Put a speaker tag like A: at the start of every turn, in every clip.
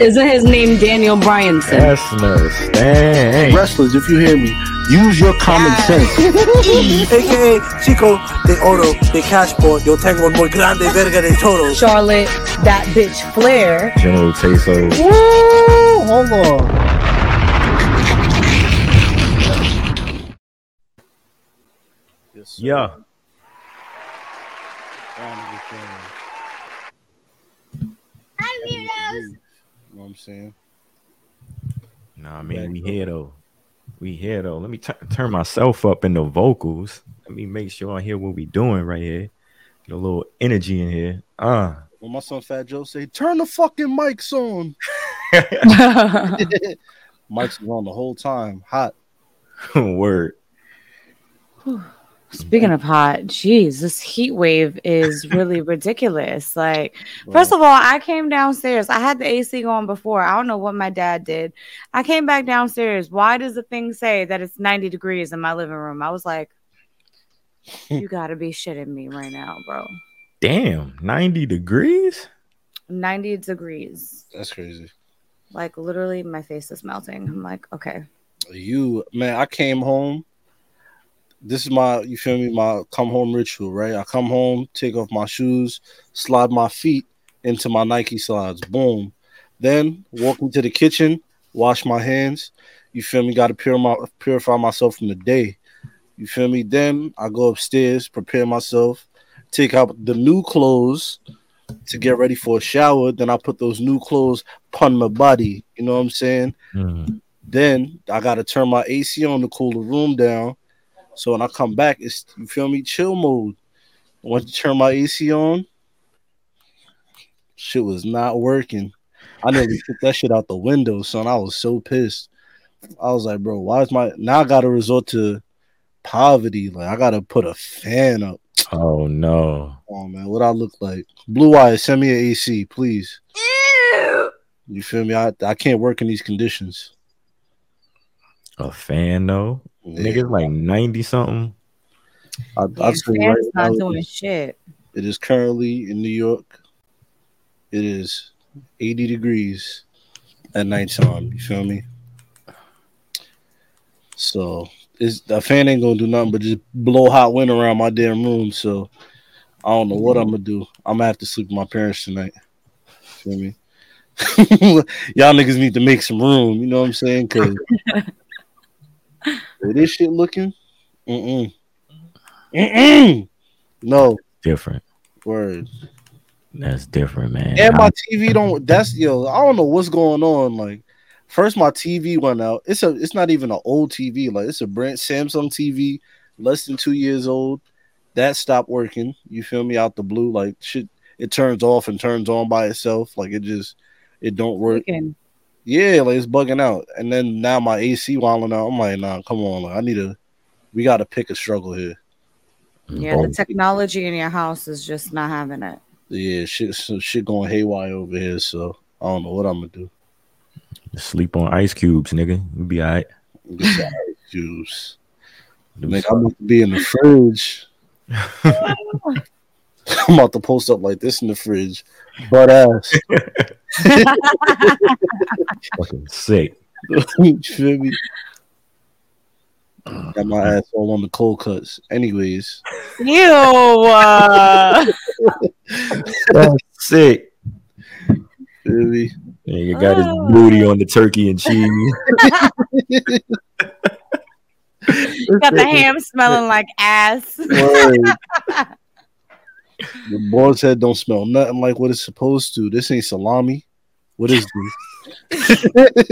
A: Isn't his name Daniel Bryanson?
B: Chestnut stand.
C: Wrestlers, if you hear me, use your common sense.
D: AKA Chico de Oro de Cashboard. Yo tengo muy grande verga de todo.
A: Charlotte, that bitch Flair.
B: General Taso.
C: Woo! Hold on. Yes.
B: Yeah.
C: I'm saying?
B: Nah, I mean, we here though. We here though. Let me tu- turn myself up in the vocals. Let me make sure I hear what we doing right here. Get a little energy in here. Uh
C: When my son Fat Joe say, "Turn the fucking mics on," mics is on the whole time, hot.
B: word.
A: Speaking of hot, jeez, this heat wave is really ridiculous. Like, first of all, I came downstairs. I had the AC going before. I don't know what my dad did. I came back downstairs. Why does the thing say that it's 90 degrees in my living room? I was like, you gotta be shitting me right now, bro.
B: Damn, 90 degrees?
A: 90 degrees.
C: That's crazy.
A: Like, literally, my face is melting. I'm like, okay.
C: You man, I came home. This is my, you feel me, my come home ritual, right? I come home, take off my shoes, slide my feet into my Nike slides, boom. Then walk into the kitchen, wash my hands. You feel me? Got to purify, my, purify myself from the day. You feel me? Then I go upstairs, prepare myself, take out the new clothes to get ready for a shower. Then I put those new clothes upon my body. You know what I'm saying?
B: Mhm.
C: Then I gotta turn my AC on to cool the room down. So when I come back, it's you feel me, chill mode. Once you turn my AC on, shit was not working. I nearly took that shit out the window, son. I was so pissed. I was like, bro, why is my now I gotta resort to poverty? Like I gotta put a fan up.
B: Oh no.
C: Oh man, what I look like? Blue Eyes, send me an AC, please. You feel me? I, I can't work in these conditions.
B: A fan though? Niggas like 90 something.
C: I,
A: Your
C: I'd say right
A: fan's not
C: now,
A: doing shit.
C: it is currently in New York. It is 80 degrees at nighttime. You feel me? So it's the fan ain't gonna do nothing but just blow hot wind around my damn room. So I don't know what I'm gonna do. I'm gonna have to sleep with my parents tonight. Feel me? Y'all niggas need to make some room. You know what I'm saying? Cause way this shit looking, mm-mm. Mm-mm. no
B: Different.
C: word.
B: That's different, man.
C: And my TV don't. That's yo. I don't know what's going on. Like, first my TV went out. It's a. It's not even an old TV. Like it's a brand Samsung TV, less than two years old. That stopped working. You feel me? Out the blue, like shit. It turns off and turns on by itself. Like it just. It don't work.
A: Freaking-
C: Yeah, like it's bugging out. And then now my AC wilding out. I'm like, nah, come on. Like, I need to. We got to pick a struggle here. Mm-hmm.
A: Yeah, the technology in your house is just not having it.
C: Yeah, shit. Some shit going haywire over here. So I don't know what I'm gonna do.
B: Sleep on ice cubes, nigga. You be all right.
C: Get ice juice. Nigga, I'm about to be in the fridge. I'm about to post up like this in the fridge, butt ass.
B: Fucking sick.
C: you feel me? Got my ass all on the cold cuts. Anyways,
A: Ew. uh,
B: sick.
C: feel me?
B: Nigga got his booty on the turkey and cheese.
A: got the ham smelling like ass.
C: The boar's head don't smell nothing like what it's supposed to. This ain't salami. What is this?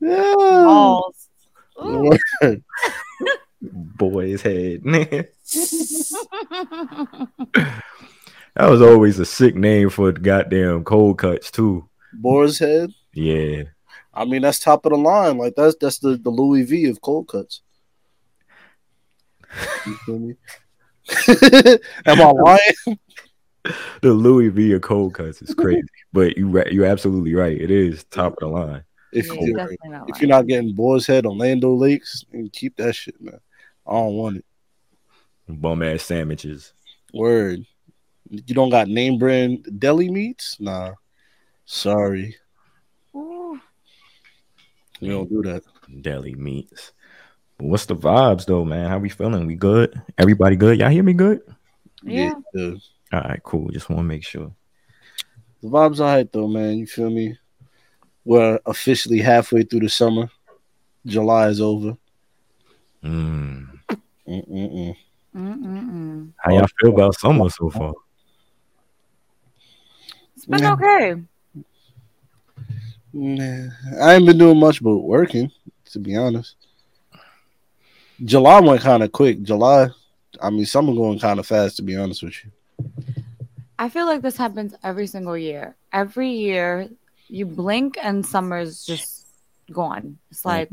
A: Balls.
B: Boy's head. that was always a sick name for the goddamn cold cuts too.
C: Boar's head.
B: Yeah.
C: I mean, that's top of the line. Like that's that's the, the Louis V of cold cuts. You feel me? Am I lying?
B: The Louis V of cold cuts is crazy. but you you're absolutely right. It is top of the line.
C: If
A: Yeah,
C: you
A: definitely not
C: if you're not getting Boar's Head on Land O'Lakes, then keep that shit, man. I don't want it.
B: Bum ass sandwiches.
C: Word. You don't got name brand deli meats? Nah. Sorry,
A: Ooh.
C: we don't do that.
B: Deli meats. But what's the vibes though, man? How we feeling? We good? Everybody good? Y'all hear me good?
A: Yeah.
C: the,
B: All right, cool. Just want to make sure.
C: the vibes are right though, man. You feel me? We're officially halfway through the summer. July is over.
B: Mm.
C: Mm-mm-mm.
A: Mm-mm-mm.
B: How y'all feel about summer so far?
A: It's been
C: Yeah.
A: okay.
C: Nah, I ain't been doing much but working, to be honest. July went kind of quick. July, I mean, summer going kind of fast, to be honest with you.
A: I feel like this happens every single year. Every year, you blink and summer's just gone. It's like,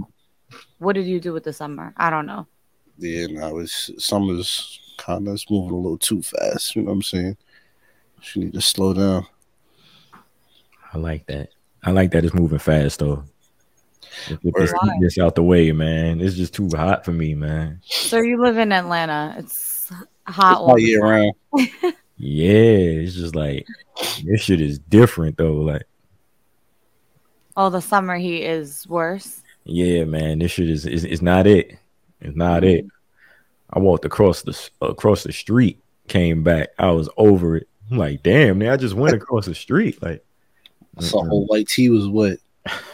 A: what did you do with the summer? I don't know.
C: Yeah, now it's summer's kind of moving a little too fast. You know what I'm saying? She need to slow down.
B: I like that. I like that it's moving fast though. Let's Get this, get this out the way, man. It's just too hot for me, man.
A: So you live in Atlanta. It's hot all
C: all year round.
B: Yeah, it's just like this shit is different though. Like,
A: Oh, the summer heat is worse.
B: yeah, man, this shit is is, is not it. It's not mm-hmm. it. I walked across the across the street, came back. I was over it. I'm like, damn, man, I just went across the street. Like,
C: I saw whole white tee was wet.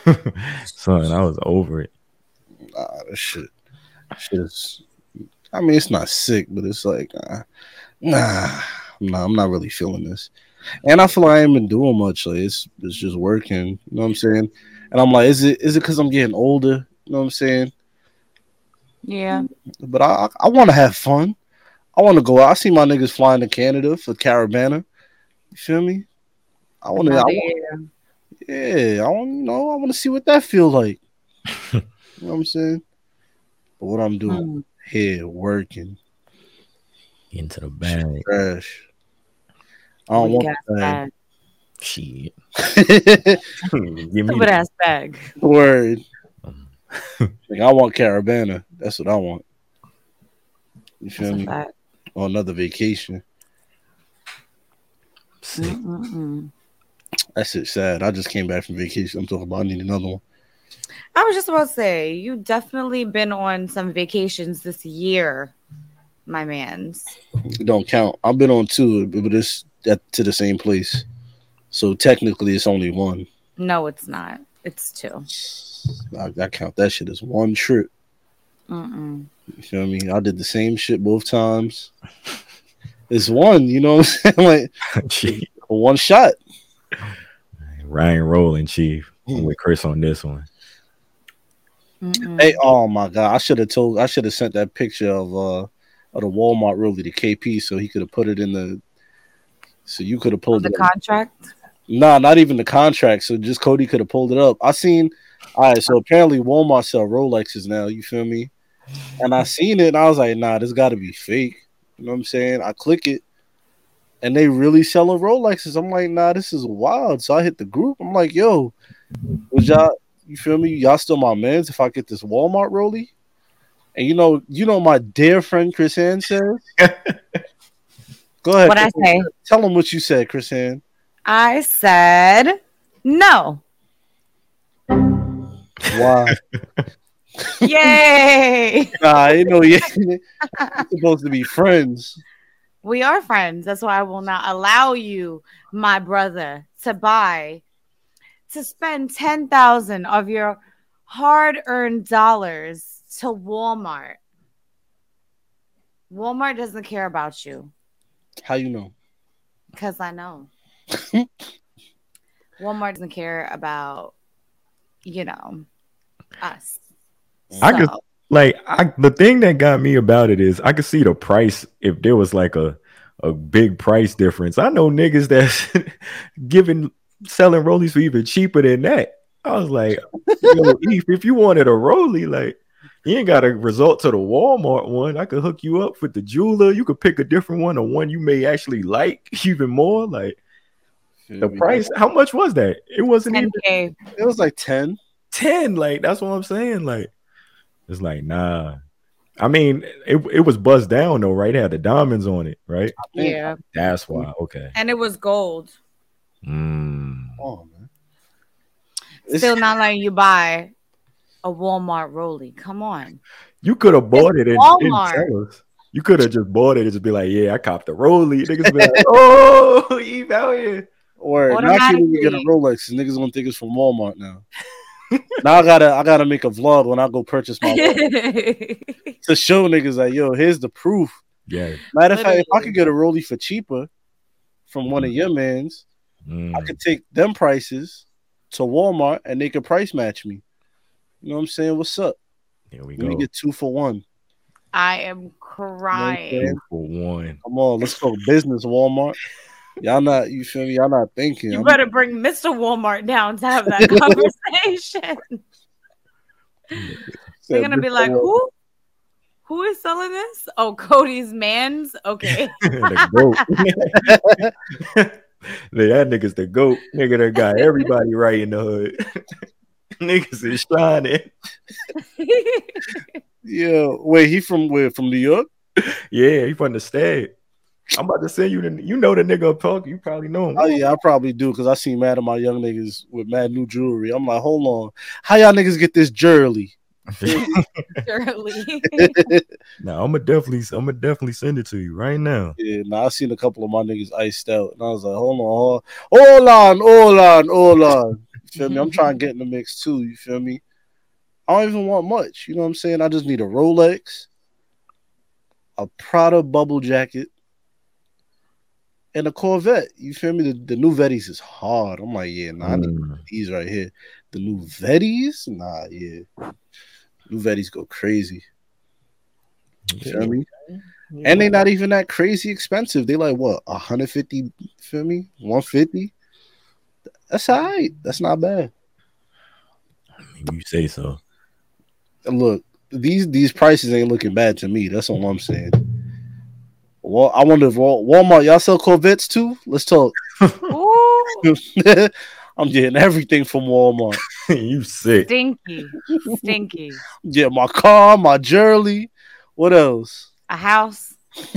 B: son, I was over it.
C: Nah, that shit. that shit is. I mean, it's not sick, but it's like, uh, nah, nah, I'm not really feeling this. And I feel like I ain't been doing much. Like it's it's just working. You know what I'm saying? And I'm like, is it is it because I'm getting older? You know what I'm saying?
A: Yeah.
C: But I I, I want to have fun. I want to go out. I see my niggas flying to Canada for Caribana. You feel me? I want to.
A: Another
C: Yeah. I want. You know, I want to see what that feel like. you know what I'm saying? But what I'm doing Here, working,
B: Into the bag.
C: trash. I don't oh,
A: Weak
C: want
A: ass
C: the
A: bag.
B: Shit.
C: bag.
B: Give me
A: Stupid
B: the-
A: ass bag.
C: Word. Um, like, I want Caribana. That's what I want. You feel
A: That's a
C: me?
A: fact.
C: On another vacation.
B: Sick.
A: Mm-mm-mm.
C: That's it. Sad. I just came back from vacation. I'm talking about. I need another one.
A: I was just about to say, you definitely been on some vacations this year, my man's.
C: It don't count. I've been on two, but it's at, to the same place. So technically, it's only one.
A: No, it's not. It's two.
C: I, I count that shit as one trip.
A: Mm-mm.
C: You feel me? I did the same shit both times. It's one, you know what I'm saying? Like
B: Shit.
C: one shot.
B: Ryan rolling, Chief. I'm hmm. with Chris on this one.
A: Mm-mm.
C: Hey, oh my god! I should have told. I should have sent that picture of uh of the Walmart really to KP so he could have put it in the. So you could have pulled
A: the
C: it. up.
A: contract.
C: Nah, not even the contract. So just Cody could have pulled it up. I seen. All right, so apparently Walmart sell Rolexes now. You feel me? And I seen it, and I was like, nah, this got to be fake. You know what I'm saying? I click it, and they really selling Rolexes. I'm like, nah, this is wild. So I hit the group. I'm like, yo, would y'all? You feel me? Y'all still my mans if I get this Walmart Rolly? And you know, you know, my dear friend Chris Hand says. Go ahead.
A: What I say?
C: Tell him what you said, Chris Hand.
A: I said no.
C: Why?
A: Yay!
C: nah, I know you supposed to be friends.
A: we are friends. That's why I will not allow you, my brother, to buy, to spend 10,000 of your hard earned dollars to Walmart. Walmart doesn't care about you
C: How you know?
A: because I know. Walmart doesn't care about, you know, us.
B: I could- Like I, the thing that got me about it is I could see the price if there was like a a big price difference. I know niggas that's giving selling rollies for even cheaper than that. I was like, yo, Eve, if you wanted a rollie, like you ain't got to resort to the Walmart one. I could hook you up with the jeweler. You could pick a different one, or one you may actually like even more. Like the price, how much was that? It wasn't
A: 10K.
C: It was like ten.
B: 10 like that's what i'm saying like it's like nah i mean it, it was buzzed down though right it had the diamonds on it right
A: Yeah.
B: that's why okay
A: And it was gold.
B: Mm.
C: Oh man.
A: still not letting you buy a Walmart Rolly. Come on.
B: You could have bought it and, and
A: Walmart.
B: tell us. You could have just bought it and just be like, "Yeah, I copped the Rolly." Niggas be like, "Oh, Eve out here."
C: Or not even get a
A: Automatically.
C: Rolex. Niggas gonna think it's from Walmart now. now I gotta I gotta make a vlog when I go purchase my Rolex to show niggas like, yo, here's the proof.
B: Yeah.
C: Matter of fact, if I could get a Rolly for cheaper from one of your mans,
B: Mm.
C: I could take them prices to Walmart and they could price match me. You know what I'm saying? What's up?
B: Here we
C: Let me
B: go.
C: get two for one.
A: I am crying.
B: Two for one.
C: Come on, let's go business, Walmart. Y'all not, you feel me? Y'all not thinking.
A: You
C: I'm-
A: better bring Mr. Walmart down to have that conversation. They're gonna be like, who? Who is selling this? Oh, Cody's man's. Okay.
B: that nigga's the goat. Nigga that got everybody right in the hood. Niggas is shining.
C: Yeah, wait, he from where? From New York?
B: Yeah, he from the state. I'm about to send you the you know the nigga I'm. You probably know him.
C: Oh yeah, I probably do because I seen mad of my young niggas with mad new jewelry. I'm like, hold on, how y'all niggas get this jewelry?
A: Surely.
B: Nah, I'm gonna definitely I'm gonna definitely send it to you right now.
C: Yeah, nah, I seen a couple of my niggas iced out, and I was like, hold on, hold on, hold on, hold on. You feel me? I'm trying to get in the mix too. You feel me? I don't even want much. You know what I'm saying? I just need a Rolex, a Prada bubble jacket, and a Corvette. You feel me? The, the new Vettys is hard. I'm like, yeah, nah, I need
B: Mm.
C: these right here. The new Vettys, nah, yeah. New Vettys go crazy. You feel me? And they're not even that crazy expensive. They like what 150 feel me? 150. That's all right. That's not bad.
B: You say so.
C: Look, these these prices ain't looking bad to me. That's all I'm saying. Well, I wonder if Walmart y'all sell Corvettes too. Let's talk. I'm getting everything from Walmart.
B: you sick.
A: stinky. Stinky.
C: Yeah, my car, my jewelry. What else?
A: A house.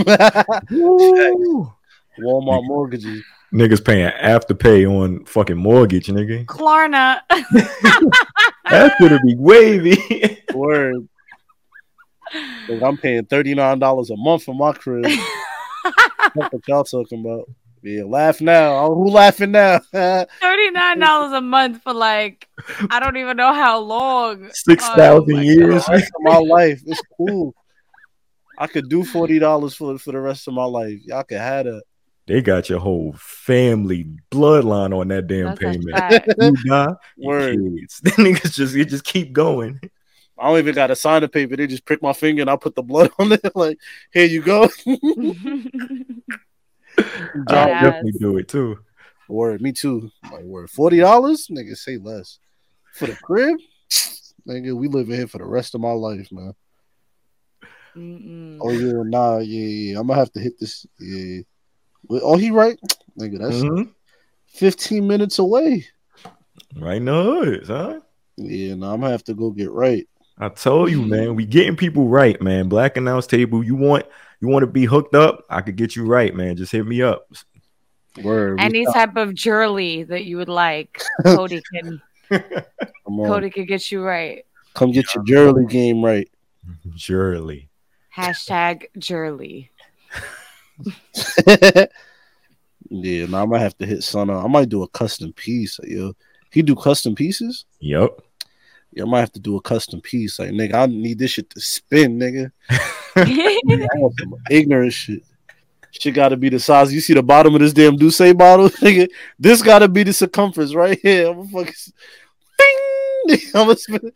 C: Walmart mortgages.
B: Niggas paying afterpay on fucking mortgage, nigga.
A: Klarna.
B: That's gonna be wavy.
C: Word. Like, I'm paying thirty nine dollars a month for my crib. what y'all talking about? Yeah, laugh now. Oh, who laughing now?
A: $39 a month for like, I don't even know how long.
B: Six
A: Oh
B: thousand
A: my
B: years.
C: the rest of my life. It's cool. I could do forty dollars for for the rest of my life. Y'all could have that.
B: They got your whole family bloodline on that damn
A: That's
B: payment.
A: fact.
B: You die, your
C: Word.
B: kids. The niggas just it just keep going.
C: I don't even got to sign the paper. They just prick my finger and I put the blood on it. Like, here you go.
B: I'll definitely do it too.
C: Word, me too. Like, word, forty dollars, nigga, say less for the crib. Nigga, we living here for the rest of my life, man.
A: Mm-mm.
C: Oh yeah, nah, yeah, yeah. I'm gonna have to hit this. Yeah. Oh, he right, nigga. That's
B: Mhm.
C: 15 minutes away.
B: Right in the hood, huh?
C: Yeah, nah, I'm gonna have to go get right.
B: I told you, man, we getting people right, man. Black announce table. You want you want to be hooked up? I could get you right, man. Just hit me up.
C: Word. we-
A: Any type of jewelry that you would like, Cody can
C: Come on,
A: Cody can get you right.
C: come get your jewelry game right.
B: Surely.
A: Hashtag jewelry.
C: yeah, now I might have to hit son up. I might do a custom piece. Yo, he do custom pieces.
B: Yep.
C: Yeah, I might have to do a custom piece. Like, nigga, I need this shit to spin, nigga. I ignorant shit. Shit got to be the size. You see the bottom of this damn D'ussé bottle, nigga. This got to be the circumference right here. I'm gonna fucking. Bing! I'm gonna spin.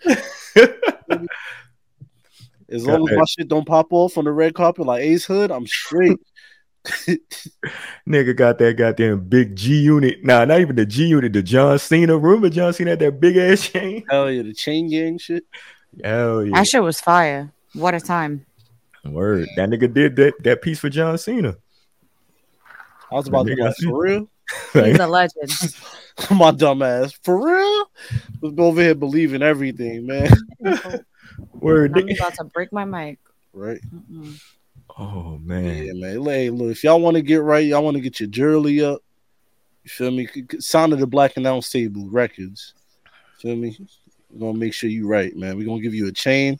C: As long as my shit don't pop off on the red carpet like Ace Hood, I'm straight.
B: Nigga got that goddamn big G unit. Nah, not even the G unit, the John Cena. Remember John Cena had that big ass chain?
C: Hell yeah, the chain gang shit.
B: Hell yeah.
A: That shit was fire. What a time.
B: Word. That nigga did that, that piece for John Cena.
C: I was about to be
B: Nigga, I
C: like,
B: see-
C: for real?
A: He's a legend.
C: my dumb ass. For real? Was over here believing everything, man.
B: Word.
A: I'm about to break my mic.
C: Right?
A: Mm-mm.
B: Oh man.
C: Yeah, man. Hey, look, if y'all want to get right, y'all want to get your jewelry up. You feel me? C- c- Sound of the Black Announce Table Records. Feel me? We're gonna make sure you right, man. We're gonna give you a chain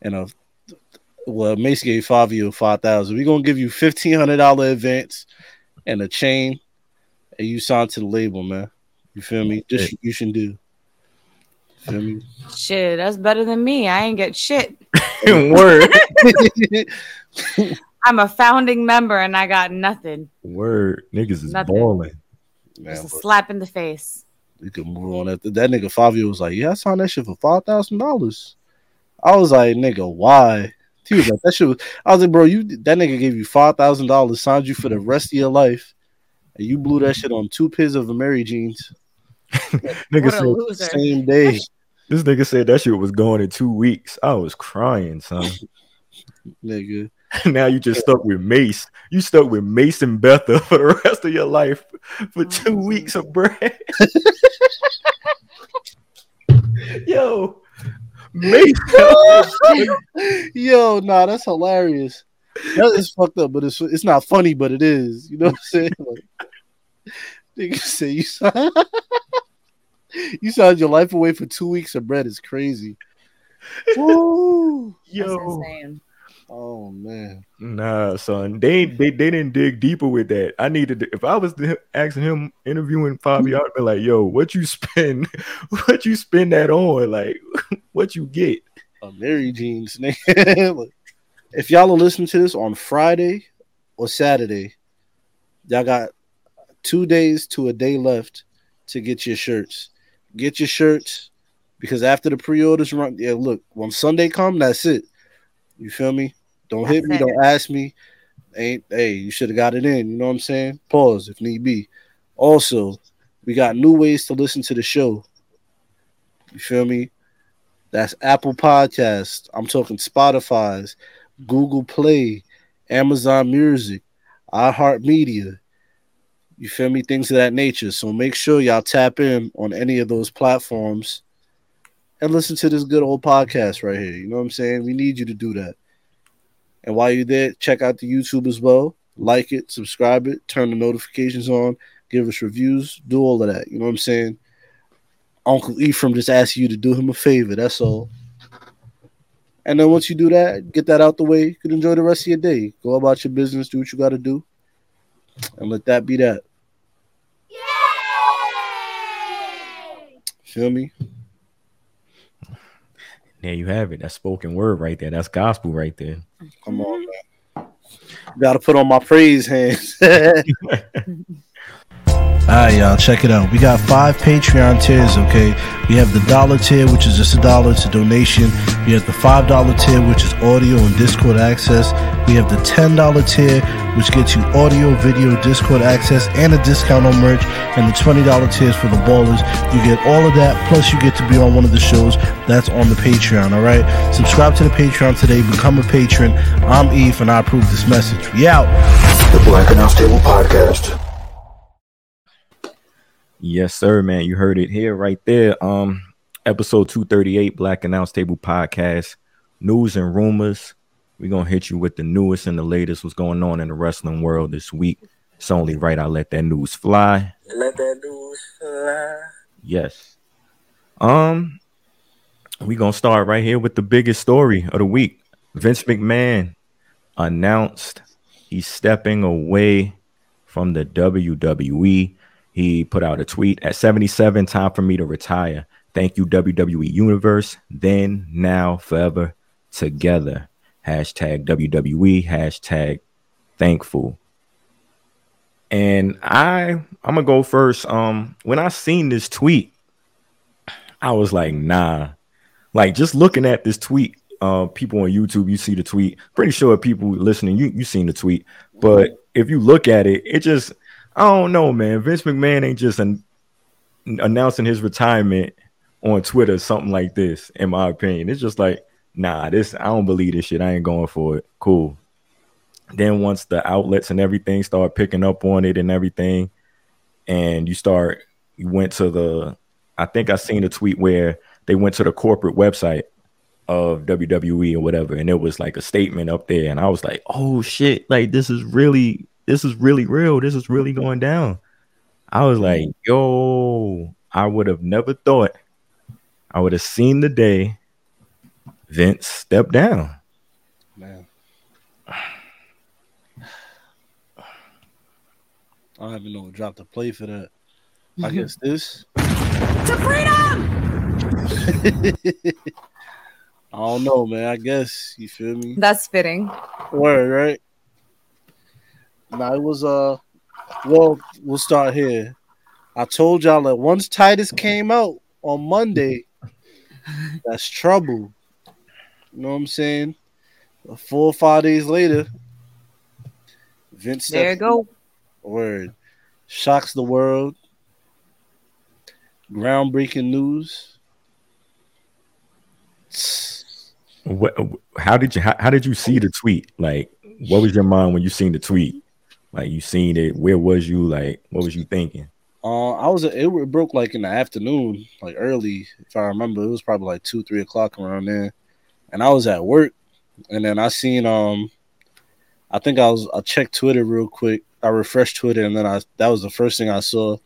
C: and a well, Mase gave Fabio five thousand. We're gonna give you fifteen hundred dollar advance and a chain, and you sign to the label, man. You feel me? Distribution do. Feel me?
A: Shit, that's better than me. I ain't get shit.
B: Word.
A: I'm a founding member and I got nothing.
B: Word. Niggas is
A: Nothing.
B: balling.
C: Man,
A: Just a slap in the face.
C: we can move on. That that nigga Fabio was like, "Yeah, I signed that shit for five thousand dollars." I was like, "Nigga, why?" He was like, "That shit was." I was like, "Bro, you that nigga gave you five thousand dollars, signed you for the mm-hmm. rest of your life, and you blew that shit on two pairs of Mary jeans
B: Nigga
A: What
B: said,
C: same day."
B: this nigga said that shit was going in two weeks. I was crying, son.
C: nigga.
B: now you just stuck with Mase. You stuck with Mason Betha for the rest of your life for two weeks of bread. Yo, Mase.
C: Yo, nah, that's hilarious. That is fucked up, but it's it's not funny, but it is. You know what I'm saying? Like, nigga say you signed, you signed your life away for two weeks of bread is crazy. Woo.
A: That's
B: Yo,
A: insane.
C: Oh man.
B: nah, son. They, they they didn't dig deeper with that. I needed to, if I was asking him interviewing Fabio, I'd be like, "Yo, what you spend? What you spend that on? Like, what you get?"
C: Uh, Mary jeans. Look, if y'all are listening to this on Friday or Saturday, y'all got two days to a day left to get your shirts. Get your shirts because after the pre-orders run, yeah, look, when Sunday come, that's it. You feel me? Don't hit me, don't ask me. Ain't hey, you should have got it in. You know what I'm saying? Pause if need be. Also, we got new ways to listen to the show. You feel me? That's Apple Podcast. I'm talking Spotify's, Google Play, Amazon Music, iHeartMedia. You feel me? Things of that nature. So make sure y'all tap in on any of those platforms and listen to this good old podcast right here. You know what I'm saying? We need you to do that. And while you're there, check out the YouTube as well. Like it, subscribe it, turn the notifications on, give us reviews, do all of that. You know what I'm saying? Uncle Ephraim just asked you to do him a favor. That's all. And then once you do that, get that out the way, you can enjoy the rest of your day. Go about your business, do what you got to do, and let that be that. Feel me?
B: There you have it. That's spoken word right there. That's gospel right there.
C: Come on, mm-hmm. man. Got to put on my praise hands. All right, y'all, check it out. We got five Patreon tiers, okay? We have the dollar tier, which is just a dollar, it's a donation. We have the five dollar tier, which is audio and Discord access. We have the ten dollar tier, which gets you audio, video, Discord access, and a discount on merch. And the twenty dollar tiers for the ballers. You get all of that, plus you get to be on one of the shows that's on the Patreon, all right? Subscribe to the Patreon today, become a patron. I'm Eve, and I approve this message. We out.
E: The Black Announce Table Podcast.
B: Yes, sir, man. You heard it here, right there. Um, episode 238, Black Announce Table Podcast. News and rumors. We're gonna hit you with the newest and the latest, what's going on in the wrestling world this week. It's only right I let that news fly.
E: Let that news fly.
B: Yes. Um, we gonna start right here with the biggest story of the week. Vince McMahon announced he's stepping away from the WWE. He put out a tweet at 77, time for me to retire. Thank you, WWE Universe. Then, now, forever, together. Hashtag WWE, hashtag thankful. And I I'm gonna go first. Um, when I seen this tweet, I was like, nah. Like just looking at this tweet, uh, people on YouTube, you see the tweet. Pretty sure people listening, you you seen the tweet. But if you look at it, it just I don't know, man. Vince McMahon ain't just an, announcing his retirement on Twitter, something like this. In my opinion, it's just like, nah, this I don't believe this shit. I ain't going for it. Cool. Then once the outlets and everything start picking up on it and everything, and you start, you went to the, I think I seen a tweet where they went to the corporate website of WWE or whatever, and it was like a statement up there, and I was like, oh shit, like this is really, this is really real, this is really going down. I was like, mm. yo, I would have never thought I would have seen the day Vince stepped down.
C: Man. I don't even know what drop to play for that. I mm-hmm. guess this.
A: To freedom!
C: I don't know, man. I guess you feel me.
A: That's fitting.
C: Word, right? Now it was uh well, we'll start here. I told y'all that once Titus came out on Monday, that's trouble. You know what I'm saying? Four or five days later, Vince
A: There you go.
C: Word. Shocks the world. Groundbreaking news.
B: What? How did you? How, how did you see the tweet? Like, what was your mind when you seen the tweet? Like, you seen it? Where was you? Like, what was you thinking?
C: Uh, I was it broke like in the afternoon, like early, if I remember. It was probably like two, three o'clock around there, and I was at work, and then I seen um, I think I was I checked Twitter real quick. I refreshed Twitter, and then I that was the first thing I saw.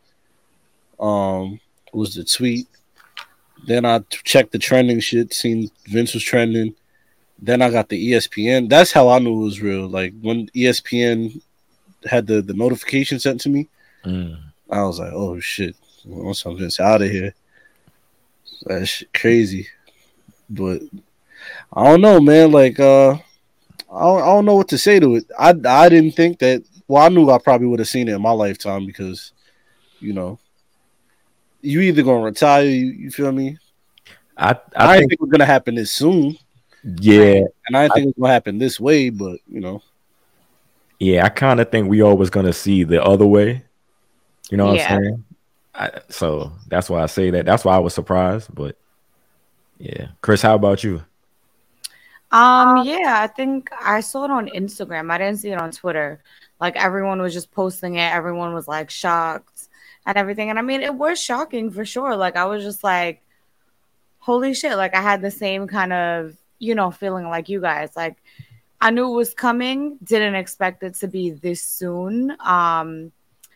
C: Um, was the tweet. Then I checked the trending shit, seen Vince was trending. Then I got the ESPN. That's how I knew it was real. Like when ESPN had the the notification sent to me.
B: Mm.
C: I was like, oh shit, once I'm just out of here, that's crazy. But I don't know, man. Like, uh, I don't, I don't know what to say to it. I I didn't think that. Well, I knew I probably would have seen it in my lifetime because, you know, you either gonna retire. You, you feel me?
B: I
C: I,
B: I
C: didn't
B: think
C: think it was gonna happen this soon,
B: yeah
C: and I didn't think it was gonna happen this way. But you know,
B: yeah I kind of think we all was gonna see the other way. You know what
A: Yeah.
B: I'm saying? I, so that's why I say that. That's why I was surprised. But yeah, Chris, how about you?
A: Um, yeah, I think I saw it on Instagram. I didn't see it on Twitter. Like everyone was just posting it. Everyone was like shocked and everything. And I mean, it was shocking for sure. Like I was just like, holy shit. Like I had the same kind of, you know, feeling like you guys. Like I knew it was coming, didn't expect it to be this soon. Um,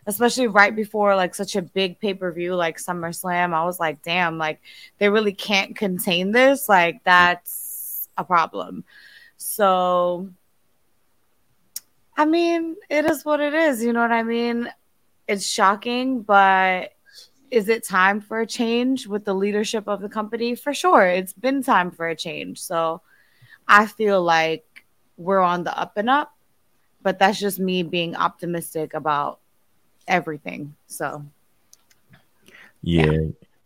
A: especially right before like such a big pay-per-view like SummerSlam. I was like, damn, like they really can't contain this. Like that's a problem. So I mean, it is what it is, you know what I mean? It's shocking, but is it time for a change with the leadership of the company? For sure. It's been time for a change. So I feel like we're on the up and up, but that's just me being optimistic about everything. So
B: Yeah,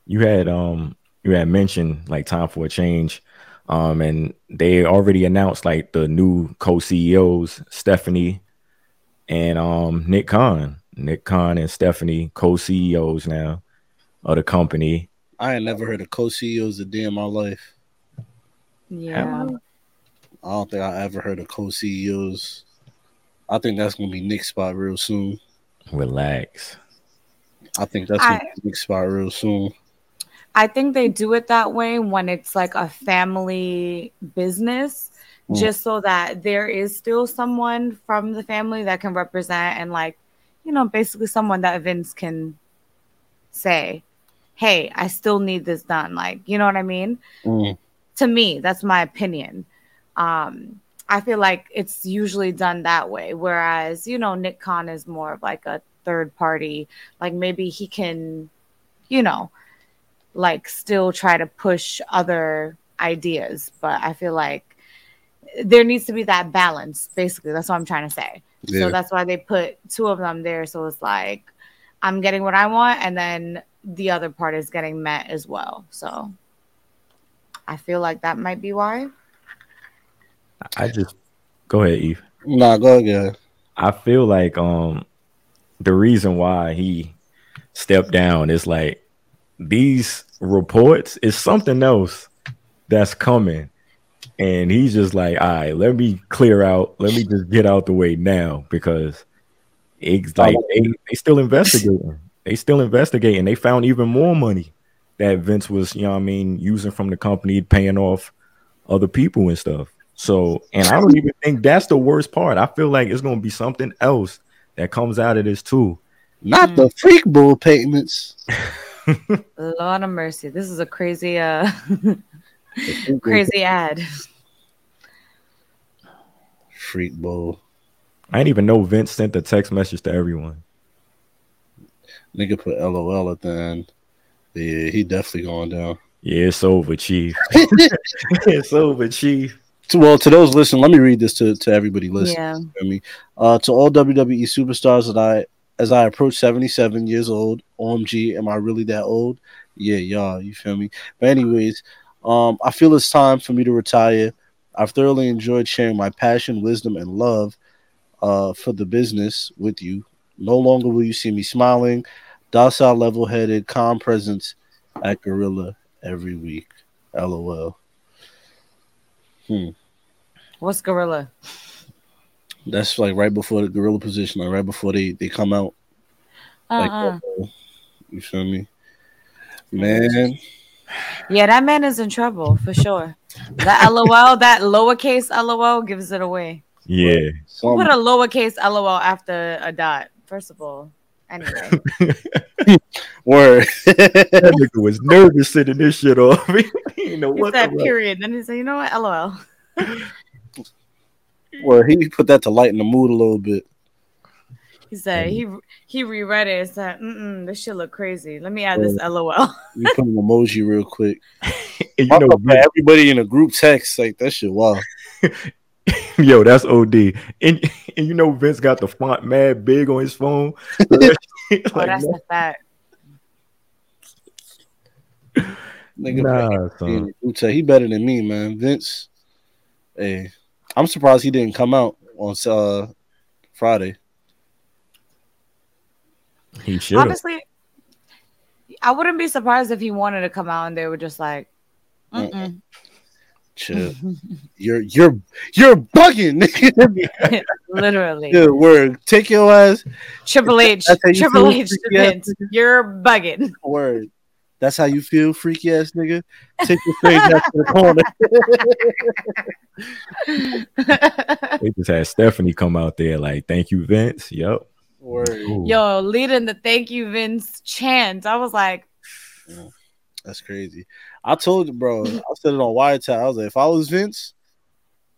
B: you had um you had mentioned like time for a change. Um and they already announced like the new co-CEOs, Stephanie and um Nick Khan. Nick Khan and Stephanie co-CEOs now of the company.
C: I ain't never heard of co-CEOs a day in my life.
A: yeah.
C: I don't think I ever heard of co-CEOs. I think that's gonna be Nick's spot real soon.
B: Relax.
C: I think that's gonna
A: I-
C: be Nick's spot real soon.
A: I think they do it that way when it's like a family business,
C: Mm.
A: just so that there is still someone from the family that can represent and, like, you know, basically someone that Vince can say, hey, I still need this done. Like, you know what I mean?
C: Mm.
A: To me, that's my opinion. Um, I feel like it's usually done that way. Whereas, you know, Nick Khan is more of like a third party. Like maybe he can, you know, like still try to push other ideas. But I feel like there needs to be that balance, basically. That's what I'm trying to say.
C: Yeah.
A: So that's why they put two of them there. So it's like I'm getting what I want, and then the other part is getting met as well. So I feel like that might be why.
B: I just go ahead, Eve.
C: Nah, go again.
B: I feel like um the reason why he stepped down is like these reports is something else that's coming. And he's just like, all right, let me clear out, let me just get out the way now because it's like they, they still investigating. They still investigating. They found even more money that Vince was, you know what I mean, using from the company, paying off other people and stuff. So, and I don't even think that's the worst part. I feel like it's gonna be something else that comes out of this too.
C: Not
A: Mm.
C: the freak bull payments.
A: Lord of mercy. This is a crazy uh crazy ad.
C: Freak bowl.
B: I didn't even know Vince sent the text message to everyone.
C: Nigga put LOL at the end. Yeah, he definitely going down.
B: Yeah, it's over, Chief. it's over, Chief.
C: To, well, to those listening, let me read this to, to everybody listening.
A: Yeah.
C: You feel me? Uh, to all WWE superstars that I, as I approach 77 years old, OMG, am I really that old? Yeah, y'all, you feel me? But anyways, um, I feel it's time for me to retire. I've thoroughly enjoyed sharing my passion, wisdom, and love uh, for the business with you. No longer will you see me smiling, docile, level-headed, calm presence at Gorilla every week. LOL. Hmm.
A: What's gorilla?
C: That's like right before the gorilla position, like right before they they come out.
A: Uh-uh.
C: uh, you feel me, man?
A: Yeah, that man is in trouble for sure. That LOL, that lowercase LOL gives it away.
B: Yeah.
C: Some,
A: Put a lowercase LOL after a dot. First of all, anyway.
C: word.
B: That nigga was nervous sending this shit off. he didn't know what
A: said
B: the
A: period. Then he said, you know what? LOL.
C: word. He put that to lighten the mood a little bit.
A: He said he he reread it and said, Mm-mm, this shit look crazy. Let me add this LOL.
C: You put an emoji real quick.
B: You know,
C: know everybody in a group text like that shit. Wow.
B: yo, that's OD. And, and you know, Vince got the font mad big on his phone. So that shit,
A: oh,
B: like,
A: that's the fact.
C: Nigga,
B: Nah,
C: he,
B: son.
C: the group text. he better than me, man. Vince. Hey, I'm surprised he didn't come out on uh Friday.
B: He should.
A: Honestly, I wouldn't be surprised if he wanted to come out and they were just like, Mm-mm.
C: Chill. you're you're you're bugging. nigga.
A: literally.
C: Good word. Take your ass.
A: Triple H,
C: That's you
A: Triple H, to
C: freaky ass
A: Vince. You're bugging.
C: Word. That's how you feel, freaky ass nigga. Take your straight ass to the corner.
B: They just had Stephanie come out there like, "Thank you, Vince." Yep.
C: Word.
B: Cool.
A: Yo, leading the thank you, Vince chant. I was like,
C: That's crazy. I told you, bro. I said it on Wiretap. I was like, if I was Vince,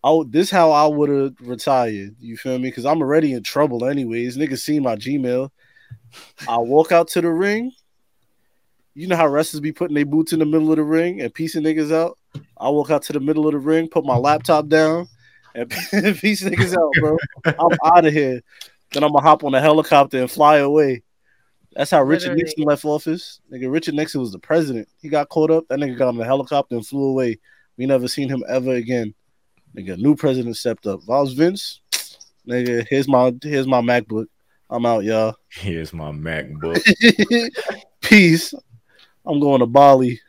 C: I would, this how I would have retired. You feel me? Because I'm already in trouble, anyways. Niggas see my Gmail. I walk out to the ring. You know how wrestlers be putting their boots in the middle of the ring and piecing niggas out. I walk out to the middle of the ring, put my laptop down, and piece niggas out, bro. I'm out of here. Then I'm gonna hop on a helicopter and fly away. That's how Richard
A: Literally.
C: Nixon left office. Nigga, Richard Nixon was the president. He got caught up. That nigga got on a helicopter and flew away. We never seen him ever again. Nigga, new president stepped up. If I was Vince, nigga, here's my here's my MacBook. I'm out, y'all.
B: Here's my MacBook.
C: Peace. I'm going to Bali.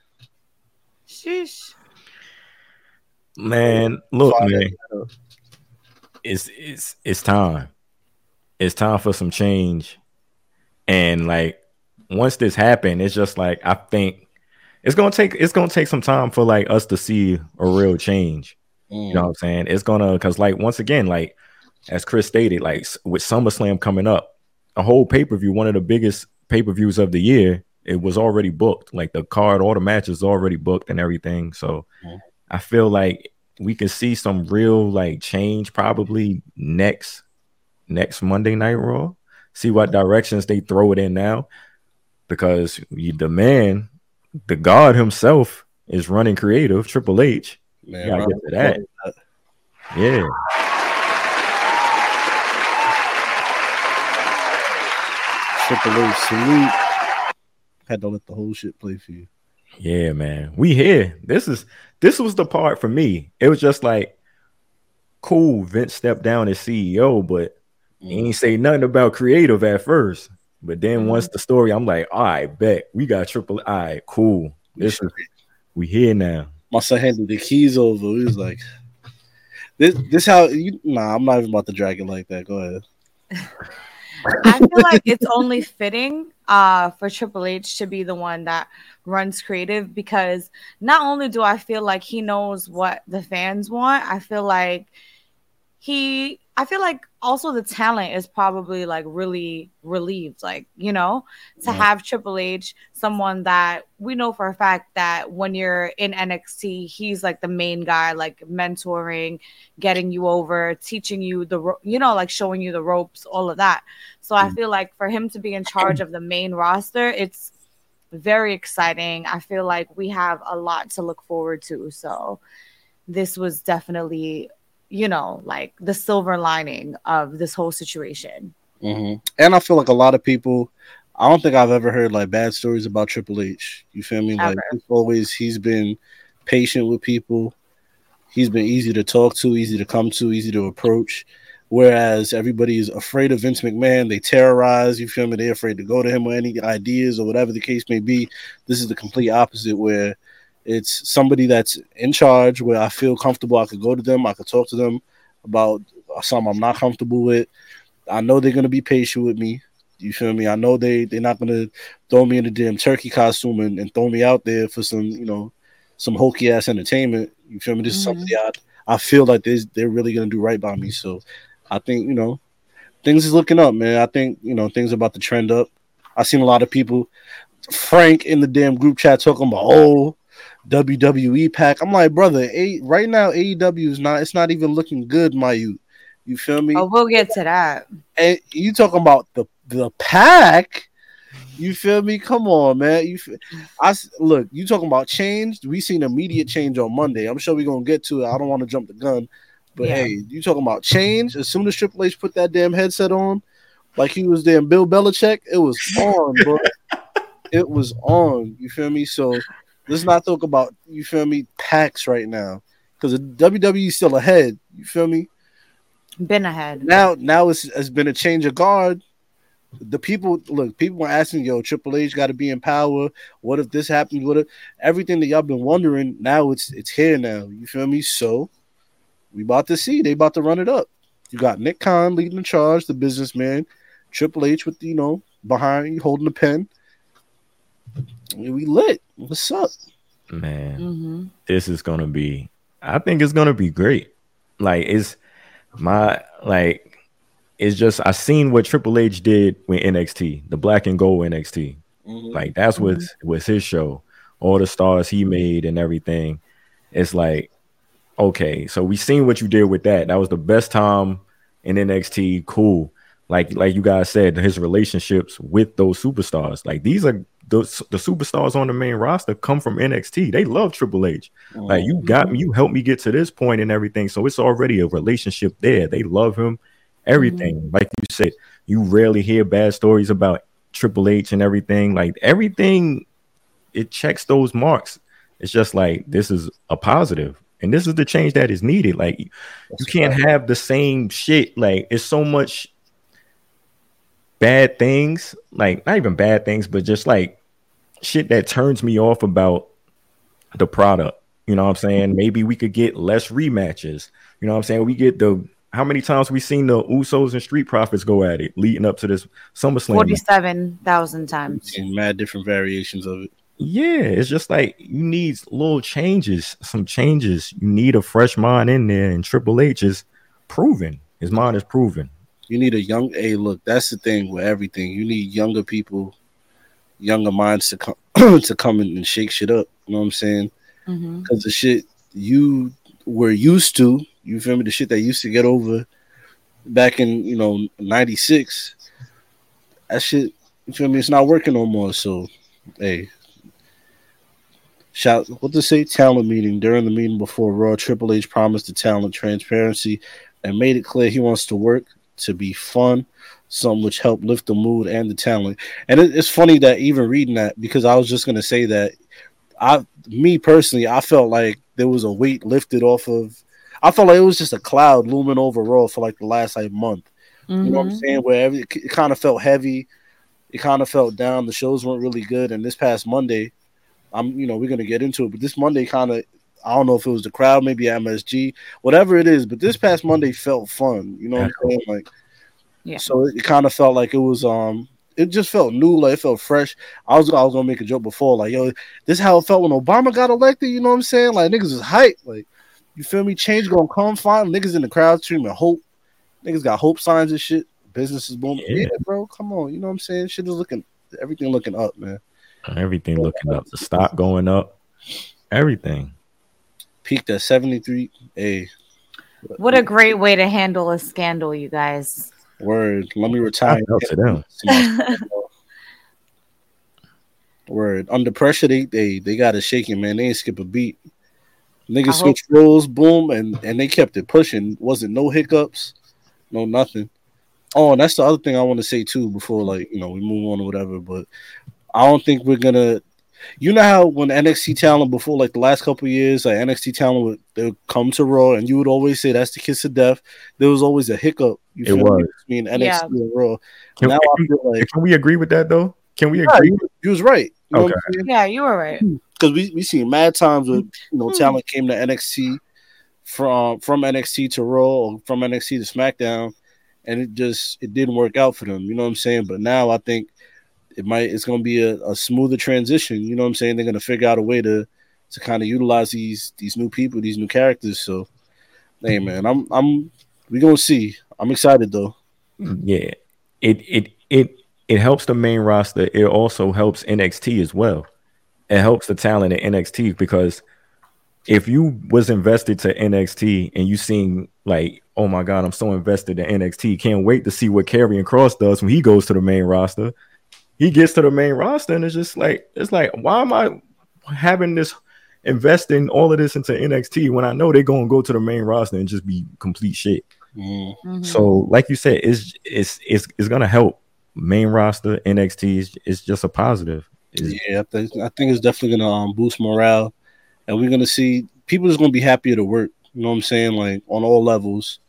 A: sheesh.
B: Man, look,
C: Fire
B: man, it's it's it's time. It's time for some change. And like once this happened, it's just like I think it's gonna take it's gonna take some time for like us to see a real change.
C: Mm.
B: You know what I'm saying? It's gonna because like once again, like as Chris stated, like with SummerSlam coming up, a whole pay per view, one of the biggest pay per views of the year, it was already booked. Like the card, all the matches already booked and everything. So
C: Mhm.
B: I feel like we can see some real like change probably next next Monday Night Raw. See what directions they throw it in now, because you, the man, the God himself, is running creative. Triple H.
C: Man,
B: gotta get to that.
C: of.
B: Yeah.
C: Triple H salute. Had to let the whole shit play for you.
B: Yeah, man. We here. This is this was the part for me. It was just like cool. Vince stepped down as CEO, but he ain't say nothing about creative at first. But then once the story, I'm like, all right, bet we got triple. All right, cool. This is we here now.
C: My son handed the keys over. He was like, "This, this how you?" Nah, I'm not even about to drag it like that. Go ahead.
A: I feel like it's only fitting uh, for Triple H to be the one that runs creative because not only do I feel like he knows what the fans want, I feel like he I feel like also the talent is probably like really relieved, like you know, to
C: Yeah.
A: have Triple H, someone that we know for a fact that when you're in NXT, he's like the main guy, like mentoring, getting you over, teaching you the, ro- you know, like showing you the ropes, all of that. So I
C: Mm.
A: feel like for him to be in charge of the main roster, it's very exciting. I feel like we have a lot to look forward to. So this was definitely, you know, like the silver lining of this whole situation.
C: hmm And I feel like a lot of people. I don't think I've ever heard like bad stories about Triple H. You feel me? Like always he's been patient with people. He's been easy to talk to, easy to come to, easy to approach. Whereas everybody is afraid of Vince McMahon, they terrorize. You feel me? They're afraid to go to him with any ideas or whatever the case may be. This is the complete opposite, where it's somebody that's in charge, where I feel comfortable. I could go to them, I could talk to them about something I'm not comfortable with. I know they're gonna be patient with me. You feel me? I know they they're not gonna throw me in a damn turkey costume and, and throw me out there for some you know some hokey ass entertainment. You feel me? This is
A: Mhm.
C: something I I feel like they they're really gonna do right by me. So I think you know things is looking up, man. I think you know things about to trend up. I seen a lot of people, Frank in the damn group chat talking about oh WWE pack. I'm like, brother, a, right now AEW is not. It's not even looking good, my you. You feel me?
A: Oh, we'll get to that.
C: and you talking about the the pack. You feel me? Come on, man. You, f- I look. You talking about change? We seen immediate change on Monday. I'm sure we're gonna get to it. I don't want to jump the gun, but
A: Yeah.
C: hey, you talking about change? As soon as Triple H put that damn headset on, like he was damn Bill Belichick, it was on, bro. it was on. You feel me? So let's not talk about you feel me packs right now because the WWE still ahead. You feel me?
A: Been ahead.
C: now now it's has been a change of guard. The people look, people were asking, yo, Triple H got to be in power. What if this happens? What if everything that y'all been wondering? Now it's it's here now. You feel me? So we about to see. They about to run it up. You got Nick Khan leading the charge, the businessman. Triple H with you know behind you holding the pen. We we lit. What's up?
B: Man,
A: hmm
B: this is gonna be. I think it's gonna be great. Like it's my like it's just I seen what Triple H did with NXT, the black and gold NXT. Like that's what was his show. All the stars he made and everything. It's like, okay, so we seen what you did with that. That was the best time in NXT. Cool. Like like you guys said, his relationships with those superstars. Like these are those the superstars on the main roster come from NXT. They love Triple H. Like you got me, you helped me get to this point and everything. So it's already a relationship there. They love him, everything. Like you said, you rarely hear bad stories about Triple H and everything. Like everything, it checks those marks. It's just like this is a positive, and this is the change that is needed. Like you can't have the same shit. Like it's so much bad things, like not even bad things, but just like shit that turns me off about the product. You know what I'm saying? Maybe we could get less rematches. You know what I'm saying? We get the how many times we seen the Usos and Street Profits go at it leading up to this SummerSlam?
A: Forty-seven thousand times.
C: and mad different variations of it.
B: Yeah, it's just like you need little changes, some changes. You need a fresh mind in there, and Triple H is proven. His mind is proven.
C: You need a young. A. look, that's the thing with everything. You need younger people, younger minds to come to come in and shake shit up. You know what I'm saying?
A: Mm-hmm.
C: Because the shit you were used to, you feel me? The shit that used to get over back in you know '96. That shit, you feel me? It's not working no more. So, hey. Shout what to say talent meeting during the meeting before Raw Triple H promised the talent transparency and made it clear he wants to work to be fun, some which help lift the mood and the talent. And it, it's funny that even reading that because I was just gonna say that I, me personally, I felt like there was a weight lifted off of. I felt like it was just a cloud looming over Raw for like the last like month. You know what I'm mm-hmm. saying? Where every, it, it kind of felt heavy, it kind of felt down. The shows weren't really good, and this past Monday, I'm you know we're gonna get into it, but this Monday kind of I don't know if it was the crowd, maybe MSG, whatever it is, but this past Monday felt fun. You know what I'm saying? Like,
A: Yeah.
C: So it, kind of felt like it was um, it just felt new, like it felt fresh. I was I was gonna make a joke before, like yo, this is how it felt when Obama got elected. You know what I'm saying? Like niggas was hype, like you feel me? Change gonna come, fine. Niggas in the crowd screaming hope. Niggas got hope signs and shit. Business is booming.
B: Yeah.
C: Yeah. bro. Come on. You know what I'm saying? Shit is looking everything looking up, man.
B: Everything looking up. The stock going up. Everything.
C: Peaked at 73. Hey,
A: What a great way to handle a scandal, you guys.
C: word. Let me retire.
B: Shout out to them.
C: See Word. Under pressure, they they they got it shaking, man. They ain't skip a beat. Niggas
A: hope-
C: switched roles, boom, and and they kept it pushing. Wasn't no hiccups, no nothing. Oh, and that's the other thing I want to say too before like you know we move on or whatever. But I don't think we're gonna. You know how when NXT talent before like the last couple of years, like NXT talent would they would come to Raw, and you would always say that's the kiss of death. There was always a hiccup. You
B: It
C: feel me,
B: was.
C: between NXT
A: Yeah.
C: and Raw.
B: Can,
C: now I feel like
B: can we agree with that though? Can we
C: yeah,
B: agree?
C: you, you was right. You
B: Okay.
C: I'm
A: yeah, you were right.
C: because we we seen mad times where you know
A: Hmm.
C: talent came to NXT from from NXT to Raw or from NXT to SmackDown, and it just it didn't work out for them. You know what I'm saying? But now I think it might it's going to be a, a smoother transition. You know what I'm saying? They're going to figure out a way to to kind of utilize these these new people, these new characters. So, hey mm-hmm. man, I'm I'm we gonna see. I'm excited though.
B: Yeah. It it it it helps the main roster. It also helps NXT as well. It helps the talent in NXT because if you was invested to NXT and you seen like, oh my god, I'm so invested in NXT, can't wait to see what Karrion Kross does when he goes to the main roster. He gets to the main roster and it's just like it's like, why am I having this investing all of this into NXT when I know they're gonna go to the main roster and just be complete shit.
C: Mm.
A: Mhm.
B: So, like you said, it's it's it's, it's gonna help main roster NXT. Is it's just a positive. It's-
C: Yeah, I think I think it's definitely gonna um, boost morale, and we're gonna see people just gonna be happier to work. You know what I'm saying? Like on all levels,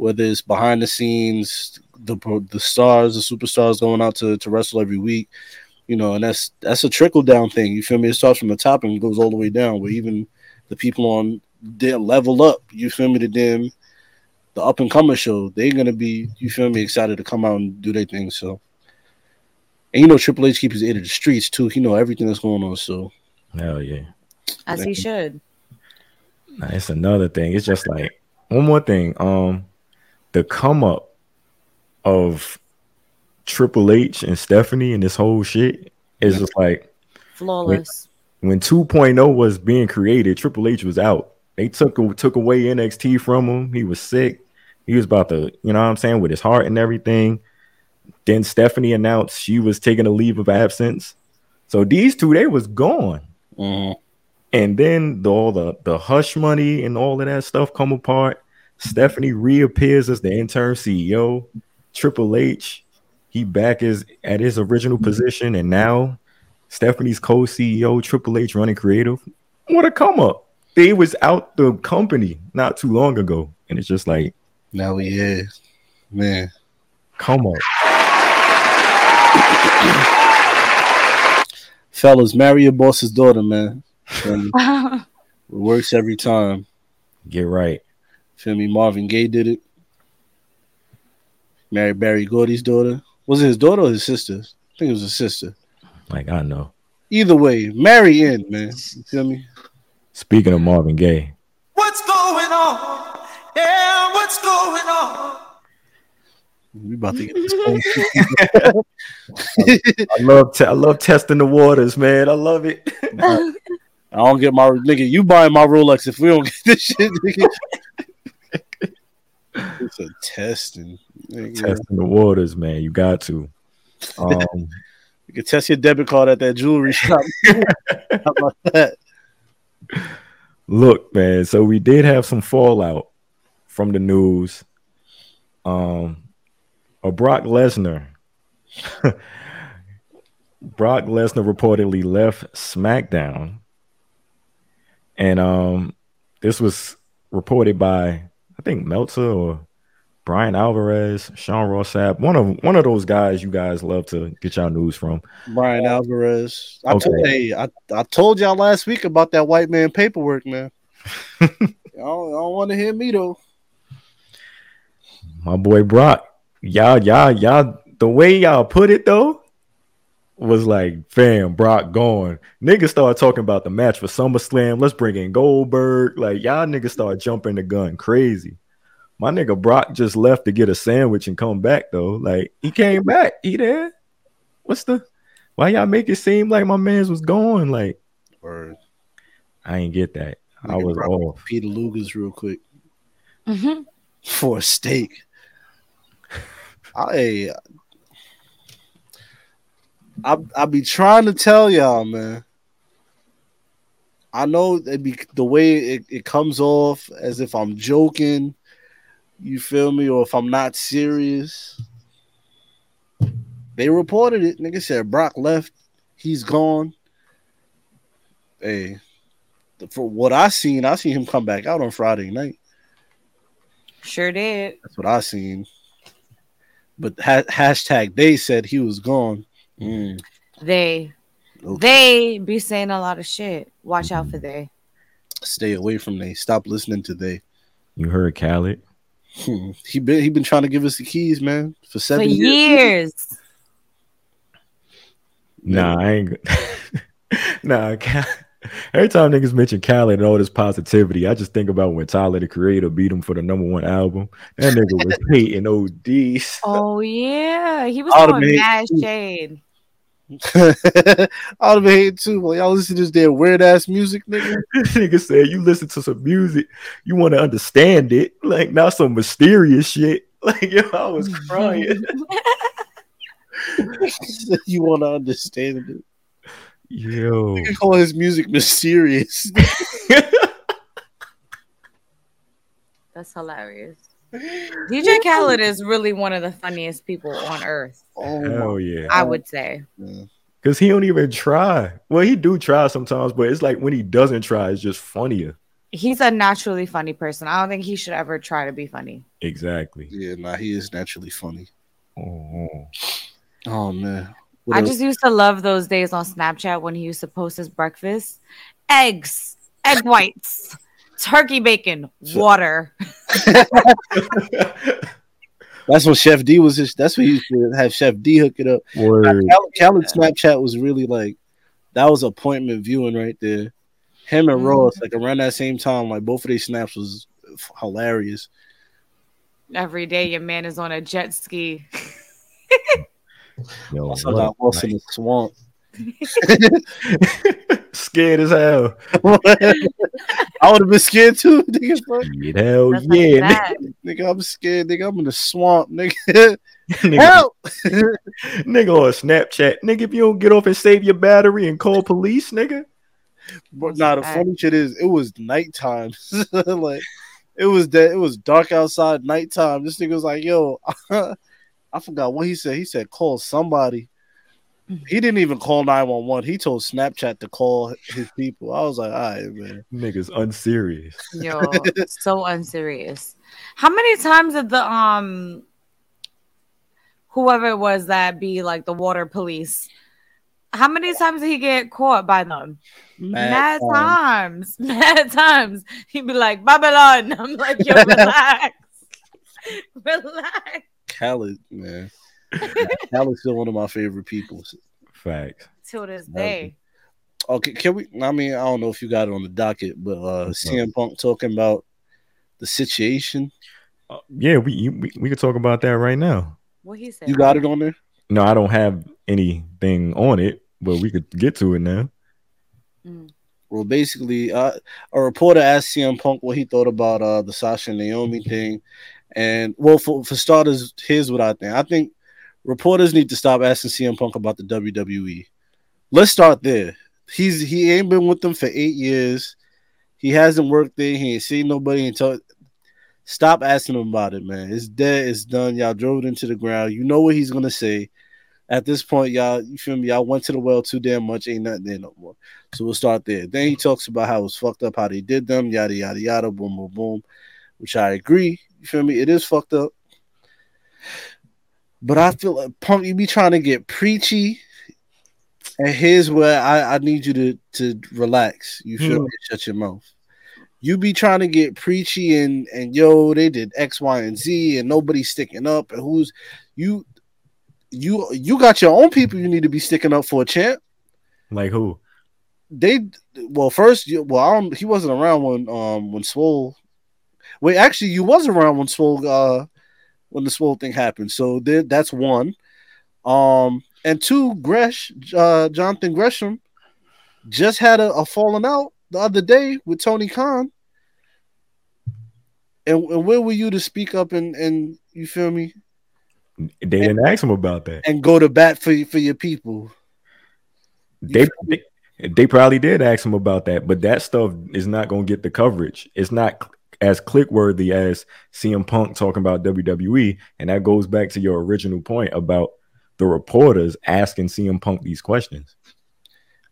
C: whether it's behind the scenes, the the stars, the superstars going out to, to wrestle every week. You know, and that's that's a trickle down thing. You feel me? It starts from the top and goes all the way down. Where even the people on their level up, you feel me? To them, the up and comer show, they're gonna be, you feel me, excited to come out and do their thing. So. And you know Triple H keeps his ear to the streets too. He know everything that's going on. So
B: Hell yeah.
A: As he should.
B: Nah, It's another thing. It's just like one more thing. Um, the come up of Triple H and Stephanie and this whole shit is just like
A: Flawless.
B: when 2.0 was being created, Triple H was out. They took took away NXT from him. He was sick. He was about to, you know what I'm saying, with his heart and everything. Then Stephanie announced she was taking a leave of absence. So these two, they was gone.
C: mhm.
B: And then the, all the the hush money and all of that stuff come apart. Stephanie reappears as the interim CEO. Triple H, he back is at his original position, and now Stephanie's co-CEO, Triple H running creative. What a come up! They was out the company not too long ago, and it's just like
C: now we here, man.
B: come up.
C: Fellas, marry your boss's daughter, man. And it works every time.
B: Get right.
C: Feel me? Marvin Gaye did it. Married Berry Gordy's daughter. Was it his daughter or his sister? I think it was his sister.
B: Like I know.
C: Either way, marry in, man. You feel me?
B: Speaking of Marvin Gaye,
F: What's going on? Yeah, what's going on?
C: We about to get this phone.
B: I love te- I love testing the waters, man. I love it.
C: I don't get my nigga. You buying my Rolex if we don't get this shit, nigga. it's a testing.
B: Testing the waters, man. You got to. Um,
C: You can test your debit card at that jewelry shop. How about that?
B: look, man. So we did have some fallout from the news. Um, a Brock Lesnar. Brock Lesnar reportedly left SmackDown, and um, this was reported by I think Meltzer or Bryan Alvarez, Sean Ross Sapp, one of one of those guys you guys love to get y'all news from.
C: Bryan Alvarez. I
B: Okay.
C: told hey, I, I told y'all last week about that white man paperwork, man. I don't want to hear me though.
B: my boy Brock. Y'all, y'all, y'all, the way y'all put it though was like, fam, Brock gone. Niggas start talking about the match for SummerSlam. Let's bring in Goldberg. Like, y'all niggas start jumping the gun crazy. My nigga Brock just left to get a sandwich and come back though. Like he came back. He there. What's the? Why y'all make it seem like my man's was gone? Like
C: Or
B: I ain't get that. I was
C: brought
B: off.
C: Peter Luger's real quick
A: Mhm.
C: for a steak. I I I be trying to tell y'all, man. I know it be the way it, it comes off as if I'm joking, you feel me, or if I'm not serious. They reported it. Nigga said Brock left. He's gone. Hey, for what I seen, I seen him come back out on Friday night.
A: Sure did.
C: That's what I seen. But ha- hashtag they said he was gone. Mm,
A: They
C: okay.
A: they be saying a lot of shit. Watch out for they.
C: Stay away from they. Stop listening to they.
B: You heard Khaled?
C: Hmm. He been he been trying to give us the keys, man, for
A: For
C: seven years.
A: years.
B: Nah, I ain't. nah, Cal- every time niggas mention Khaled and all this positivity, I just think about when Tyler the Creator beat him for the number one album. That nigga was hating ODs.
A: Oh yeah. He was
C: I'd have
A: throwing mad shade.
C: I'd have been hating too. Well, y'all listen to this damn weird ass music, nigga.
B: nigga said you listen to some music, you want to understand it, like not some mysterious shit. Like yo, I was crying.
C: you want to understand it?
B: yo,
C: You call his music mysterious.
A: That's hilarious. DJ Khaled is really one of the funniest people on earth.
C: oh
B: yeah.
A: I would say.
C: God.
B: Cause he don't even try. Well, he do try sometimes, but it's like when he doesn't try, it's just funnier.
A: He's a naturally funny person. I don't think he should ever try to be funny.
B: Exactly.
C: Yeah, nah, he is naturally funny.
B: Oh,
C: Oh man. What
A: I
C: else?
A: just used to love those days on Snapchat when he used to post his breakfast. Eggs, egg whites, turkey bacon, water.
C: That's when Chef D was. His, that's when he used to have Chef D hook it up.
B: Word.
C: Khaled, Khaled Snapchat was really like that was appointment viewing right there. Him and
A: Mhm.
C: Ross, like around that same time, like both of these snaps was f- hilarious.
A: Every day your man is on a jet ski.
B: Yo,
C: Also got
B: a
C: lost in the swamp.
B: Night. Scared as hell.
C: I would have been scared too, nigga. fuck.
B: Shit, Hell
A: That's like
B: yeah,
A: that.
C: Nigga, I'm scared, nigga. I'm in the swamp, nigga.
B: nigga.
C: Help!
B: nigga on Snapchat. Nigga, if you don't get off and save your battery and call police, nigga.
C: But nah, the funny shit is, it was nighttime. like, it was that it was dark outside, nighttime. This nigga was like, "Yo, I forgot what he said. He said call somebody." He didn't even call nine one one. He told Snapchat to call his people. I was like, "All right, man."
B: Niggas unserious.
A: Yo, so unserious. How many times did the um whoever it was that be like the water police? How many times did he get caught by them? Mad,
C: Mad
A: times. Mad times. He'd be like, Babylon. I'm like, yo, relax. relax.
C: Khaled, man. Khaled's still one of my favorite people.
B: Facts.
A: Till this day.
C: Okay, can we? I mean, I don't know if you got it on the docket, but uh
B: What's?
C: CM Punk talking about the situation.
B: Uh, yeah, we, you- we we could talk about that right now.
A: What he said.
C: You got it on there?
B: No, I don't have anything on it, but we could get to it now.
A: Mm.
C: Well, basically, uh, a reporter asked CM Punk what he thought about uh, the Sasha and Naomi thing, and well, for for starters, here's what I think. I think reporters need to stop asking CM Punk about the WWE. Let's start there. He's he ain't been with them for eight years. He hasn't worked there. He ain't seen nobody until. Stop asking him about it, man. It's dead. It's done. Y'all drove it into the ground. You know what he's gonna say. At this point, y'all, you feel me? Y'all went to the well too damn much. Ain't nothing there no more. So we'll start there. Then he talks about how it was fucked up, how they did them, yada yada yada, boom boom boom, which I agree. You feel me? It is fucked up. But I feel like Punk, you be trying to get preachy. And here's where I, I need you to to relax. You feel
B: Hmm.
C: me? Shut your mouth. You be trying to get preachy and and yo, they did X, Y, and Z, and nobody's sticking up. And who's you? You you got your own people you need to be sticking up for, a champ
B: Like who?
C: they well first you- well I don't, he wasn't around when um when Swole Wait, actually, you was around when Swole uh when the Swole thing happened. So there, that's one. Um, and two, Gresh, uh, Jonathan Gresham, just had a, a falling out the other day with Tony Khan. And, and where were you to speak up and and you feel me
B: They didn't ask him about that.
C: and go to bat for for your people?
B: They, they they probably did ask him about that, but that stuff is not going to get the coverage. It's not as click worthy as CM Punk talking about WWE, and that goes back to your original point about the reporters asking CM Punk these questions.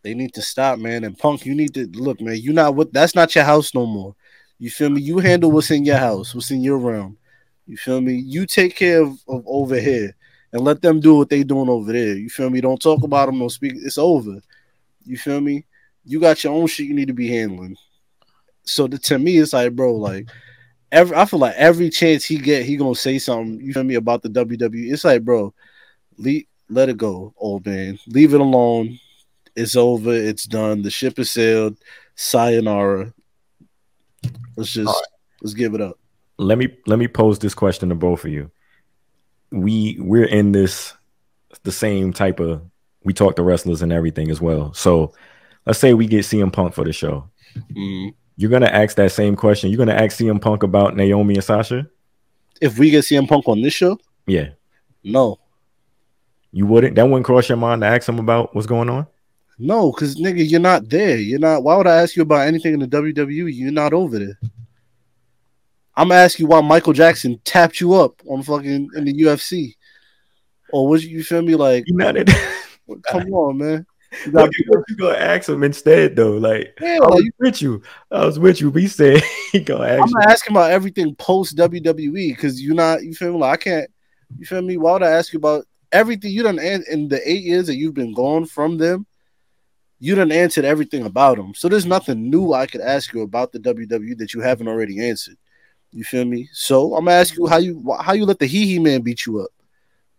C: They need to stop, man. And Punk, you need to look, man. You're not what that's not your house no more. You feel me? You handle what's in your house, what's in your realm. You feel me? You take care of, of over here and let them do what they doing over there. You feel me? Don't talk about them, don't speak. It's over. You feel me? You got your own shit you need to be handling. So the, to me, it's like, bro, like every I feel like every chance he get, he gonna say something. You feel me about the WWE? It's like, bro, le- let it go, old man. Leave it alone. It's over. It's done. The ship is sailed. Sayonara. Let's just let's give it up.
B: Let me let me pose this question to both of you. We we're in this the same type of we talk to wrestlers and everything as well. So let's say we get CM Punk for the show.
C: Mm.
B: You're gonna ask that same question. You're gonna ask CM Punk about Naomi and Sasha?
C: If we get CM Punk on this show,
B: Yeah.
C: no,
B: You wouldn't that wouldn't cross your mind to ask him about what's going on?
C: no, because nigga, you're not there. You're not. Why would I ask you about anything in the WWE? You're not over there. I'm gonna ask you why Michael Jackson tapped you up on fucking in the UFC, or was you feel me? Like,
B: You not
C: come on, man. You
B: What you, gonna ask him instead though? Like
C: Yeah,
B: I
C: like,
B: was with you. I was with you. But he said he gonna ask
C: I'm
B: you.
C: gonna ask him about everything post WWE because you're not. You feel me? Like I can't. You feel me? Why would I ask you about everything you done an- in the eight years that you've been gone from them? You done answered everything about them. So there's nothing new I could ask you about the WWE that you haven't already answered. You feel me? So I'm gonna ask you how you how you let the hee hee man beat you up.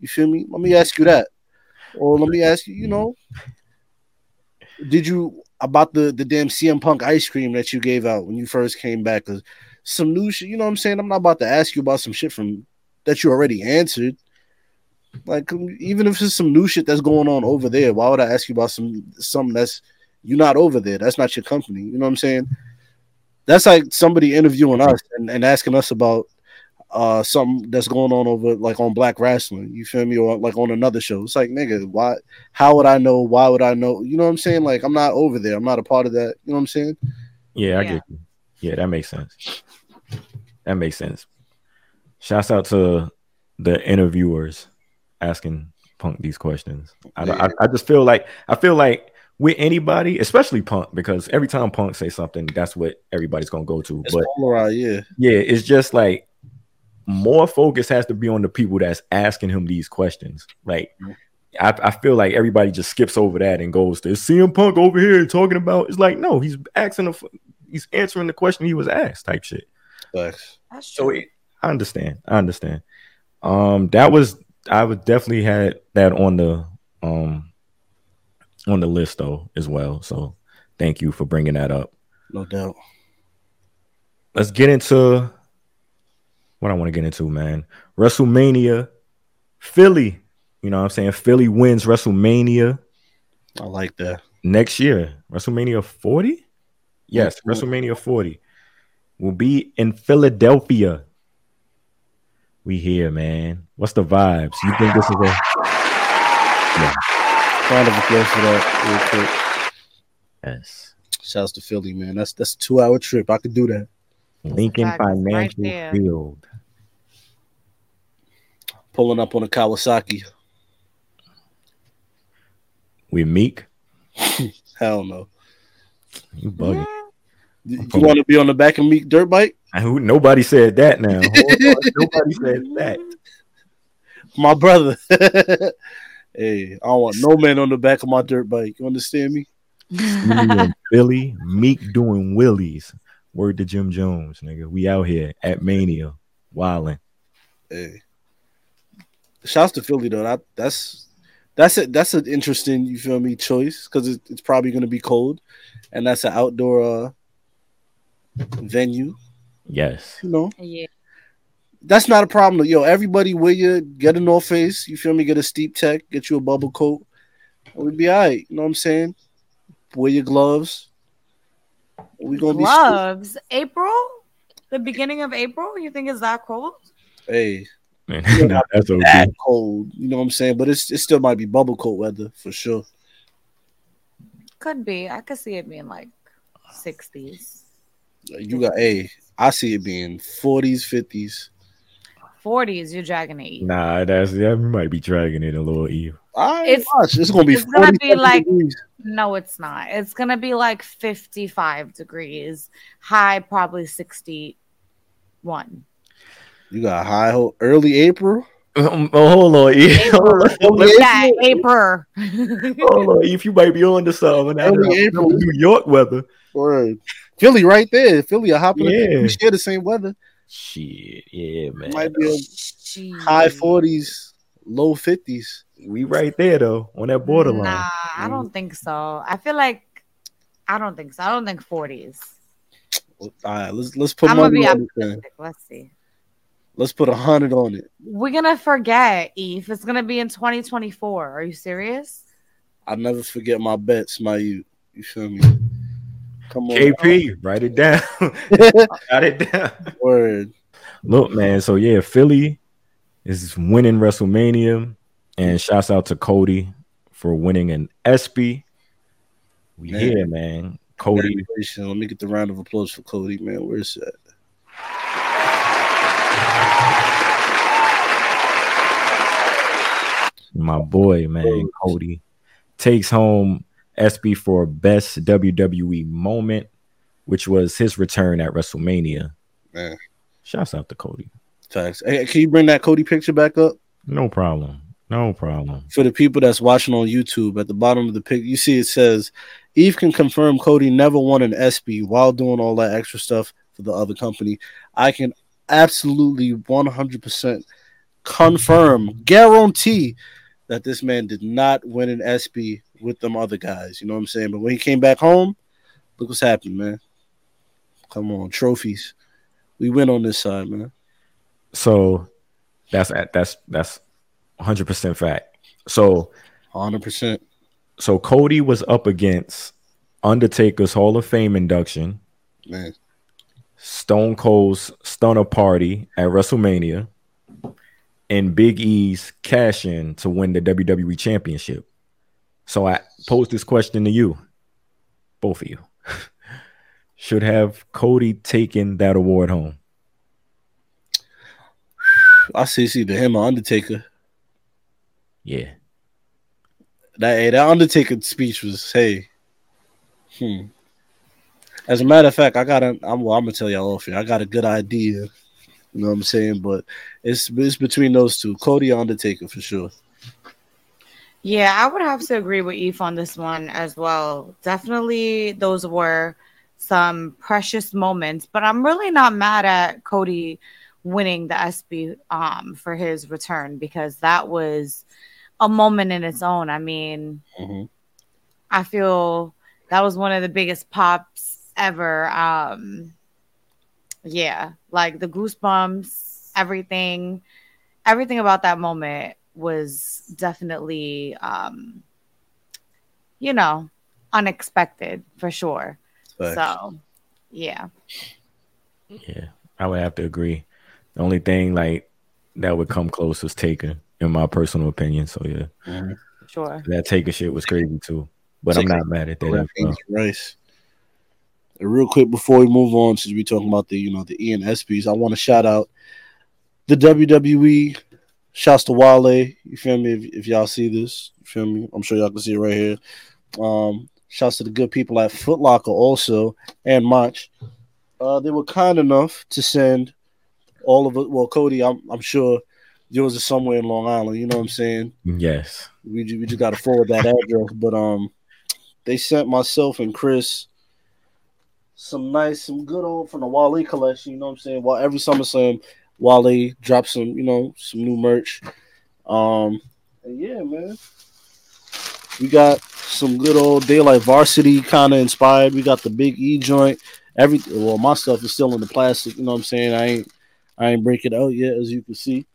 C: You feel me? Let me ask you that, or let me ask you. You know, did you about the the damn CM Punk ice cream that you gave out when you first came back? Cause some new shit. You know what I'm saying? I'm not about to ask you about some shit from that you already answered. Like even if it's some new shit that's going on over there, why would I ask you about some something that's you're not over there? That's not your company. You know what I'm saying? That's like somebody interviewing us and, and asking us about uh something that's going on over like on black wrestling. You feel me? Or like on another show. It's like nigga, why how would I know? Why would I know? You know what I'm saying? Like I'm not over there. I'm not a part of that. You know what I'm saying?
B: Yeah, I
A: Yeah.
B: get you. Yeah, that makes sense. That makes sense. Shouts out to the interviewers asking Punk these questions. I, I, I just feel like I feel like with anybody, especially Punk, because every time Punk say something, that's what everybody's gonna go to.
C: It's
B: But
C: polarized, yeah.
B: yeah, it's just like more focus has to be on the people that's asking him these questions. Like, I, I feel like everybody just skips over that and goes to "Is CM Punk over here talking about. It's like, no, he's asking, a, he's answering the question he was asked, type shit.
C: Facts.
A: That's
B: So it, I understand. I understand. Um, that was I would definitely had that on the um on the list though as well. So thank you for bringing that up.
C: No doubt.
B: let's get into what I want to get into, man. WrestleMania, Philly. You know what I'm saying? Philly wins WrestleMania
C: I like that.
B: next year. WrestleMania 40? Yes. WrestleMania 40 will be in Philadelphia. We here, man. What's the vibes? You think this is a
C: Round of applause for that, real quick.
B: yes.
C: Shouts to Philly, man. That's that's a two hour trip. I could do that.
B: Lincoln
A: Fact, right
B: Financial
A: there.
B: Field.
C: Pulling up on a Kawasaki.
B: We Meek.
C: Hell no.
B: You bugging.
C: You want to be on the back of Meek dirt bike?
B: And Who nobody said that now. Nobody said that.
C: My brother. hey, I don't want no man on the back of my dirt bike. You understand me?
B: Billy, Meek doing willies. Word to Jim Jones, nigga. We out here at Mania, wilding.
C: Hey. Shouts to Philly though. That that's that's it. That's an interesting, you feel me, choice because it, it's probably gonna be cold, and that's an outdoor uh, venue.
B: Yes.
C: You know,
A: Yeah.
C: that's not a problem. Yo, everybody wear your get a North Face. You feel me? Get a steep tech. Get you a bubble coat. We'll be all right. You know what I'm saying? Wear your gloves. We gonna be
A: Gloves. April? The beginning of April? You think it's that cold?
C: hey
B: Man, nah, that's okay.
C: that cold. You know what I'm saying? But it's it still might be bubble coat weather for sure.
A: Could be. I could see it being like 60s.
C: You got a. I see it being 40s, 50s.
A: 40s, you're dragging it.
B: Nah, that's that might be dragging it a little Eve.
C: I
A: It's-
C: watch. It's gonna be
A: it's gonna be like-
C: degrees.
A: No, it's not. It's gonna be like 55 degrees. High probably 61.
C: You got high ho- early April.
B: Um, oh, hold on, Eve. Hold on, hold on,
A: Yeah, April.
B: hold on, Eve. You might be on to something. Now
C: Early
B: that I know
C: April.
B: New York weather.
C: Or Philly right there. Philly, a hop in
B: Yeah.
C: We share the same weather.
B: Shit, yeah, man.
C: Might be a
A: Jeez.
C: high 40s, low 50s.
B: We right there though, on that borderline.
A: Nah, I don't mm-hmm. think so. I feel like I don't think so. I don't think 40s.
C: All right, let's let's put
A: I'm gonna be
C: on it. Then.
A: optimistic. Let's see.
C: Let's put a hundred on it.
A: We're gonna forget, Eve. It's gonna be in 2024. Are you serious?
C: I never forget my bets, my you. You feel me? Come on,
B: KP, write it down. Got it down.
C: word.
B: Look, man. So yeah, Philly is winning WrestleMania, and shouts out to Cody for winning an ESPY. We
C: Man.
B: here, man. Cody,
C: Let me get the round of applause for Cody, man. Where's that?
B: my boy, man, Cody takes home ESPY for best WWE moment, which was his return at WrestleMania.
C: Man.
B: Shouts out to Cody.
C: Thanks. Hey, can you bring that Cody picture back up?
B: No problem. No problem.
C: For the people that's watching on YouTube, at the bottom of the pic, you see it says Eve can confirm Cody never won an ESPY while doing all that extra stuff for the other company. I can absolutely 100% confirm, guarantee that this man did not win an ESPY with them other guys. You know what I'm saying? But when he came back home, look what's happened, man. Come on, trophies. We win on this side, man.
B: So that's that's that's 100 percent fact. So
C: 100%.
B: so Cody was up against Undertaker's Hall of Fame induction,
C: Man.
B: Stone Cold's Stunner Party at WrestleMania, and Big E's cash in to win the WWE Championship. So I pose this question to you, both of you. Should have Cody taken that award home?
C: I see, see the him or Undertaker.
B: Yeah.
C: That hey, that Undertaker speech was hey. Hmm. As a matter of fact, I got a. I'm, well, I'm gonna tell y'all off here. I got a good idea. You know what I'm saying? But it's it's between those two, Cody Undertaker for sure.
A: Yeah, I would have to agree with Eve on this one as well. Definitely, those were some precious moments, but I'm really not mad at Cody winning the ESPY um, for his return because that was a moment in its own. I mean,
C: Mhm.
A: I feel that was one of the biggest pops ever. Um, yeah, like the goosebumps, everything, everything about that moment was definitely, um, you know, unexpected for sure.
C: Facts.
A: So, yeah,
B: Yeah, I would have to agree. The only thing like that would come close was Taker, in my personal opinion. So yeah,
C: Mhm.
A: sure.
B: that Taker shit was crazy too. But I'm not mad at that.
C: Red
B: as well.
C: beans and rice. And real quick before we move on, since we're talking about the you know the E and I want to shout out the WWE. Shouts to Wale. You feel me? If, if y'all see this, you feel me? I'm sure y'all can see it right here. Um, shouts to the good people at Foot Locker also and Mach. Uh, they were kind enough to send all of it. Well, Cody, I'm I'm sure yours is somewhere in Long Island. You know what I'm saying?
B: Yes.
C: we we just got to forward that address. But um, they sent myself and Chris some nice, some good old from the Wale collection. You know what I'm saying? Well, every SummerSlam, Wale drops some, you know, some new merch. Um, and yeah, man, we got some good old daylight varsity kind of inspired. We got the Big E joint. every well, my stuff is still in the plastic. You know what I'm saying? I ain't I ain't break it out yet, as you can see.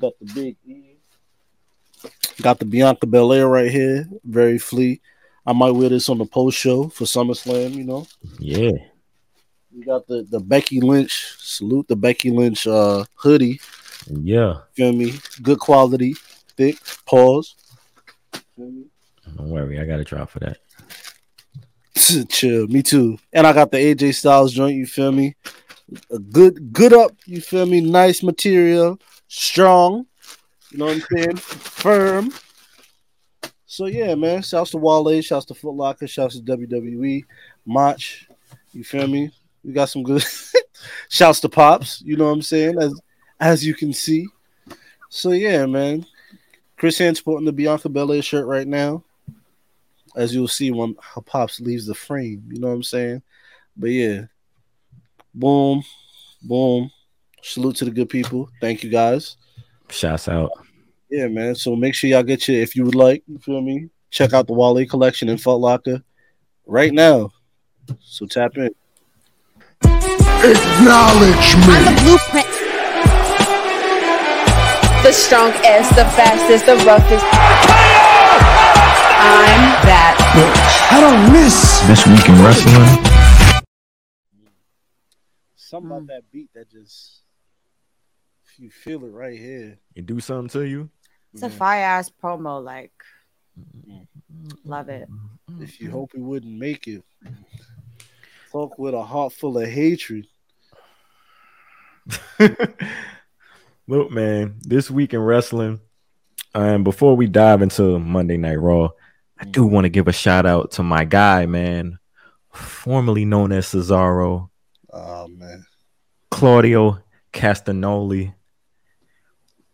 C: Got the big E. Got the Bianca Belair right here, very fleet. I might wear this on the post show for SummerSlam. You know,
B: Yeah.
C: We got the the Becky Lynch salute the Becky Lynch uh hoodie.
B: Yeah.
C: Feel me? Good quality, thick. Pause.
B: Don't worry, I got a drop for that.
C: Chill, me too. And I got the AJ Styles joint. You feel me? A good, good up. You feel me? Nice material, strong. You know what I'm saying? Firm. So yeah, man. Shouts to Wale. Shouts to Foot Locker. Shouts to WWE. Mach. You feel me? We got some good. shouts to Pops. You know what I'm saying? As as you can see. So yeah, man. Chris Hand sporting the Bianca Belair shirt right now as you'll see when her pops leaves the frame. You know what I'm saying? But yeah, boom, boom. Salute to the good people. Thank you guys.
B: Shouts out.
C: Yeah, man. So make sure y'all get your if you would like. You feel me? Check out the Wale collection in Foot Locker right now. So tap in.
G: Acknowledge me.
H: I'm the blueprint. The strongest, the fastest, the roughest. I'm that bitch.
G: I don't miss.
B: This week in wrestling.
C: Something about that beat that just you feel it right here.
B: It do something to you.
A: It's a fire ass promo. Like, love it.
C: If you hope he wouldn't make it. Talk with a heart full of hatred.
B: Look, man, this week in wrestling, and before we dive into Monday Night Raw, I do want to give a shout out to my guy, man, formerly known as Cesaro,
C: Oh man.
B: Claudio Castagnoli,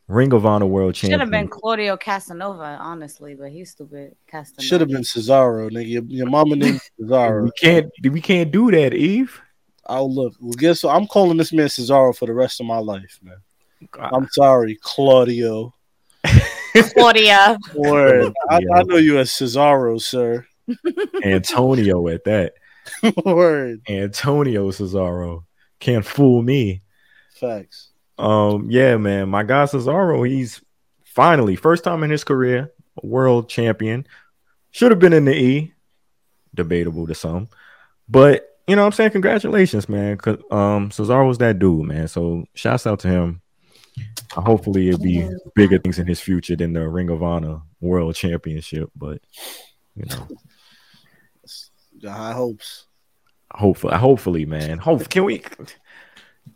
B: Ring of Honor World Champion.
A: Should have been Claudio Casanova, honestly, but he's stupid. Casanova.
C: Should have been Cesaro, nigga. Your, your mama named Cesaro.
B: We can't, we can't do that, Eve.
C: I'll look. Well, guess what? I'm calling this man Cesaro for the rest of my life, man. I'm sorry, Claudio.
A: Claudia.
C: Word. I, I know you as Cesaro, sir.
B: Antonio at that.
C: Word.
B: Antonio Cesaro can't fool me.
C: Facts.
B: Um, yeah, man, my guy Cesaro, he's finally first time in his career, world champion. Should have been in the E, debatable to some, but you know what I'm saying. Congratulations, man. 'cause, um, was that dude, man. So shouts out to him. Uh, Hopefully, it'll be bigger things in his future than the Ring of Honor World Championship, but you know,
C: Got high hopes.
B: hopefully, hopefully, man. Hope can we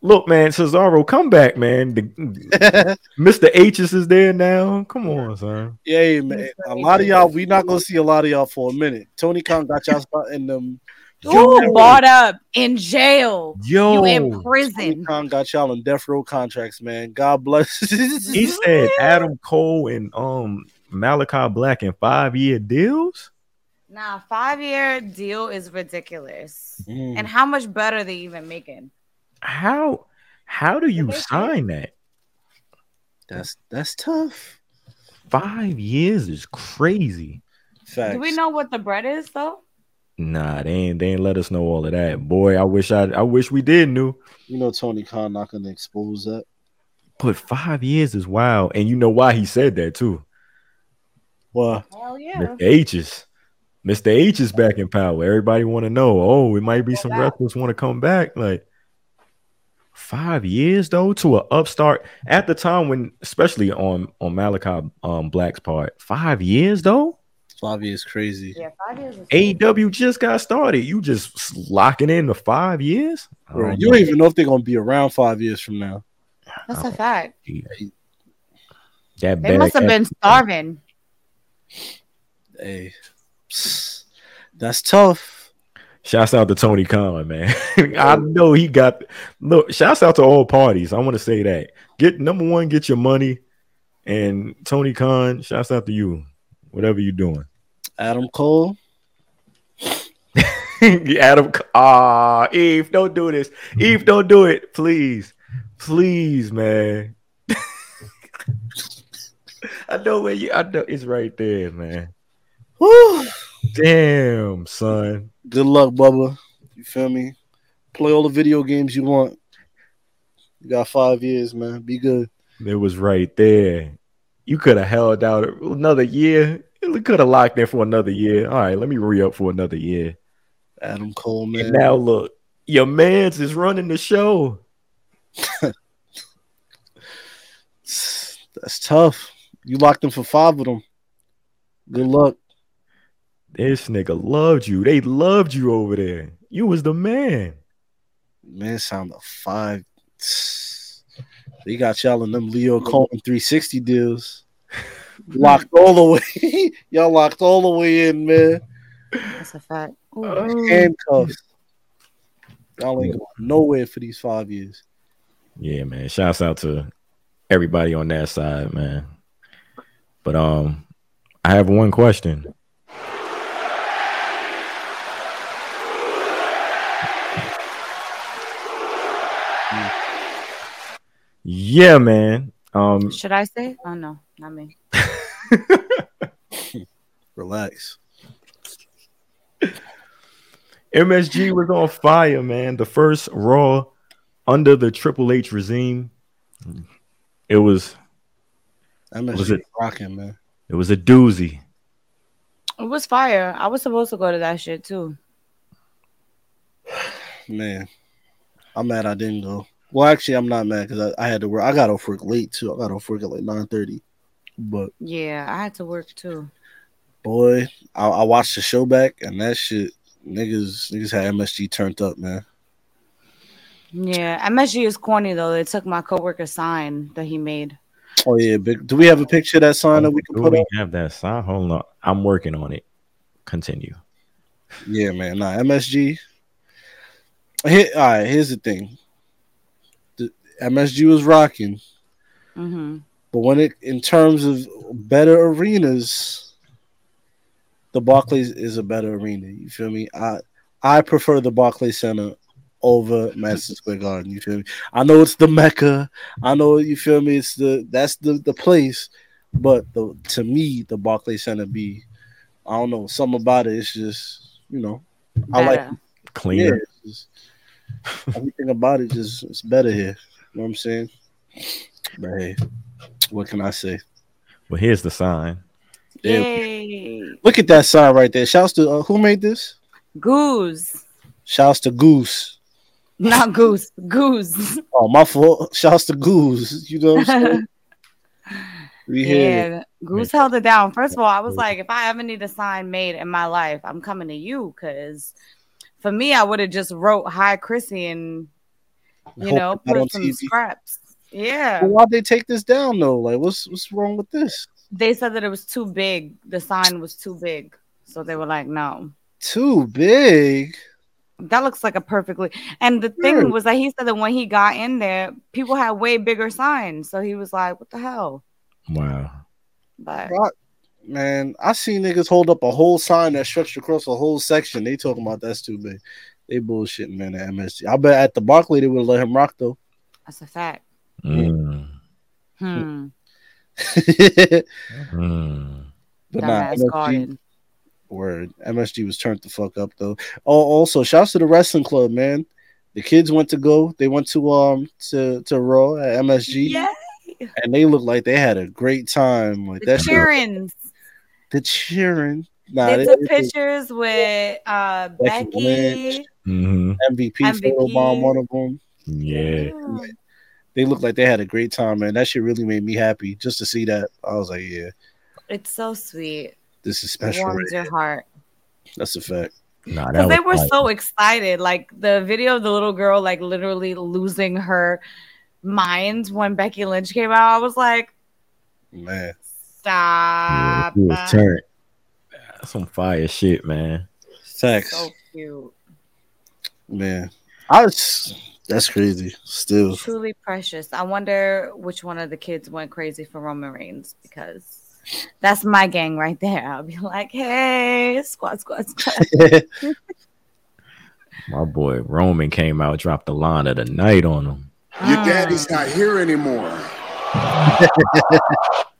B: look, man? Cesaro, come back, man. The, Mr. H's is there now. Come on, son.
C: Yeah, man. A lot of y'all, we not gonna see a lot of y'all for a minute. Tony Khan got y'all spot in them.
A: Ooh, bought up in jail.
B: Yo,
A: You in
C: Tony
A: prison.
C: Khan got y'all on death row contracts, man. God bless.
B: he said Adam Cole and um Malachi Black in five year deals.
A: Nah, five year deal is ridiculous.
C: Mm.
A: And how much better they even making?
B: How how do you sign that?
C: That's that's tough.
B: Five years is crazy.
C: Facts.
A: Do we know what the bread is though?
B: Nah, they ain't they ain't let us know all of that. Boy, I wish I I wish we did knew.
C: You know Tony Khan not gonna expose that.
B: But five years is wild. And you know why he said that too.
C: Well,
A: Hell yeah.
B: Mr. H is Mr. H is back in power. Everybody want to know. Oh, it might be some wrestlers want to come back. Like five years though to an upstart at the time when, especially on on Malachi um Black's part, five years though.
C: Five years crazy.
A: Yeah, five years
B: AEW just got started. You just locking in the five years.
C: Bro,
B: don't
C: you don't even know if they're gonna be around five years from now.
A: That's a oh, fact.
B: that
A: They must have been starving.
C: Hey, that's tough.
B: Shouts out to Tony Khan, man. I know he got look. Shouts out to all parties. I want to say that. Get number one, get your money, and Tony Khan. Shouts out to you. Whatever you're doing,
C: Adam Cole.
B: Adam. Ah, Eve, don't do this. Eve, don't do it, please, please, man. I know where you. I know it's right there, man.
C: Woo.
B: Damn, son.
C: Good luck, Bubba. You feel me? Play all the video games you want. You got five years, man. Be good.
B: It was right there. You could have held out another year. Could have locked in for another year. All right, let me re up for another year.
C: Adam Coleman.
B: And now look, your man's is running the show.
C: That's tough. You locked in for five of them. Good luck.
B: This nigga loved you. They loved you over there. You was the man.
C: Man, sound of five. They got y'all in them Leo Coleman 360 deals. Locked all the way. y'all locked all the way in, man.
A: That's a fact. Ooh.
C: Handcuffs. Y'all ain't going nowhere for these five years.
B: Yeah, man. Shouts out to everybody on that side, man. But um, I have one question. Yeah, man. Um,
A: Should I say? Oh no, not me.
C: Relax.
B: MSG was on fire, man. The first Raw under the Triple H regime. It was
C: MSG
B: Was it-
C: rocking, man.
B: it was a doozy.
A: It was fire. I was supposed to go to that shit too.
C: Man, I'm mad I didn't go. Well, actually, I'm not mad because I, I had to work. I got off work late too. I got off work at like 9:30. But
A: Yeah, I had to work too.
C: boy, I, I watched the show back and that shit, niggas, niggas had MSG turned up, man.
A: Yeah, MSG is corny though. They took my coworker sign that he made.
C: Oh yeah, big. Do we have a picture of that sign that we can
B: Do
C: put
B: we
C: up?
B: have that sign? Hold on. I'm working on it. Continue.
C: Yeah, man. Nah, MSG. Here, all right. Here's the thing. The MSG was rocking,
A: hmm
C: but when it in terms of better arenas, the Barclays is a better arena. You feel me? I I prefer the Barclays Center over Madison Square Garden. You feel me? I know it's the Mecca. I know you feel me. It's the that's the the place, but the to me the Barclays Center be I don't know something about it. It's just you know I like
A: Better.
C: yeah,
B: Cleaner.
C: just- everything about it just it's better here. You know what I'm saying? But hey, what can I say?
B: But here's the sign.
A: Yay.
C: Look at that sign right there. Shouts to uh, who made this?
A: Goose.
C: Shouts to Goose.
A: Not goose. Goose.
C: Oh, my fault. Shouts to Goose. You know what I'm saying? We here.
A: yeah, Goose held it down. First of all, I was like, if I ever need a sign made in my life, I'm coming to you because for me, I would have just wrote "Hi, Chrissy" and you know
C: it's not on
A: put some
C: TV.
A: scraps. Yeah,
C: Well, why'd they take this down though? Like, what's what's wrong with this?
A: they said that it was too big. The sign was too big, so they were like, no.
C: Too big.
A: That looks like a perfectly. And the thing
C: Sure.
A: was that he said that when he got in there, people had way bigger signs. So he was like, "What the hell?"
B: Wow.
A: But
C: Man, I see niggas hold up a whole sign that stretched across a whole section. They talking about that's too big. They bullshitting, man. At MSG. I bet at the Barclay they would let him rock though.
A: that's a fact.
B: Mm.
A: Hmm.
C: but
B: Mm.
C: nah, MSG, word. MSG was turned the fuck up though. Oh, also, shouts to the wrestling club, man. The kids went to go. They went to um to to Raw at MSG,
A: Yeah.
C: and they looked like they had a great time. Like
A: The
C: that, shit,
A: cheering.
C: the cheering. Nah,
A: they
C: they,
A: took
C: they-
A: pictures with uh
C: Becky
A: Becky.
C: Lynch.
B: hmm
C: MVP,
A: MVP.
C: photobomb one of them.
B: Yeah.
A: Yeah.
C: They looked like they had a great time, man. That shit really made me happy just to see that. I was like, yeah,
A: It's so sweet.
C: this is special.
A: It
C: special.
A: warms
C: right
A: your heart.
C: That's a fact.
B: Nah, that
A: they were
B: like-
A: so excited. Like the video of the little girl, like literally losing her mind when Becky Lynch came out. I was like,
C: Man,
B: yeah,
A: stop.
B: he was turned. That's some fire shit, man.
C: facts,
A: so cute.
C: man. I was, that's crazy. Still,
A: Truly precious. I wonder which one of the kids went crazy for Roman Reigns because that's my gang right there. I'll be like, hey, squad, squad, squad.
B: My boy Roman came out, dropped the line of the night on him.
G: Your daddy's not here anymore.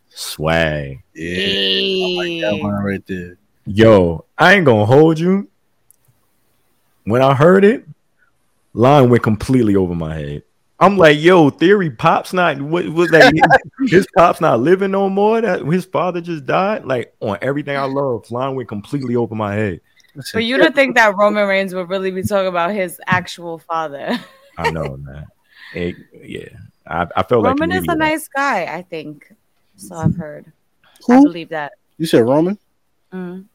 B: Swag.
C: yeah, I like that one right there.
B: Yo, I ain't gonna hold you. When I heard it, line went completely over my head. I'm like, yo, theory, pops not what was that? his pops not living no more. That his father just died. Like on everything I love, line went completely over my head.
A: For you to think that Roman Reigns would really be talking about his actual father.
B: I know, man. It- yeah, I, I felt like
A: Roman is a nice guy, I think. So I've heard. I
C: Who?
A: believe that.
C: You said Roman?
A: Mm.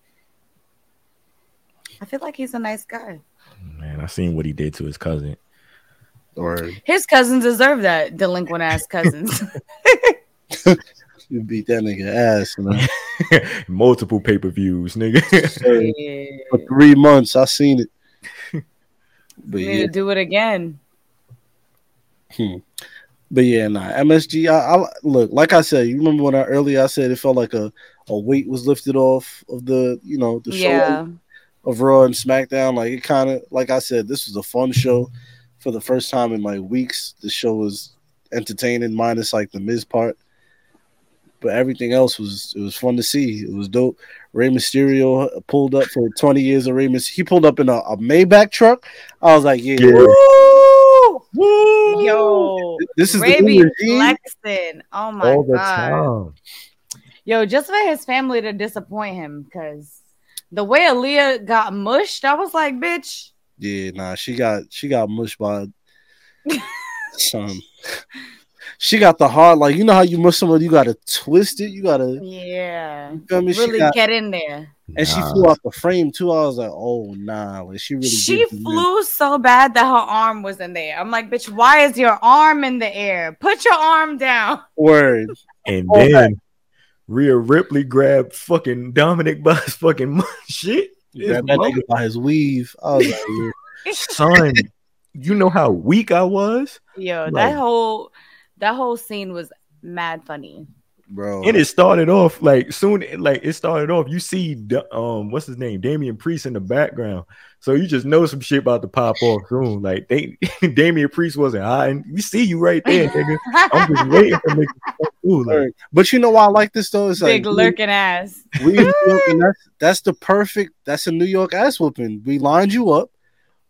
A: I feel like he's a nice guy.
B: man. I seen what he did to his cousin.
C: Or
A: His cousins deserve that delinquent ass cousins.
C: you beat that nigga ass, man.
B: Multiple pay per views, nigga.
A: yeah.
C: For three months, I seen it. But
A: We need
C: yeah,
A: to do it again. Hmm.
C: but yeah, nah. MSG. I, I look like I said. You remember when I earlier I said it felt like a a weight was lifted off of the you know the show
A: Yeah.
C: Of Raw and SmackDown. Like it kind of like I said, this was a fun show for the first time in like weeks. The show was entertaining, minus like the Miz part. But everything else was it was fun to see. It was dope. Rey Mysterio pulled up for 20 years of Rey Mysterio. He pulled up in a, a Maybach truck. I was like, yeah,
B: Yeah.
A: Woo! Yo,
C: this is
A: Ray
C: the
A: be
C: new regime.
A: flexing. Oh my
B: All the
A: god.
B: time.
A: Yo, just for his family to disappoint him, because the way Aalyah got mushed, I was like, bitch.
C: Yeah, nah, she got she got mushed by some. She got the hard like you know how you mush someone, you gotta twist it, you gotta
A: Yeah.
C: you feel me? She
A: Really
C: got-
A: get in there.
C: and she flew off the frame too. I was like, oh nah, like she really
A: She
C: did do
A: flew so bad that her arm was in there. I'm like, bitch, why is your arm in the air? Put your arm down.
C: Word.
B: And then Rhea Ripley grabbed fucking Dominik by his fucking shit.
C: Grabbed that nigga by his weave. I was like,
B: son, you know how weak I was?
A: Yo,
B: Like-
A: that whole that whole scene was mad funny.
C: Bro.
B: And it started off like soon, like it started off. You see, um, what's his name, Damian Priest in the background, so you just know some shit about to pop off soon. Like they, Damian Priest wasn't hiding. We see you right there, nigga. I'm just waiting for niggas to. Like,
C: But you know why I like this though? It's like
A: Big
C: like
A: lurking ass.
C: we, we in New York, and that's that's the perfect. That's a New York ass whooping. We lined you up.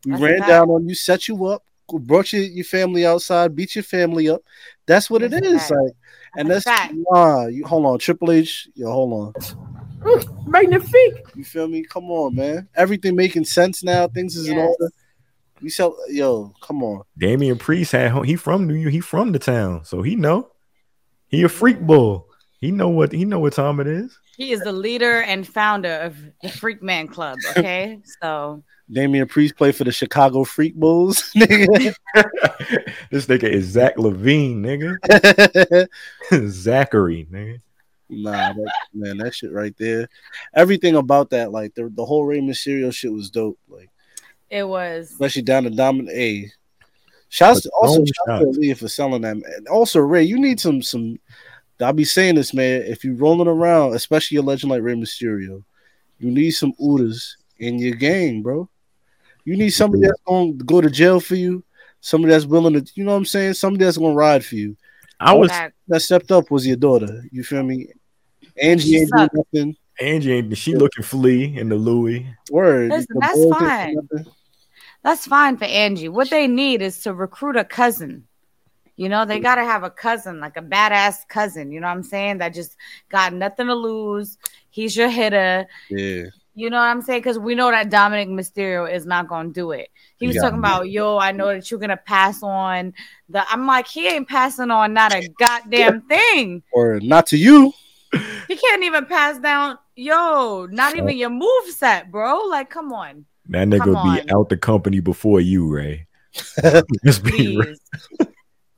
C: We
A: That's
C: ran down on you, set you up, brought your, your family outside, beat your family up. That's what it
A: That's a
C: is. Like, and
A: That's
C: that's nah. You hold on, Triple H. Yo, hold on.
H: Magnifique.
C: You feel me? Come on, man. Everything making sense now. Things is in order. We sell. Yo, come on.
B: Damian Priest had he from New York, he from the town, so he know. He a freak bull. He know what he know what time it is.
A: He is the leader and founder of the Freak Man Club. Okay, so
C: Damian Priest played for the Chicago Freak Bulls. nigga.
B: this nigga is Zach LaVine, nigga. Zachary, nigga.
C: Nah, that, man, that shit right there. Everything about that, like the, the whole Rey Mysterio shit was dope. Like,
A: it was.
C: especially down to Dominant A. Shouts to, also shout to
B: shots.
C: For selling that. And also, Rey, you need some some. I'll be saying this, man. If you're rolling around, especially a legend like Rey Mysterio, you need some Udas in your game, bro. You need somebody that's going to go to jail for you. Somebody that's willing to, you know what I'm saying? Somebody that's going to ride for you.
B: I was
C: That stepped up was your daughter. You feel me? Angie
A: She
C: ain't doing nothing.
B: Angie ain't she looking flea in the Louis.
C: Word.
A: Listen,
C: The
A: that's fine. That's fine for Angie. What they need is to recruit a cousin. You know, they got to have a cousin, like a badass cousin. You know what I'm saying? That just got nothing to lose. He's your hitter.
C: Yeah.
A: You know what I'm saying? Because we know that Dominik Mysterio is not going to do it. He was
B: Yeah.
A: talking about, yo, I know that you're going to pass on the. I'm like, he ain't passing on not a goddamn thing.
C: Or not to you.
A: He can't even pass down, yo, not even your move set, bro. Like, come on.
B: That nigga
A: Come
B: would be out the company before you, Rey. Let's be real.
A: Please.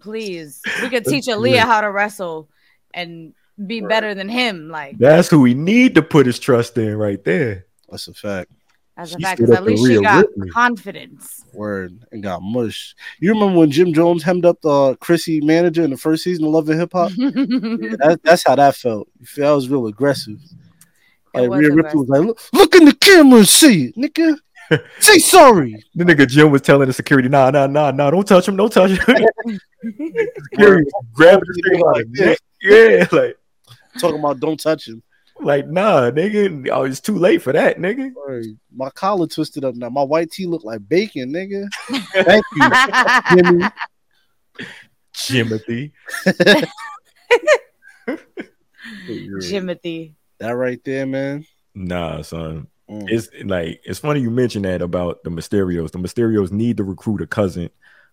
A: Please. We could teach
B: Let's Aalyah
A: how to wrestle and be better than him. Like,
B: That's who we need to put his trust in right there.
C: That's a fact.
A: as a
B: She
A: fact, because at
B: to
A: least she got
B: Ripley.
A: confidence.
C: Word. And got mush. You remember when Jim Jones hemmed up the uh, Chrissy manager in the first season of Love and Hip Hop? Yeah, that, that's how that felt. You that was real aggressive.
A: It
C: Like Rhea Ripley was like, look, look in the camera and see it, nigga. Say sorry.
B: The nigga Jim was telling the security, nah, nah, nah, nah, don't touch him, don't touch him. security grabbing the nigga by the. Yeah, like
C: Talking about don't touch him.
B: Like, nah, nigga. Oh, it's too late for that, nigga.
C: My collar twisted up now. My white tee look like bacon, nigga. Thank you, Jimmy.
B: Jimothy.
A: Jimothy.
C: That right there, man.
B: Nah, son.
C: Mm.
B: It's like it's funny you mentioned that about the Mysterios. The Mysterios need to recruit a cousin.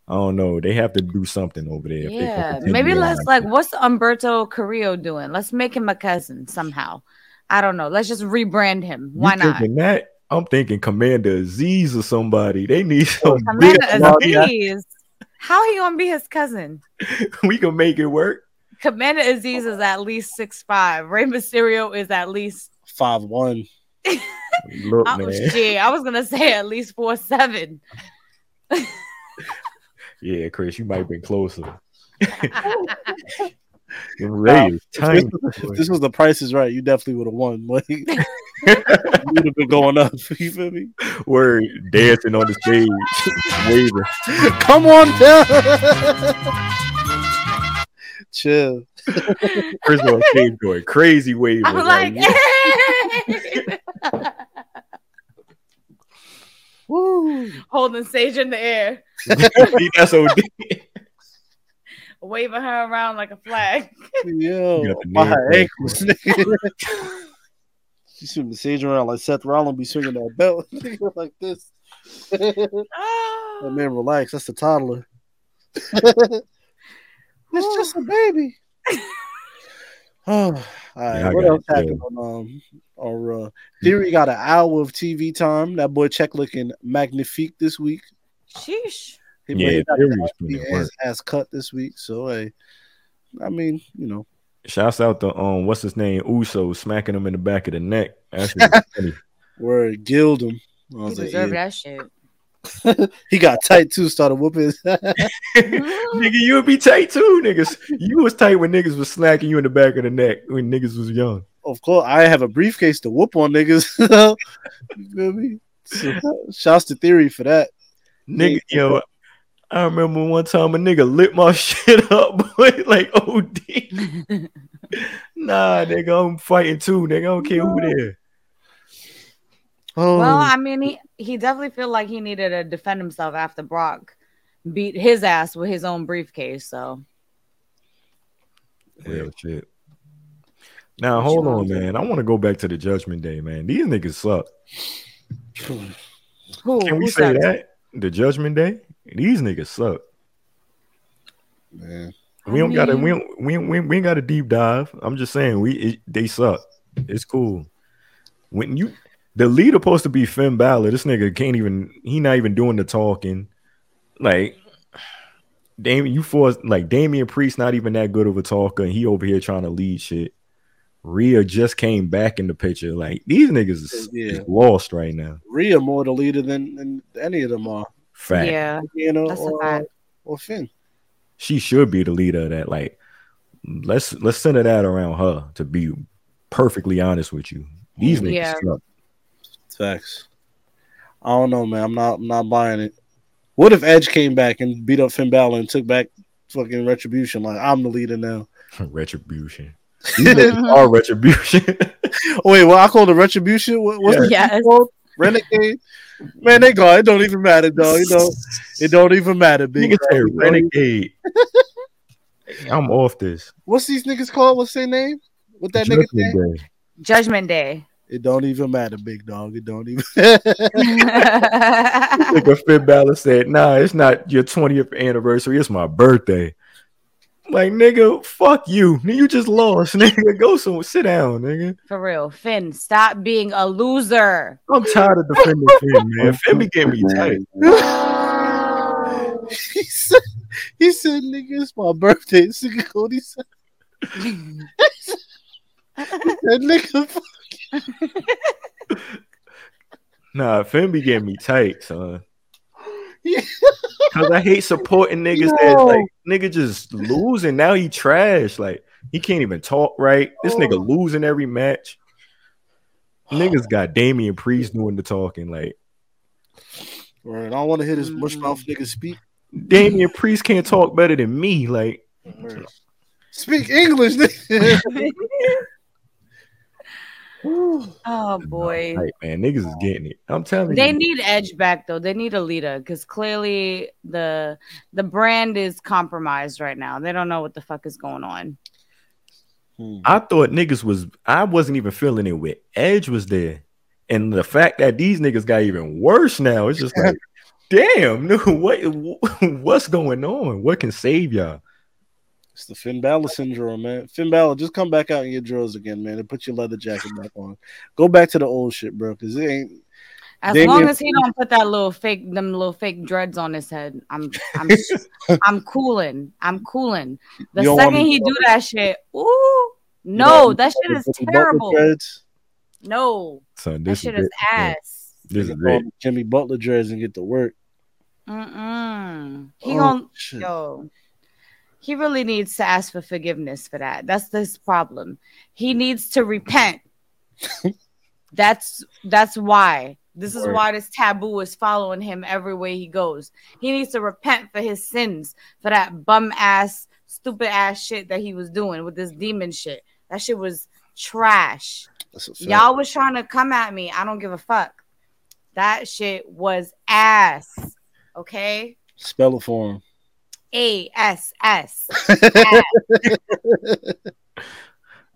B: I don't know. They have to do something over there. if they
A: Yeah, maybe let's
B: like
A: like, what's Humberto Carrillo doing? Let's make him a cousin somehow. I don't know. Let's just rebrand him.
B: You
A: Why not?
B: that? I'm thinking Commander Azeez or somebody. They need some
A: Commander
B: big money.
A: Azeez. How he gonna be his cousin?
B: We can make it work.
A: Commander Azeez is at least six five. Rey Mysterio is at least
C: Five one.
B: Look,
A: oh,
B: man.
A: shit. I was gonna say at least four seven.
B: Yeah, Chris, you might have been closer. Rey is
C: If
B: tiny.
C: this, if this was the price is right, you definitely would have won. Like you would have been going up. You feel me?
B: We're dancing on the stage, waving.
C: Come on down. Chill.
B: Chris on stage going crazy waving.
A: I'm like,
C: Woo.
A: holding Sage in the air,
B: that's OD.
A: waving her around like a flag.
C: Yo,
B: You got
C: my ankles. nigga. You swing the sage around like Seth Rollins be swinging that belt like this. that
A: Ah.
C: man, relax. That's the toddler. it's just a baby. oh, all right.
B: Yeah,
C: what else
B: it,
C: happened on um our uh, theory? Got an hour of TV time. That boy check looking magnifique this week.
A: Sheesh.
C: He
B: Yeah,
C: he got
B: Theory was
C: he
B: putting in
C: has,
B: work.
C: has cut this week. So hey, I mean, you know,
B: Shouts out to um, what's his name, Uso, smacking him in the back of the neck. Actually, funny.
C: where it gilled him. I
A: You
C: was like,
A: deserve
C: yeah.
A: that shit.
C: he got tight too. Started whooping. His
B: nigga, you would be tight too, niggas. You was tight when niggas was smacking you in the back of the neck when niggas was young.
C: Of course, I have a briefcase to whoop on niggas. you feel me? So, shouts to Theory for that.
B: Nigga, yo, I remember one time a nigga lit my shit up, boy, like OD. nah, nigga, I'm fighting too, nigga. I don't care who there.
C: Oh,
A: Well, um, I mean, he he definitely feel like he needed to defend himself after Brock beat his ass with his own briefcase. So
B: Real shit. Now hold on, man. I want to go back to the Judgment Day, man. These niggas suck.
A: who?
B: Can we say
A: sucks?
B: that? The Judgment Day? These niggas suck.
C: man.
B: We don't gotta we don't we, we, we ain't got a deep dive. I'm just saying we it, they suck. It's cool. When you the leader supposed to be Finn Balor, this nigga can't even he not even doing the talking. Like Damian, you forced like Damian Priest not even that good of a talker, and he over here trying to lead shit. Rhea just came back in the picture. Like these niggas is,
C: Yeah.
B: lost right now.
C: Rhea more the leader than, than any of them are.
B: Fact.
A: Yeah,
C: You know,
A: That's a
C: or,
A: fact.
C: or Finn.
B: she should be the leader of that. Like, let's let's center that around her. To be perfectly honest with you, these niggas
A: Yeah.
B: suck.
C: Facts. I don't know, man. I'm not. I'm not buying it. What if Edge came back and beat up Finn Balor and took back fucking retribution? Like I'm the leader now.
B: retribution. These are retribution.
C: Oh, wait, what I call the retribution. What, what's the
A: Yes.
C: called? Renegade. Man, they go. It don't even matter, dog. You know, it don't even matter. Big
B: Niggas say renegade. I'm off this.
C: What's these niggas called? What's their name? What that nigga
B: Judgment
C: name?
B: Day.
A: Judgment Day.
C: It don't even matter, big dog. It don't even.
B: Nigga Finn Balor said, "Nah, it's not your 20th anniversary. It's my birthday." Like nigga, fuck you. You just lost, nigga. Go somewhere. Sit down, nigga.
A: For real, Finn, stop being a loser.
B: I'm tired of defending Finn, man. Oh, Finn be getting me tight.
C: he said, he said, nigga, it's my birthday. This nigga Cody said, that nigga, fuck
B: Nah, Finn be getting me tight, son.
C: Yeah.
B: Cause I hate supporting niggas
C: Yo.
B: that like nigga just losing. Now he trash. Like he can't even talk right. This
C: Oh.
B: nigga losing every match. Niggas got Damian Priest doing the talking. Like
C: Right, I don't want to hear this mush mm. mouth nigga speak.
B: Damian Priest can't talk better than me. Like
C: Speak English, nigga.
A: Oh boy.
B: Right, man, niggas is getting it. I'm telling
A: They
B: you.
A: They need Edge back though. They need a leader because clearly the the brand is compromised right now. They don't know what the fuck is going on.
C: Hmm.
B: I thought niggas was. I wasn't even feeling it with Edge was there, and the fact that these niggas got even worse now. It's just like, damn, no, what what's going on? What can save y'all?
C: It's the Finn Balor syndrome, man. Finn Balor, just come back out in your drawers again, man, and put your leather jacket back on. Go back to the old shit, bro, because it ain't.
A: As
C: Damian
A: long as he don't put that little fake them little fake dreads on his head, I'm I'm I'm cooling. I'm cooling. The
C: You
A: second he do that shit, ooh, no, that shit is terrible. No,
B: So
A: that
B: this
A: shit
B: is
A: is ass.
B: This is
C: can
B: it.
C: Jimmy Butler dreads and get to work.
A: Mm-mm. He
C: Oh,
A: gon'
C: shit.
A: yo. He really needs to ask for forgiveness for that. That's this problem. He needs to repent. that's that's why. This is why this taboo is following him everywhere he goes. He needs to repent for his sins, for that bum ass, stupid ass shit that he was doing with this demon shit. That shit was trash.
C: That's a fact.
A: Y'all was trying to come at me. I don't give a fuck. That shit was ass. Okay?
C: Spell it for him.
A: A S S.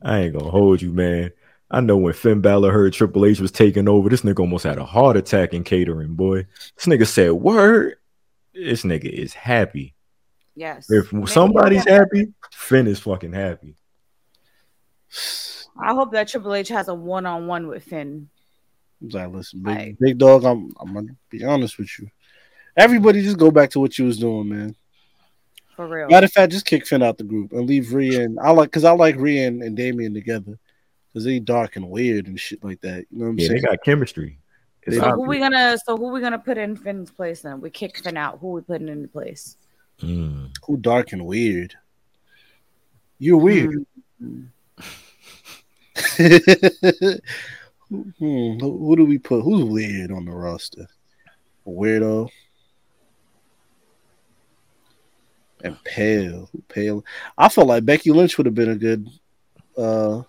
B: I ain't gonna hold you, man. I know when Finn Balor heard Triple H was taking over, this nigga almost had a heart attack in catering, boy. This nigga said, Word. This nigga is happy.
A: Yes.
B: If
A: Maybe
B: somebody's happy, Finn is fucking happy.
A: I hope that Triple H has a one on one with Finn.
C: I'm like, listen, big,
A: Like-
C: big dog. I'm, I'm gonna be honest with you. Everybody, just go back to what you was doing, man.
A: For real.
C: Matter of fact, just kick Finn out the group and leave Rhea and I like because I like Rhea and, and Damian together because they dark and weird and shit like that. You know what I'm
B: Yeah, they
C: saying?
B: got chemistry. It's
C: They-
A: So who
B: obvious.
A: we gonna so who we gonna put in Finn's place then? We kick Finn out. Who we putting in the place?
B: Mm.
C: Who dark and weird? You're weird.
A: Hmm.
C: Hmm, who, who do we put? Who's weird on the roster? A weirdo. And pale, pale. I felt like Becky Lynch would have been a good uh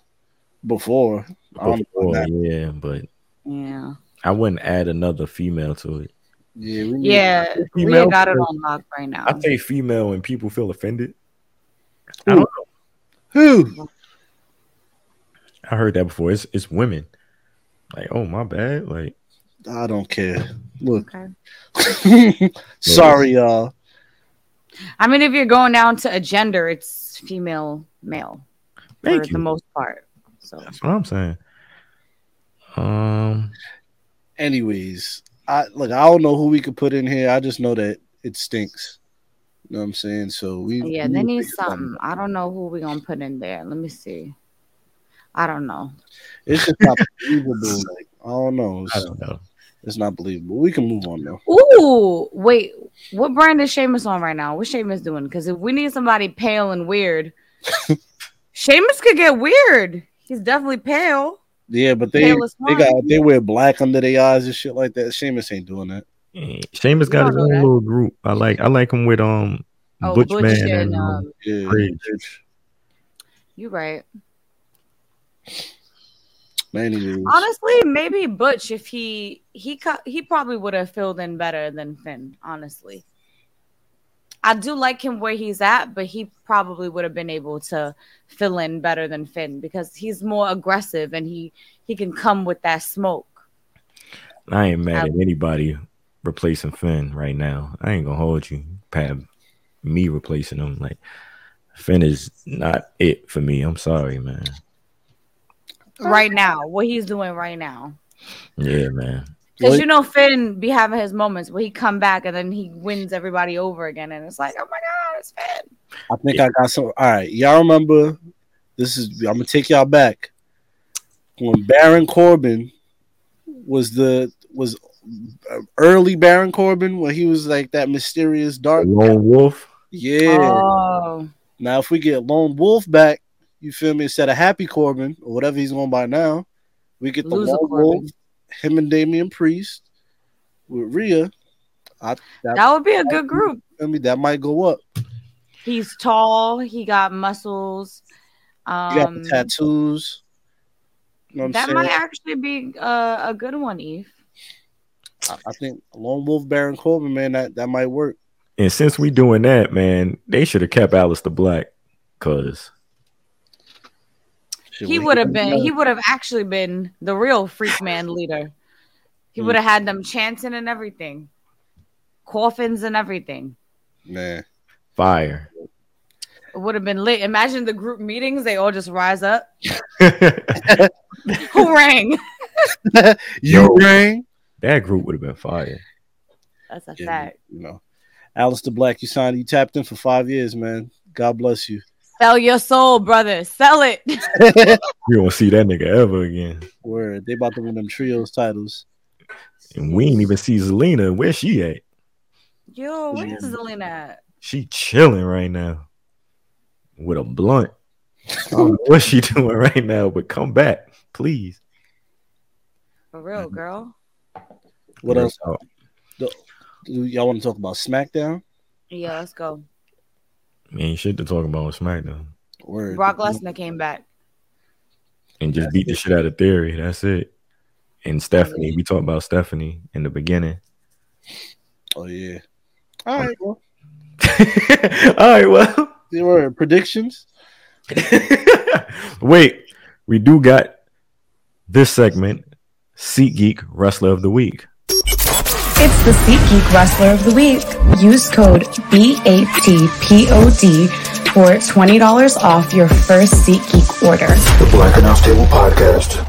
C: before. I don't know
B: Before,
C: about
B: yeah, but
A: Yeah.
B: I wouldn't add another female to it.
C: Yeah, we need-
A: Yeah. We got it
B: first.
A: on lock right now.
B: I say female and people feel offended. I don't know.
C: Who?
B: I heard that before. It's it's women. Like, oh my bad. Like,
C: I don't care. Look.
A: Okay.
C: Sorry, y'all.
A: I mean, if you're going down to a gender, it's female, male
B: thank
A: for
B: you.
A: the most part. So
B: That's what I'm saying. Um,
C: Anyways, I look. I don't know who we could put in here. I just know that it stinks. You know what I'm saying? So we
A: yeah,
C: we
A: they
C: need
A: need
C: to figure
A: something. I don't know who we gonna put in there. Let me see. I don't know.
C: It's just not believable. Like I don't know.
B: I don't know.
C: It's not believable. We can move on though.
A: Ooh, wait. What brand is Sheamus on right now? What Sheamus doing? Because if we need somebody pale and weird, Sheamus could get weird. He's definitely pale.
C: Yeah, but they they got they wear black under their eyes and shit like that. Sheamus ain't doing that.
B: Eh, Sheamus got his own
A: that.
B: little group. I like I like him with um
A: Oh,
B: Butch,
A: Butch
B: Man
A: and,
B: and um,
A: um,
C: Yeah,
B: Bridge.
C: Bridge.
A: You right.
C: Anyways,
A: Honestly, maybe Butch if he he co- he probably would have filled in better than Finn. Honestly, I do like him where he's at, but he probably would have been able to fill in better than Finn because he's more aggressive and he he can come with that smoke.
B: I ain't mad
A: I-
B: at anybody replacing Finn right now. I ain't gonna hold you. Pat me replacing him. Like Finn is not it for me. I'm sorry, man.
A: Right now, what he's doing right now.
B: Yeah, man.
A: Because you know Finn be having his moments where he come back and then he wins everybody over again, and it's like, oh my god, it's Finn.
C: I think I got some. All right, y'all remember? This is. I'm gonna take y'all back when Baron Corbin was the was uh, early Baron Corbin when he was like that mysterious dark.
B: Lone Wolf.
C: Yeah.
A: Oh,
C: Now, if we get Lone Wolf back, you feel me? Instead of Happy Corbin or whatever he's going by now, we get the
A: Loser
C: Lone Wolf, him and Damian Priest with Rhea. I that,
A: that would be a good group.
C: I mean, that might go up.
A: He's tall. He got muscles.
C: You got
A: Um,
C: the tattoos. You know what I'm
A: That
C: saying?
A: might actually be uh, a good one, Eve.
C: I, I think Lone Wolf Baron Corbin, man, that, that might work.
B: And since we doing that, man, they should have kept Aleister Black, cause
C: Shit,
A: He would have
C: he-
A: been. He would have actually been the real freak man leader. He
C: Mm.
A: would have had them chanting and everything, coffins and everything.
C: man.
B: fire.
A: It would have been lit. Imagine the group meetings; they all just rise up. Who rang?
C: You rang.
B: that group would have been fire.
A: That's a
C: Yeah,
A: fact.
C: You know, Aleister Black, you signed, you tapped in for five years, man. God bless you.
A: Sell your soul, brother. Sell it.
B: We won't see that nigga ever again.
C: Word, they about to win them trios titles.
B: And we ain't even see Zelina. Where she at?
A: Yo, where's Zelina at?
B: She chilling right now with a blunt. I don't know what she doing right now, but come back, please.
A: For real, girl.
C: What
B: Real
C: else? Do y'all want to talk about SmackDown?
A: Yeah, let's go.
B: Ain't shit to talk about on SmackDown.
C: Word.
A: Brock Lesnar came back.
B: And just beat the shit out of Theory. That's it. And Stephanie, we talked about Stephanie in the beginning.
C: Oh yeah. All right. Well,
B: All right, well.
C: there were predictions.
B: Wait, we do got this segment, SeatGeek Wrestler of the Week.
I: It's the SeatGeek Wrestler of the Week. Use code BATPOD for $20 off your first SeatGeek order.
E: The Black Announce Table Podcast.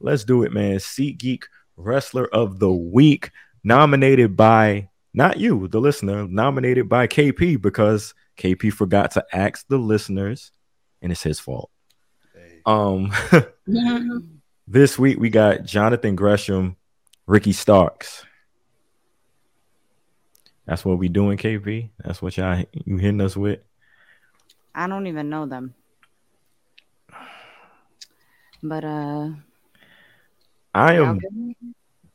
B: Let's do it, man. SeatGeek Wrestler of the Week, nominated by not you, the listener, nominated by KP because KP forgot to ask the listeners, and it's his fault. Um, this week we got Jonathan Gresham, Ricky Starks. That's what we doing, KP. That's what y'all you hitting us with.
A: I don't even know them. But uh
B: I am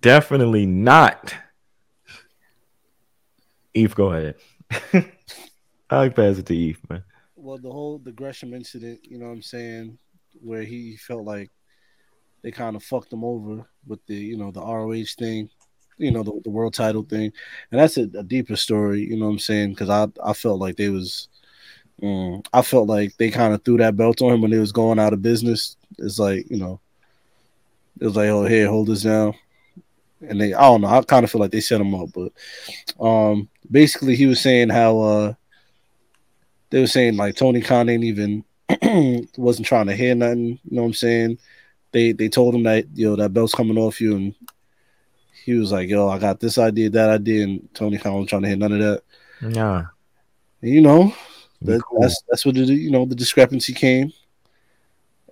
B: definitely not. Eve, go ahead. I'll pass it to Eve, man.
C: Well, the whole the Gresham incident, you know what I'm saying, where he felt like they kind of fucked him over with the, you know, the ROH thing, you know, the, the world title thing. And that's a, a deeper story, you know what I'm saying? Because I, I felt like they was, mm, I felt like they kind of threw that belt on him when they was going out of business. It's like, you know, it was like, oh, here, hold this down. And they, I don't know, I kind of feel like they set him up, but um, basically he was saying how, uh, they were saying like Tony Khan ain't even wasn't trying to hear nothing. You know what I'm saying? They they told him that yo that belt's coming off you, and he was like, yo, I got this idea, that idea, and Tony Khan was trying to hear none of that.
B: Nah.
C: And, you know, that,
B: cool.
C: that's that's what the you know the discrepancy came.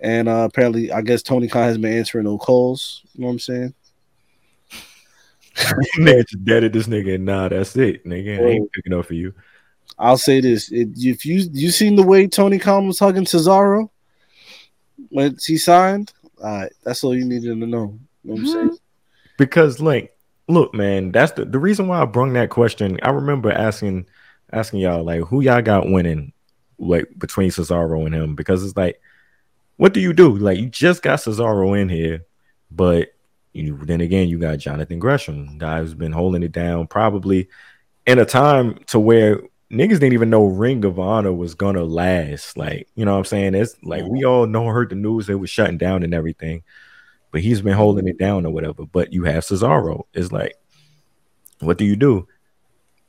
C: And uh, apparently, I guess Tony Khan has been answering no calls. You know what I'm saying?
B: nigga just at this nigga. Nah, that's it. Nigga I ain't picking up for you.
C: I'll say this: it, if you you seen the way Tony Khan was hugging Cesaro when he signed, all right, that's all you needed to know. You know what I'm mm-hmm. saying?
B: Because like, look, man, that's the, the reason why I brung that question. I remember asking asking y'all like who y'all got winning like between Cesaro and him because it's like, what do you do? Like you just got Cesaro in here, but you then again you got Jonathan Gresham, guy who's been holding it down probably in a time to where niggas didn't even know Ring of Honor was gonna last. Like, you know what I'm saying? It's like we all know heard the news it was shutting down and everything, but he's been holding it down or whatever. But you have Cesaro. It's like, what do you do?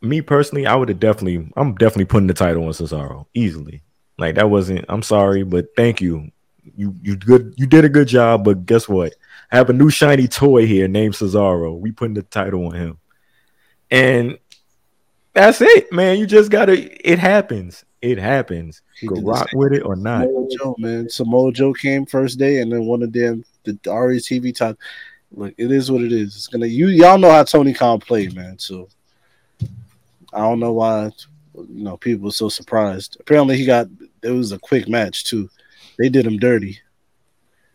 B: Me personally, I would have definitely, I'm definitely putting the title on Cesaro easily. Like that wasn't. I'm sorry, but thank you. You you good. You did a good job. But guess what? I have a new shiny toy here named Cesaro. We putting the title on him, and that's it, man. You just gotta. It happens. It happens.
C: He
B: Go rock with it or not.
C: Samoa Joe, man. Samoa Joe came first day, and then one of them the RA TV time. Look, it is what it is. It's gonna you y'all know how Tony Khan played, man. So I don't know why you know people were so surprised. Apparently, he got it was a quick match too. They did him dirty.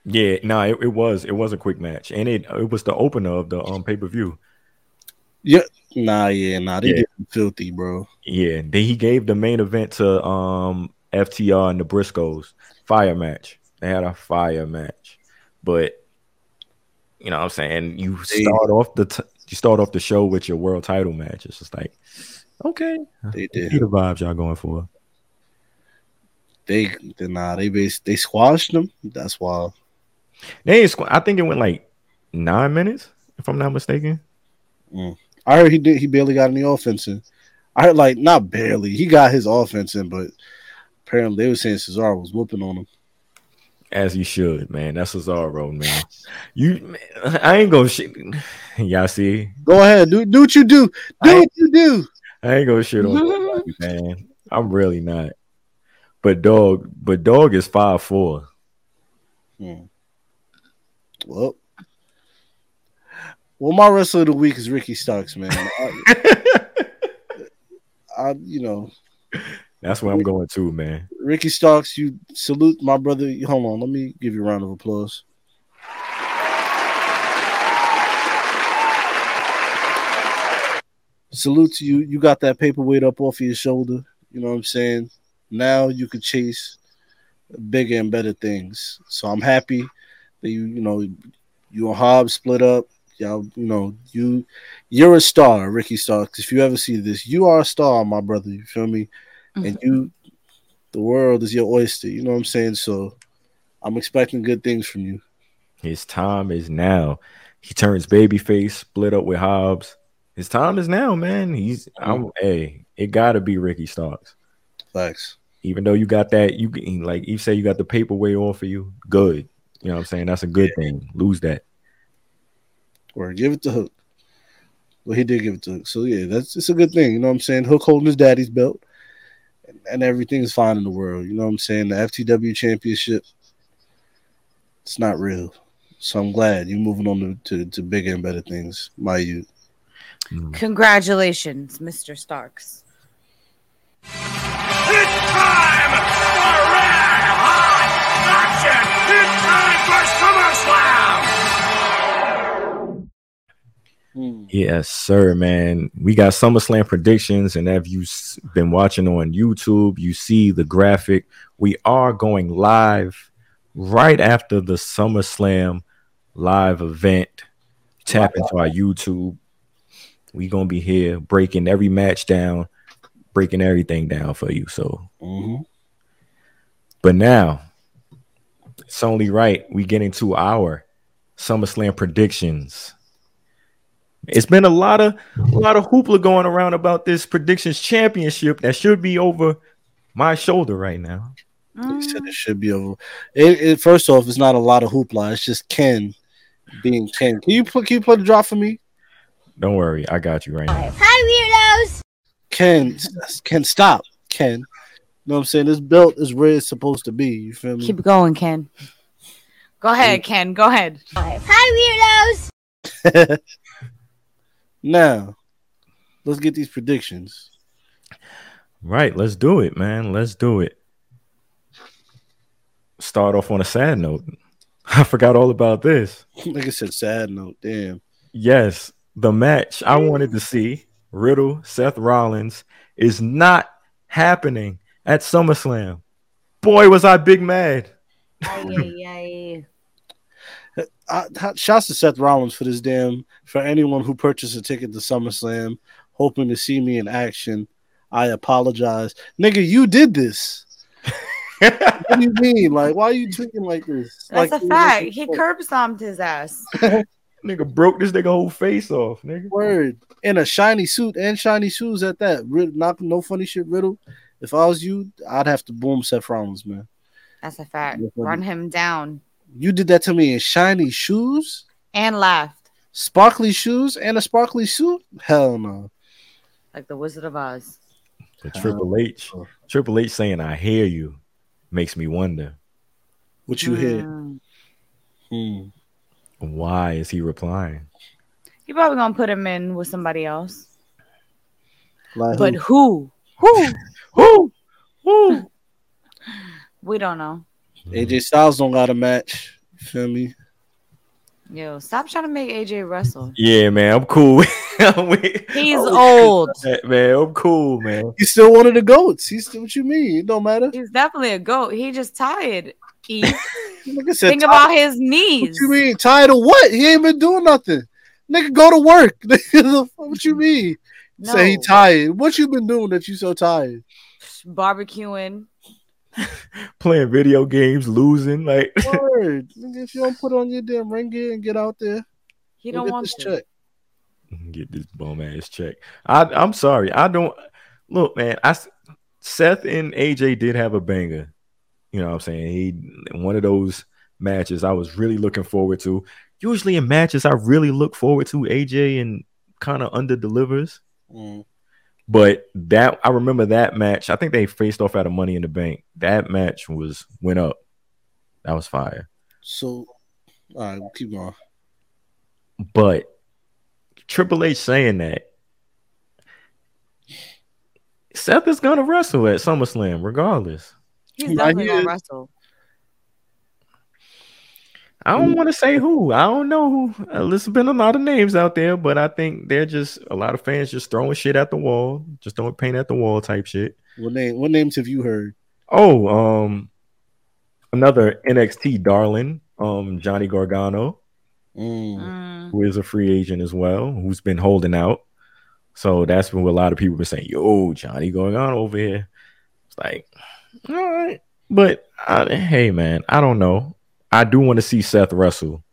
B: Yeah, no, it, it was it was a quick match, and it it was the opener of the um pay per view.
C: Yeah, nah, yeah, nah. They
B: Yeah.
C: did filthy, bro.
B: Yeah, then he gave the main event to um FTR and the Briscoes fire match. They had a fire match, but you know what I'm saying. You start off the t- you start off the show with your world title match. It's just like okay,
C: They
B: see
C: did.
B: the vibes y'all going for.
C: They, they nah. They bas- they squashed them. That's wild.
B: They squ- I think it went like nine minutes, if I'm not mistaken.
C: I heard he did. He barely got any offense in. I heard like not barely. He got his offense in, but apparently they were saying Cesaro was whooping on him.
B: As you should, man. That's Cesaro, man. You, man, I ain't gonna shit. Y'all see,
C: Go ahead, do do what you do. Do what you do.
B: I ain't gonna shit on nobody, man. I'm really not. But dog, but dog is five four.
C: Hmm. Well, well, my wrestler of the week is Ricky Starks, man. I, I, you know,
B: That's where I'm going to, man.
C: Ricky Starks. You salute my brother. Hold on, let me give you a round of applause. Salute to you. You got that paperweight up off of your shoulder. You know what I'm saying? Now you can chase bigger and better things. So I'm happy that you, you know, you and Hobbs split up. Y'all, you know, you you're a star, Ricky Starks. If you ever see this, you are a star, my brother. You feel me? And mm-hmm. you the world is your oyster. You know what I'm saying? So I'm expecting good things from you.
B: His time is now. He turns babyface, split up with Hobbs. His time is now, man. He's I'm hey, it gotta be Ricky Starks.
C: Facts.
B: Even though you got that, you can- like you say you got the paperweight on for you, good. You know what I'm saying? That's a good thing. Lose that.
C: Or give it to Hook. Well, he did give it to Hook. So yeah, that's it's a good thing. You know what I'm saying? Hook holding his daddy's belt. And, and everything's fine in the world. You know what I'm saying? The FTW championship. It's not real. So I'm glad you're moving on to, to, to bigger and better things, my youth. Mm.
A: Congratulations, Mr. Starks.
F: It's time for red hot action! It's time
B: Yes, sir, man. We got SummerSlam predictions, and if you've been watching on YouTube, you see the graphic. We are going live right after the SummerSlam live event. Tap into our YouTube. We gonna be here breaking every match down, breaking everything down for you. So,
C: Mhm.
B: but now it's only right we get into our SummerSlam predictions. It's been a lot of a lot of hoopla going around about this predictions championship that should be over my shoulder right now.
C: He said it mm. should be over. It, it, first off, it's not a lot of hoopla. It's just Ken being Ken. Can you put can you play the drop for me?
B: Don't worry, I got you right now.
H: Hi, weirdos!
C: Ken, Ken, stop, Ken. You know what I'm saying? This belt is where it's supposed to be. You feel me?
A: Keep going, Ken. Go ahead, Ken. Go ahead.
H: Hi, weirdos!
C: now, let's get these predictions.
B: Right, let's do it, man. Let's do it. Start off on a sad note. I forgot all about this.
C: like I said, sad note. Damn.
B: Yes, the match I wanted to see, Riddle, Seth Rollins, is not happening at SummerSlam. Boy, was I big mad.
C: I, I- shouts to Seth Rollins for this damn. For anyone who purchased a ticket to SummerSlam, hoping to see me in action, I apologize, nigga. You did this. what do you mean? Like, why are you tweaking like this?
A: That's
C: like,
A: a fact. He curb stomped his ass.
B: Nigga broke this nigga whole face off, nigga.
C: Word in a shiny suit and shiny shoes at that. Rid- Not no funny shit, Riddle. If I was you, I'd have to boom Seth Rollins, man.
A: That's a fact. Run him down
C: You did that to me in shiny shoes,
A: and laughed
C: sparkly shoes, and a sparkly suit. Hell no.
A: like the Wizard of Oz.
B: But Triple H, Triple H saying I hear you makes me wonder
C: What you hear?
A: Mm.
C: Hmm.
B: why is he replying?
A: You probably gonna put him in with somebody else.
C: Like
A: But
C: who?
A: who? Who?
B: Who? Who?
A: We don't know.
C: AJ mm-hmm. Styles don't got a match. You feel me?
A: Yo, stop trying to make AJ wrestle.
B: Yeah, man, I'm cool. with-
A: He's
B: I'm
A: old.
B: that, man. I'm cool, man.
C: He's still one of the goats. He's still what you mean? It don't matter.
A: He's definitely a goat. He just tired. Eve.
C: Nigga said
A: Think
C: tired-
A: about his
C: What
A: knees.
C: you mean tired of what? He ain't been doing nothing. Nigga, go to work. What you mean?
A: No.
C: Say he tired. What you been doing that you so tired?
A: Barbecuing.
B: Playing video games, losing. Like
C: Word. If you don't put on your damn ring gear and get out there,
A: He don't
C: get
A: want
C: this
A: to.
C: check.
B: get this bum ass check. I I'm sorry. I don't look, man. I Seth and AJ did have a banger. You know what I'm saying? He one of those matches I was really looking forward to. Usually in matches I really look forward to AJ and kind of under delivers.
C: Mm.
B: But that I remember that match. I think they faced off at a Money in the Bank. That match was went up. That was fire.
C: So, all right, keep going.
B: But Triple H saying that Seth is gonna wrestle at SummerSlam regardless.
A: He's definitely gonna wrestle.
B: I don't want to say who. I don't know who. Uh, there's been a lot of names out there, but I think they're just a lot of fans just throwing shit at the wall, just throwing paint at the wall type shit.
C: What name? What names have you heard?
B: Oh, um, another NXT darling, um, Johnny Gargano.
C: Mm.
A: Mm.
B: who is a free agent as well, who's been holding out. So that's when a lot of people been saying, "Yo, Johnny going on over here." It's like, all right, but I, hey, man, I don't know. I do want to see Seth Russell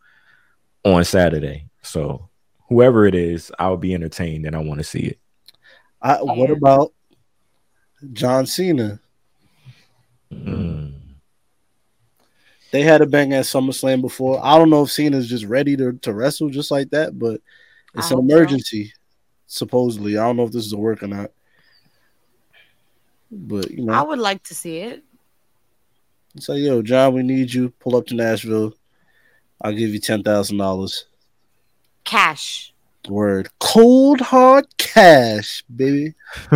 B: on Saturday. So whoever it is, I'll be entertained and I want to see it.
C: I, what about John Cena?
B: Mm.
C: They had a bang at SummerSlam before. I don't know if Cena's just ready to, to wrestle just like that, but it's an
A: hope so.
C: emergency, supposedly. I don't know if this is a work or not. But you know,
A: I would like to see it.
C: Say, yo, John, we need you. Pull up to Nashville. I'll give you ten thousand dollars.
A: Cash.
C: Word. Cold hard cash, baby.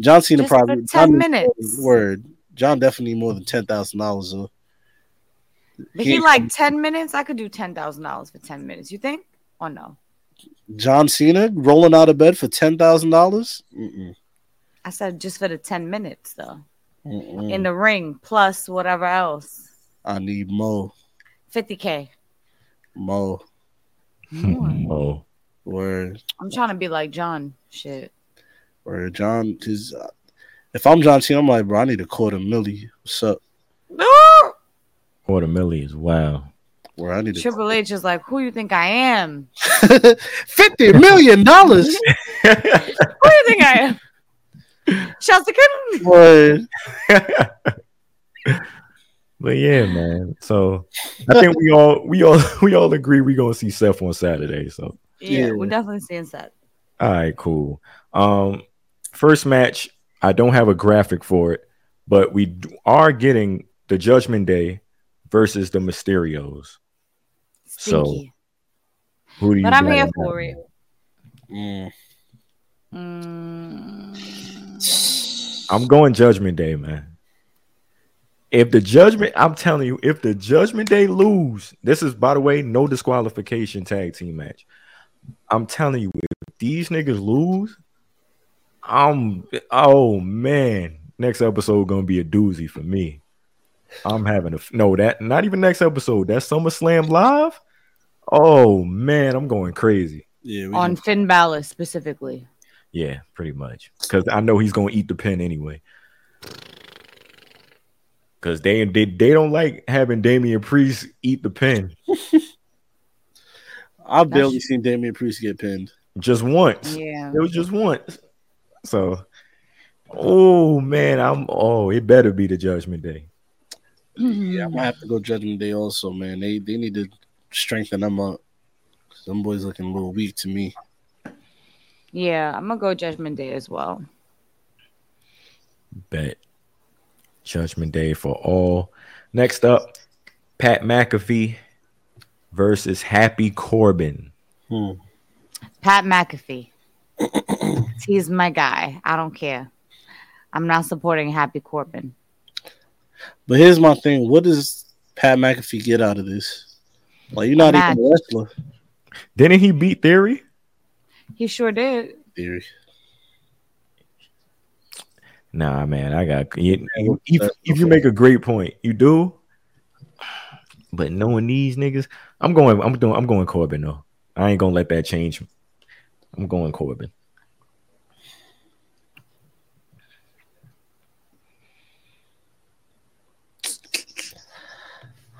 C: John Cena
A: Just
C: probably
A: 10
C: John-
A: minutes.
C: Word. John definitely more than ten thousand dollars though.
A: But
C: He
A: he like 10 minutes. I could do $10,000 for 10 minutes. You think? Or no?
C: John Cena rolling out of bed for ten thousand dollars.
A: I said just for the 10 minutes though.
C: Mm.
A: In the ring plus whatever else.
C: I need Mo.
A: 50k.
C: Mo.
A: More.
B: oh,
C: Word.
A: I'm trying to be like John. Shit.
C: Word. John. Cause uh, if I'm John Cena, I'm like, bro, I need a quarter milli. What's up? No.
B: quarter million is wow.
C: Where I need a
A: Triple H is like, who you think I am?
C: fifty million dollars.
A: Who you think I am? Chelsea Clinton.
C: Word.
B: But yeah, man. So I think we all we all we all agree we're gonna see Seth on Saturday. So
A: Yeah,
C: Yeah.
A: we're definitely seeing that.
B: all right, cool. Um, first match, I don't have a graphic for it, but we are getting the Judgment Day versus the Mysterios. So, Who do you?
A: but I'm here for it.
C: Mm.
A: Mm,
B: I'm going Judgment Day, man. If the judgment, I'm telling you, if the Judgment Day lose, this is by the way, no disqualification tag team match. I'm telling you, if these niggas lose, I'm oh man, next episode gonna be a doozy for me. I'm having a no that not even next episode. That SummerSlam live. Oh man, I'm going crazy.
C: Yeah. We
A: on Finn Balor specifically.
B: Yeah, pretty much. Because I know he's gonna eat the pin anyway. Because they, they they don't like having Damian Priest eat the pin
C: I've barely seen Damian Priest get pinned.
B: just once.
A: Yeah.
B: It was just once. So, oh man, I'm oh it better be the Judgment Day.
C: Yeah, I'm gonna have to go Judgment Day also, man. They they need to strengthen them up. Some boys looking a little weak to me.
A: Yeah, I'm gonna go Judgment Day as well.
B: Bet Judgment Day for all. Next up, Pat McAfee versus Happy Corbin.
C: Hmm.
A: Pat McAfee. He's my guy. I don't care. I'm not supporting Happy Corbin.
C: But here's my thing: What does Pat McAfee get out of this? Like you're not
A: match.
C: even a wrestler.
B: Didn't he beat Theory?
A: He sure did.
C: Theory.
B: Nah, man, I got you, you- if, if you make a great point, you do. But knowing these niggas, I'm going. I'm doing. I'm going Corbin though. I ain't gonna let that change. I'm going Corbin.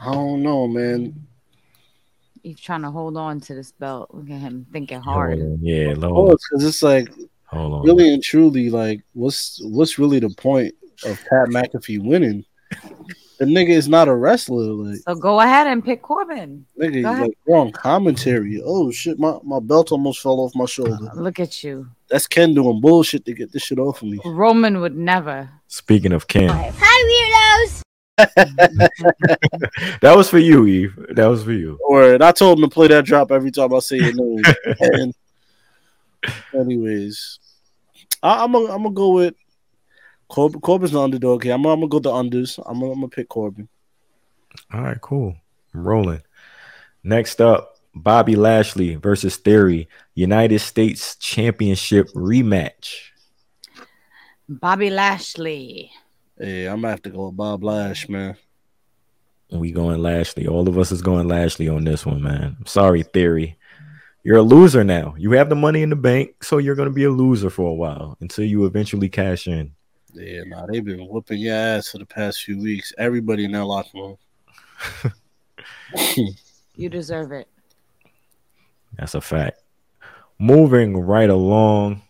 C: I don't know, man.
A: He's trying to hold on to this belt. Look at him thinking
B: Hold
A: hard.
B: on. Yeah,
C: Oh,
B: Lord.
C: because it's like
B: Hold on.
C: really and truly, like, what's what's really the point of Pat McAfee winning? The nigga is not a wrestler. Like,
A: So go ahead and pick Corbin.
C: nigga,
A: Go ahead.
C: like we're on commentary. Oh shit, my, my belt almost fell off my shoulder.
A: Uh, look at you.
C: That's Ken doing bullshit to get this shit off of me.
A: Roman would never.
B: Speaking of Ken,
H: Hi, weirdos.
B: that was for you, Eve. That was for you.
C: Or I told him to play that drop every time I say your name. and anyways, I, I'm gonna I'm gonna go with Corbin. Corbin's the underdog here. I'm, gonna- I'm gonna go the unders. I'm gonna, I'm gonna pick Corbin.
B: All right, cool. I'm rolling. Next up, Bobby Lashley versus Theory, United States Championship rematch.
A: Bobby Lashley.
C: Hey, I'm gonna have to go with Bob Lash, man.
B: We going Lashley. All of us is going Lashley on this one, man. I'm sorry, Theory. You're a loser now. You have the money in the bank, so you're gonna be a loser for a while until you eventually cash in.
C: Yeah, nah, they've been whooping your ass for the past few weeks. Everybody in that locker room.
A: You deserve it.
B: That's a fact. Moving right along,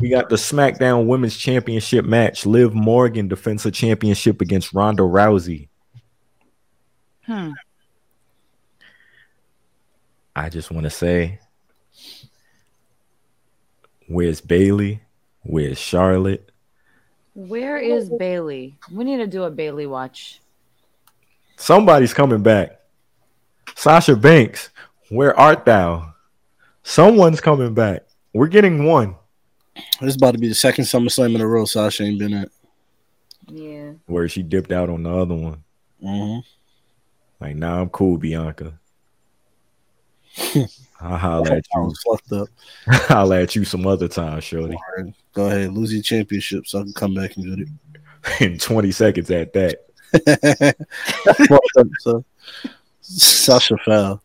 B: we got the SmackDown Women's Championship match. Liv Morgan defends her championship against Ronda Rousey.
A: Hmm.
B: I just want to say, where's Bayley? Where's Charlotte?
A: Where is Bayley? We need to do a Bayley watch.
B: Somebody's coming back. Sasha Banks, where art thou? Someone's coming back. We're getting one.
C: This is about to be the second SummerSlam in a row Sasha ain't been at.
A: Yeah.
B: Where she dipped out on the other one.
C: Mm-hmm.
B: Like, nah, I'm cool, Bianca. I'll holler at
C: I
B: you.
C: was fucked up.
B: I'll at you some other time, Shorty.
C: Alright, Go ahead, lose your championship so I can come back and get it.
B: In 20 seconds at that.
C: Up, so. Sasha foul.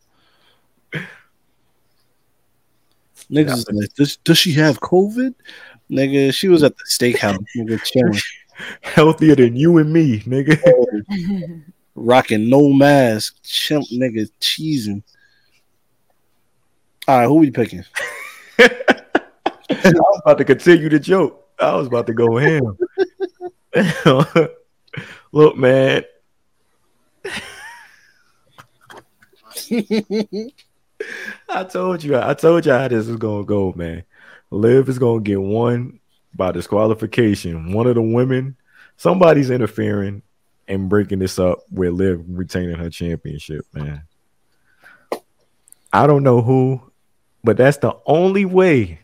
C: Niggas is like, does, does she have COVID? Nigga, she was at the steakhouse, nigga, chilling,
B: Healthier than you and me, nigga.
C: Oh, rocking no mask, chimp, nigga, cheesing. All right, who we picking?
B: I was about to continue the joke. I was about to go ham. Look, man. I told you, I told you how this is gonna go, man. Liv is gonna get one by disqualification. One of the women, somebody's interfering and breaking this up with Liv retaining her championship, man. I don't know who, but that's the only way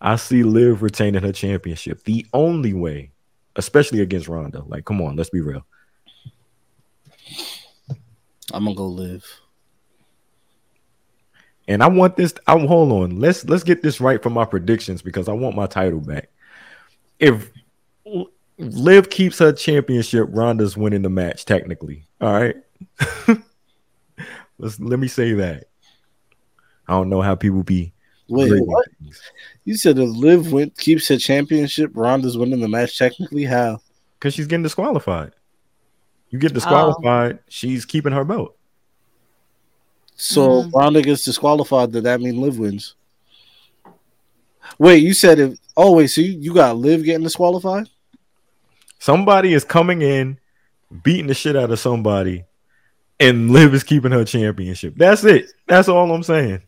B: I see Liv retaining her championship. The only way, especially against Ronda. Like, come on, let's be real.
C: I'm gonna go live.
B: And I want this. I'm hold on. Let's let's get this right for my predictions because I want my title back. If Liv keeps her championship, Ronda's winning the match. Technically, all right. let's let me say that. I don't know how people be.
C: Wait, what?
B: things.
C: You said if Liv win, keeps her championship, Ronda's winning the match. Technically, how?
B: because she's getting disqualified. You get disqualified, she's keeping her belt.
C: So
A: Mm.
C: Ronda gets disqualified. Does that mean Liv wins? Wait, you said if? Oh wait, so you, you got Liv getting disqualified?
B: Somebody is coming in, beating the shit out of somebody, and Liv is keeping her championship. That's it. That's all I'm saying.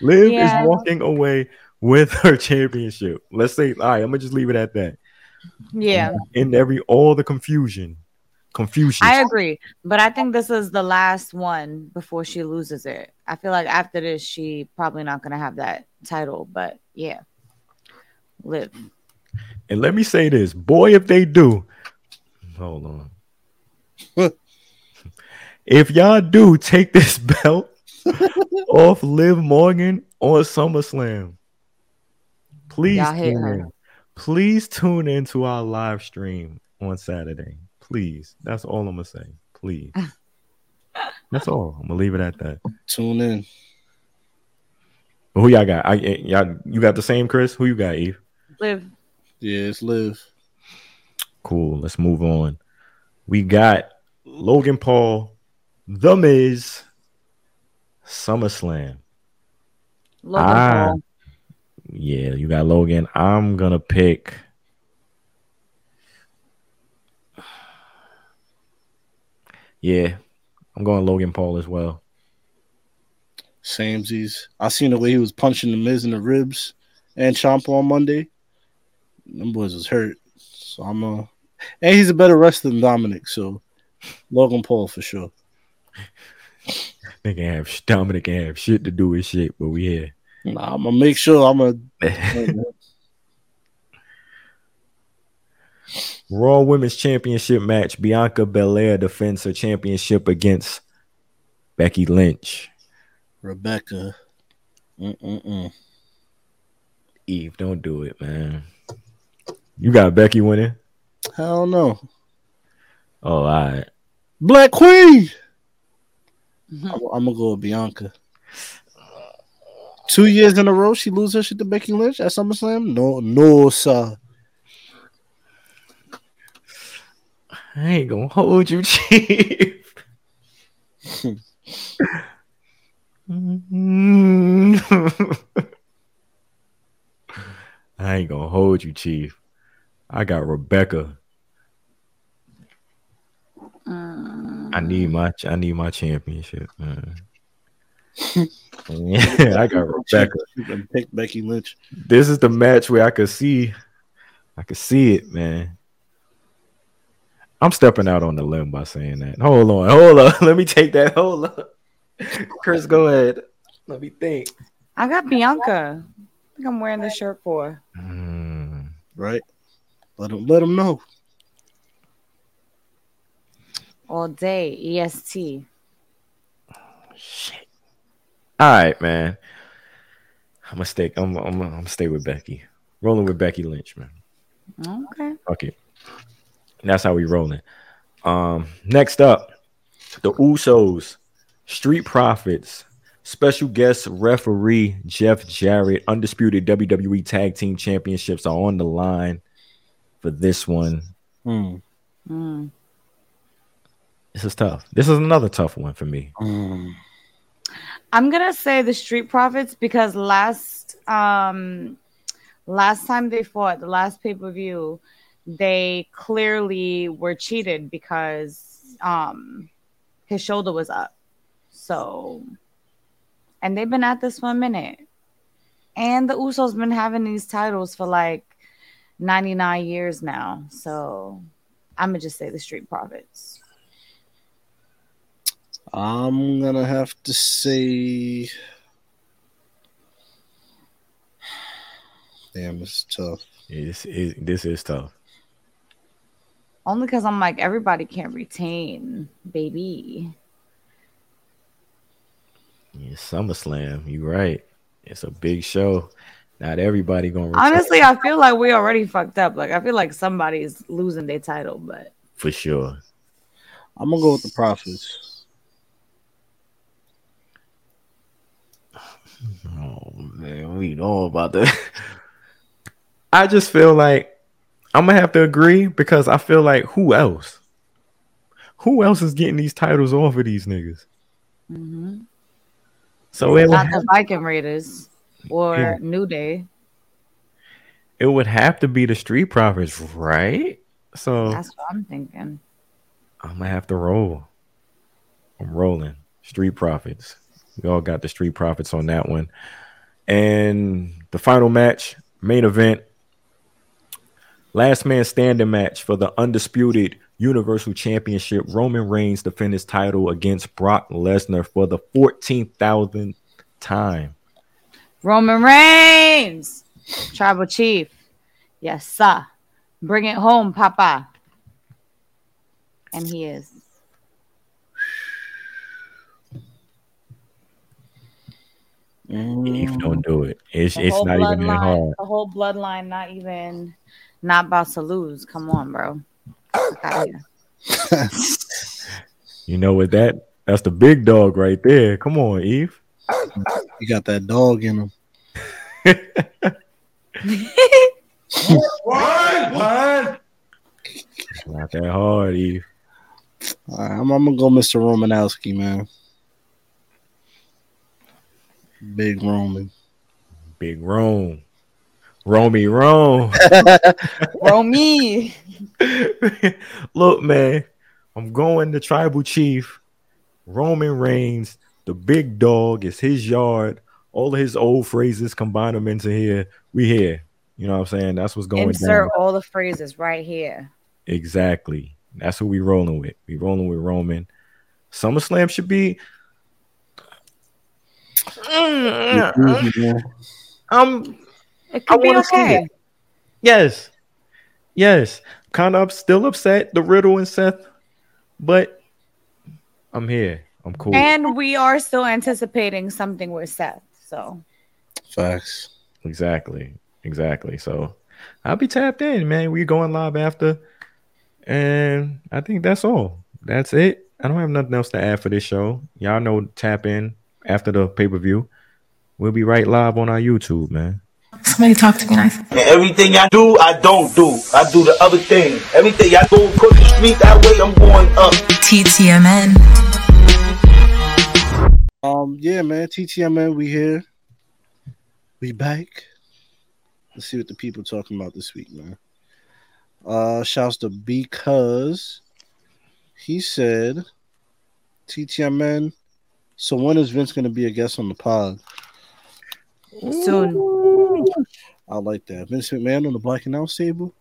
B: Liv
A: Yeah.
B: is walking away with her championship. Let's say, all right, I'm gonna just leave it at that.
A: Yeah,
B: In every all the confusion, confusion.
A: I agree. But I think this is the last one before she loses it. I feel like after this, she probably not gonna have that title. But yeah, live.
B: And let me say this, boy, if they do, hold on. if y'all do take this belt off Liv Morgan on SummerSlam, please tune in. Please tune into our live stream on Saturday. Please. That's all I'm gonna say. Please. That's all. I'm gonna leave it at that.
C: Tune in.
B: But who y'all got? I y'all you got the same, Chris? Who you got, Eve?
A: Live.
C: Yeah, it's live.
B: Cool. Let's move on. We got Logan Paul, The Miz, SummerSlam.
A: Logan
B: Ah.
A: Paul.
B: Yeah, you got Logan. I'm gonna pick. Yeah, I'm going Logan Paul as well.
C: Samesies. I seen the way he was punching the Miz in the ribs and Ciampa on Monday. Them boys was hurt. So I'm uh and he's a better wrestler than Dominik, so Logan Paul for sure.
B: They can have Dominik can have shit to do with shit, but we here.
C: Nah, I'm gonna make sure I'm a
B: Raw Women's Championship match. Bianca Belair defends her championship against Becky Lynch.
C: Rebecca. Mm-mm-mm.
B: Eve, don't do it, man. You got Becky winning?
C: Hell no.
B: Oh, all right.
C: Black Queen. Mm-hmm. I'm, I'm gonna go with Bianca. Two years in a row, she loses her shit to Becky Lynch at SummerSlam. No, no, sir.
B: I ain't gonna hold you, Chief. I ain't gonna hold you, Chief. I got Rebecca. I need mm. my I need my championship, man. yeah, I got Rebecca.
C: Pick Becky Lynch.
B: This is the match where I could see, I could see it, man. I'm stepping out on the limb by saying that. Hold on, hold on. Let me take that. Hold on. Chris, go ahead. Let me think.
A: I got Bianca. I think I'm wearing this shirt for.
B: Mm,
C: Right? Let him let him know.
A: All day, EST.
B: shit. All right, man. I'm gonna stay. I'm. I'm. I'm gonna stay with Becky. Rolling with Becky Lynch, man.
A: Okay.
B: Fuck it. That's how we rolling. Um, next up, the Usos, Street Profits, special guest referee Jeff Jarrett, undisputed WWE Tag Team Championships are on the line for this one.
C: Hmm.
A: Mm.
B: This is tough. This is another tough one for me.
C: Hmm.
A: I'm gonna say the Street Profits because last um last time they fought, the last pay per view, they clearly were cheated because um his shoulder was up. So, and they've been at this for a minute, and the Usos been having these titles for like 99 years now. So, I'm gonna just say the Street Profits.
C: I'm gonna have to say. Damn, it's tough.
B: This is this is tough.
A: Only because I'm like everybody can't retain, baby.
B: Yeah, SummerSlam, you right. It's a big show. Not everybody gonna retain
A: Honestly, I feel like we already fucked up. Like I feel like somebody's losing their title, but
B: for sure.
C: I'm gonna go with the Profits.
B: Oh man, we know about that. I just feel like I'm gonna have to agree because I feel like who else? Who else is getting these titles off of these niggas? Mm-hmm. So it would,
A: not the Viking Raiders or
B: Yeah.
A: New Day.
B: it would have to be the Street Profits, right? So
A: That's what I'm thinking.
B: I'm gonna have to roll. I'm rolling. Street Profits. We all got the Street Profits on that one. And the final match, main event, last man standing match for the undisputed Universal Championship. Roman Reigns defend his title against Brock Lesnar for the 14,000th time.
A: Roman Reigns, Tribal Chief. Yes, sir. Bring it home, Papa. And he is.
B: If don't do it, it's
A: The
B: it's not even that hard.
A: The whole bloodline, not even, not about to lose. Come on, bro. Fuck outta here.
B: You know what that That's the big dog right there. Come on, Eve.
C: You got that dog in him.
F: What? What?
B: It's not that hard, Eve.
C: All right, I'm, I'm gonna go Mr. Romanowski, man. Big Roman.
B: Big Rome. Romy Rome.
A: Romy.
B: Look, man, I'm going to tribal chief. Roman Reigns, the big dog, is his yard. All of his old phrases, combine them into here. We here. You know what I'm saying? That's what's going
A: Insert
B: down.
A: all the phrases right here.
B: Exactly. That's who we rolling with. We rolling with Roman. SummerSlam should be. Um,
A: It could be
B: wanna see
A: okay.
B: it. yes, yes. Kind of still upset the Riddle and Seth, but I'm here. I'm cool.
A: And we are still anticipating something with Seth. So
C: Facts.
B: Exactly. Exactly. So I'll be tapped in, man. We going live after. And I think that's all. That's it. I don't have nothing else to add for this show. Y'all know tap in after the pay-per-view. We'll be right live on our YouTube, man.
I: Somebody talk to me nice.
J: And everything I do, I don't do. I do the other thing. Everything I go across the street that way, I'm going up.
I: TTMN.
C: Um, yeah, man. TTMN, we here. We back. Let's see what the people talking about this week, man. Uh, shouts to because he said, TTMN. So when is Vince gonna be a guest on the pod?
A: soon.
C: I like that. Vince McMahon on the Black Announce table.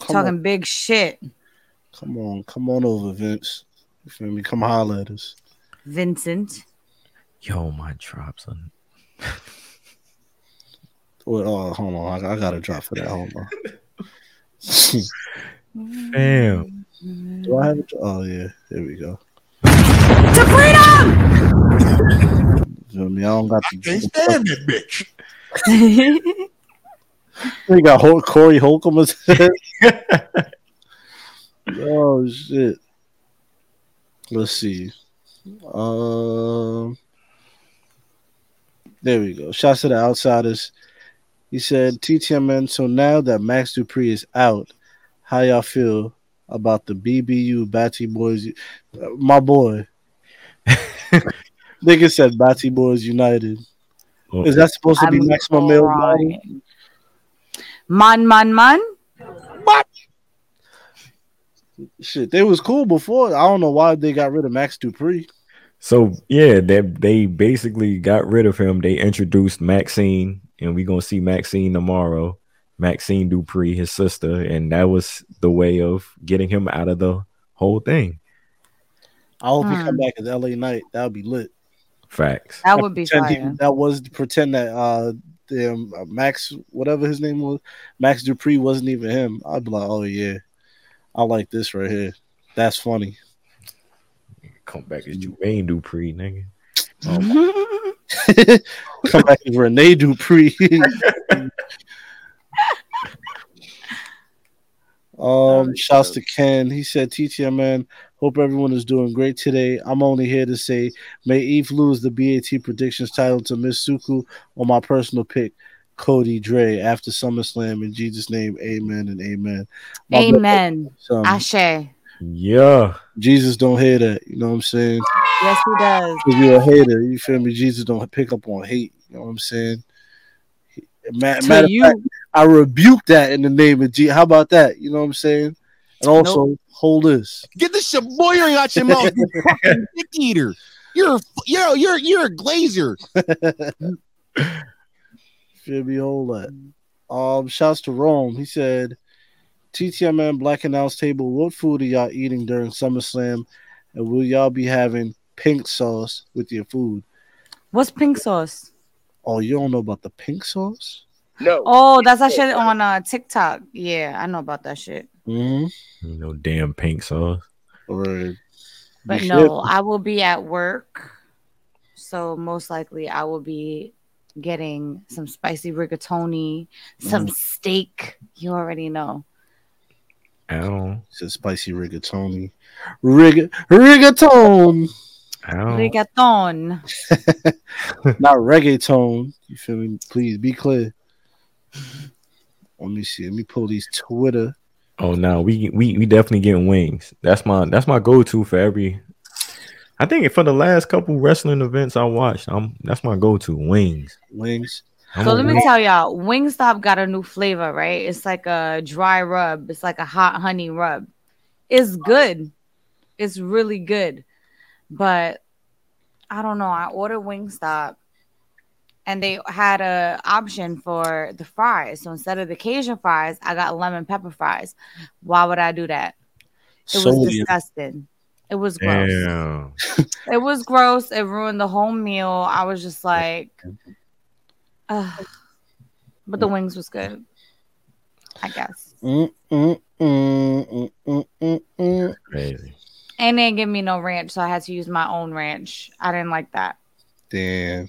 C: Come
A: Talking
C: on,
A: big shit.
C: come on, come on over, Vince. You feel me? Come holler at us.
A: Vincent.
B: Yo, my drops on.
C: Well, oh, hold on. I, I got a drop for that. Hold on.
B: Damn.
C: Do I have a? Oh, yeah. There we go.
A: To freedom!
C: You know what I mean? I don't got
G: Can't
C: the.
G: stand that bitch.
C: We got Hol- Corey Holcomb as Oh, shit. Let's see. Um, there we go. Shots to the outsiders. He said, TTMN, so now that Max Dupri is out, how y'all feel about the BBU Batty Boys? Uh, my boy. Nigga said Batty Boys United. Is that supposed to be
A: I'm
C: maximum male body?
A: crying. Man, man, man.
C: Shit, they was cool before. I don't know why they got rid of Max Dupri.
B: So yeah, they they basically got rid of him. They introduced Maxine, and we gonna see Maxine tomorrow. Maxxine Dupri, his sister, and that was the way of getting him out of the whole thing.
C: I hope he
A: Hmm.
C: come back as LA Knight. That would be lit.
B: Facts.
A: That would be
C: Pretend he- that was pretend that uh, damn uh, Max, whatever his name was, Max Dupri wasn't even him. I'd be like, oh yeah, I like this right here. That's funny.
B: Come back as Jermaine Dupri, nigga.
C: come back as Rene Dupree. Um, shouts to Ken. He said, TTMN, hope everyone is doing great today. I'm only here to say, may Eve lose the BAT predictions title to Miss Suku on my personal pick, Cody Dre, after SummerSlam. In Jesus' name, amen and amen. My
A: Amen.
C: brother,
A: Ashe.
B: Yeah.
C: Jesus don't hear that. You know what I'm saying?
A: Yes, he does.
C: If you're a hater, you feel me? Jesus don't pick up on hate. You know what I'm saying? Ma-
A: To
C: Matter
A: you.
C: fact, I rebuke that in the name of Jesus. How about that? You know what I'm saying? And also, hold this.
G: Get this shit boiling out your mouth, you fucking dick eater. You're a, you're you're you're a glazer.
C: Feel me? Hold that. Um, shouts to Rome. He said, TTMN Black Announce Table, what food are y'all eating during SummerSlam? And will y'all be having pink sauce with your food?
A: What's pink sauce?
C: Oh, you don't know about the pink sauce?
J: No.
A: Oh, that's that shit on uh TikTok. Yeah, I know about that shit.
C: Mm-hmm.
B: No damn pink sauce.
C: Or
A: But no. I will be at work. So most likely I will be getting some spicy rigatoni, some
C: Mm.
A: steak. You already know.
B: Ow.
C: Says spicy rigatoni. Rig rigatone.
B: Ow.
A: Reggaeton.
C: Not reggaeton. You feel me? Please be clear. Let me see. Let me pull these Twitter.
B: Oh no, we we we definitely getting wings. That's my that's my go to for every. I think for the last couple wrestling events I watched, I'm that's my go to wings.
C: Wings.
B: I'm
A: So
B: a
A: let me tell y'all, Wingstop got a new flavor, right? It's like a dry rub. It's like a hot honey rub. It's good. It's really good. But I don't know. I ordered Wingstop and they had a option for the fries. So instead of the Cajun fries, I got lemon pepper fries. Why would I do that? It was disgusting. It was gross.
B: Damn.
A: It was gross. It ruined the whole meal. I was just like, ugh. but the wings was good. I guess.
C: Mm, mm, mm.
B: Crazy.
A: And they didn't give me no ranch, so I had to use my own ranch. I didn't like that.
C: Damn.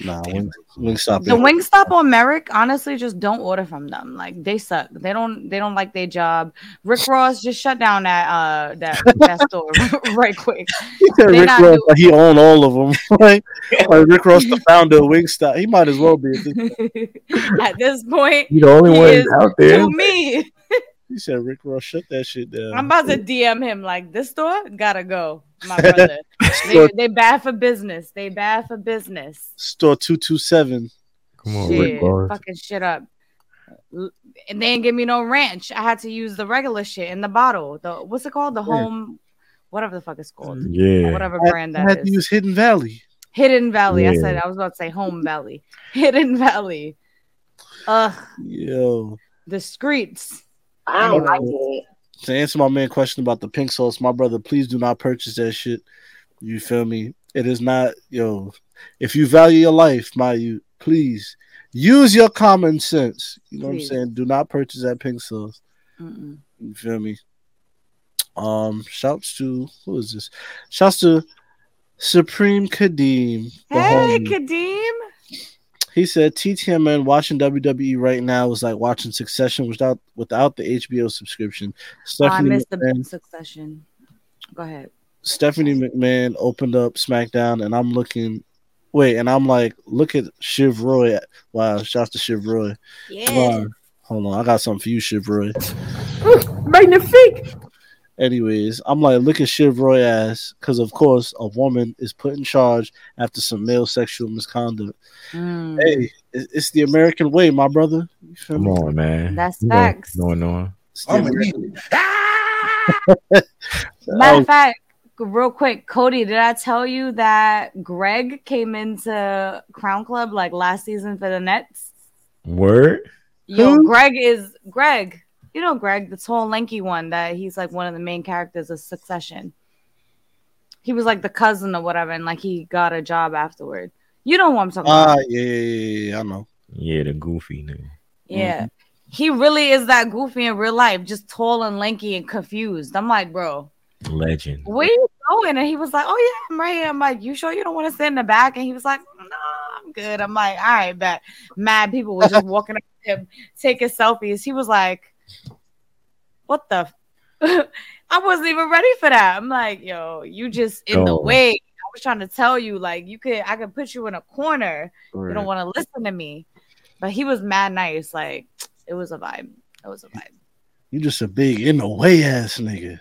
C: Nah, wing, Wingstop.
A: The Wingstop on Merrick, honestly, just don't order from them. Like they suck. They don't. They don't like their job. Rick Ross just shut down that uh that, that store right quick.
C: He said
A: They
C: Rick
A: not
C: Ross,
A: doing-
C: like he owned all of them. like, like Rick Ross, the founder of Wingstop. He might as well be. At this,
A: At this point,
B: he's the only
A: he
B: one
A: is
B: out there.
A: to me.
C: He said Rick Ross, shut that shit down.
A: I'm about to DM him like this store gotta go, my brother. they, they bad for business. They bad for business.
C: Store two two seven.
B: Come on,
A: Shit,
B: Rick Ross.
A: fucking shit up. And they didn't give me no ranch. I had to use the regular shit in the bottle. The what's it called? The home, whatever the fuck it's called.
B: Mm, yeah.
A: Whatever
C: I,
A: brand
C: I
A: that
C: had to use Hidden Valley.
A: Hidden Valley. I said I was about to say Home Valley. Hidden Valley. Ugh,
C: Yo.
A: the streets.
H: I don't like it.
C: To answer my main question about the pink sauce, my brother, please do not purchase that shit. You feel me? It is not, yo. If you value your life, my you, please use your common sense. You know
A: Please.
C: what I'm saying? Do not purchase that pink sauce.
A: Mm-mm.
C: You feel me? Um, shouts to who is this? Shouts to Supreme Kadeem. the
A: Hey,
C: homie.
A: Kadeem.
C: He said TTMN watching WWE right now is like watching Succession without without the HBO subscription.
A: Oh, I
C: Stephanie
A: missed the
C: McMahon,
A: succession. Go ahead.
C: Stephanie McMahon opened up SmackDown, and I'm looking. Wait, and I'm like, look at Shiv Roy. Wow, shouts to Shiv Roy.
A: Yeah.
C: Wow. Hold on, I got something for you, Shiv Roy.
H: Magnifique.
C: Anyways, I'm like, look at Shiv Roy ass, because of course a woman is put in charge after some male sexual misconduct.
A: Mm,
C: Hey, it's the American way, my brother. You feel
B: Come
C: me?
B: on, man.
A: That's
B: You know
A: facts.
B: Going on.
C: The
J: I'm
C: American-
A: Matter
C: Oh,
A: of fact, real quick, Cody, did I tell you that Greg came into Crown Club like last season for the Nets?
B: Word.
A: Yo,
C: Who?
A: Greg is Greg. You know Greg, the tall, lanky one that he's like one of the main characters of Succession. He was like the cousin or whatever, and like he got a job afterward. You know who I'm talking
C: Ah,
A: about?
C: yeah, yeah, yeah, yeah, I know.
B: Yeah, the goofy nigga.
A: Yeah. He really is that goofy in real life, just tall and lanky and confused. I'm like, bro,
B: Legend.
A: where you going? And he was like, Oh yeah, I'm right here. I'm like, You sure you don't want to sit in the back? And he was like, No, I'm good. I'm like, all right, bet. Mad people were just walking up to him, taking selfies. He was like, What the f-" I wasn't even ready for that. I'm like, yo, you just in the
B: Oh.
A: way. I was trying to tell you, like, you could I could put you in a corner. You don't want to listen to me. But he was mad nice. Like, it was a vibe. It was a vibe.
C: You just a big in the way ass nigga.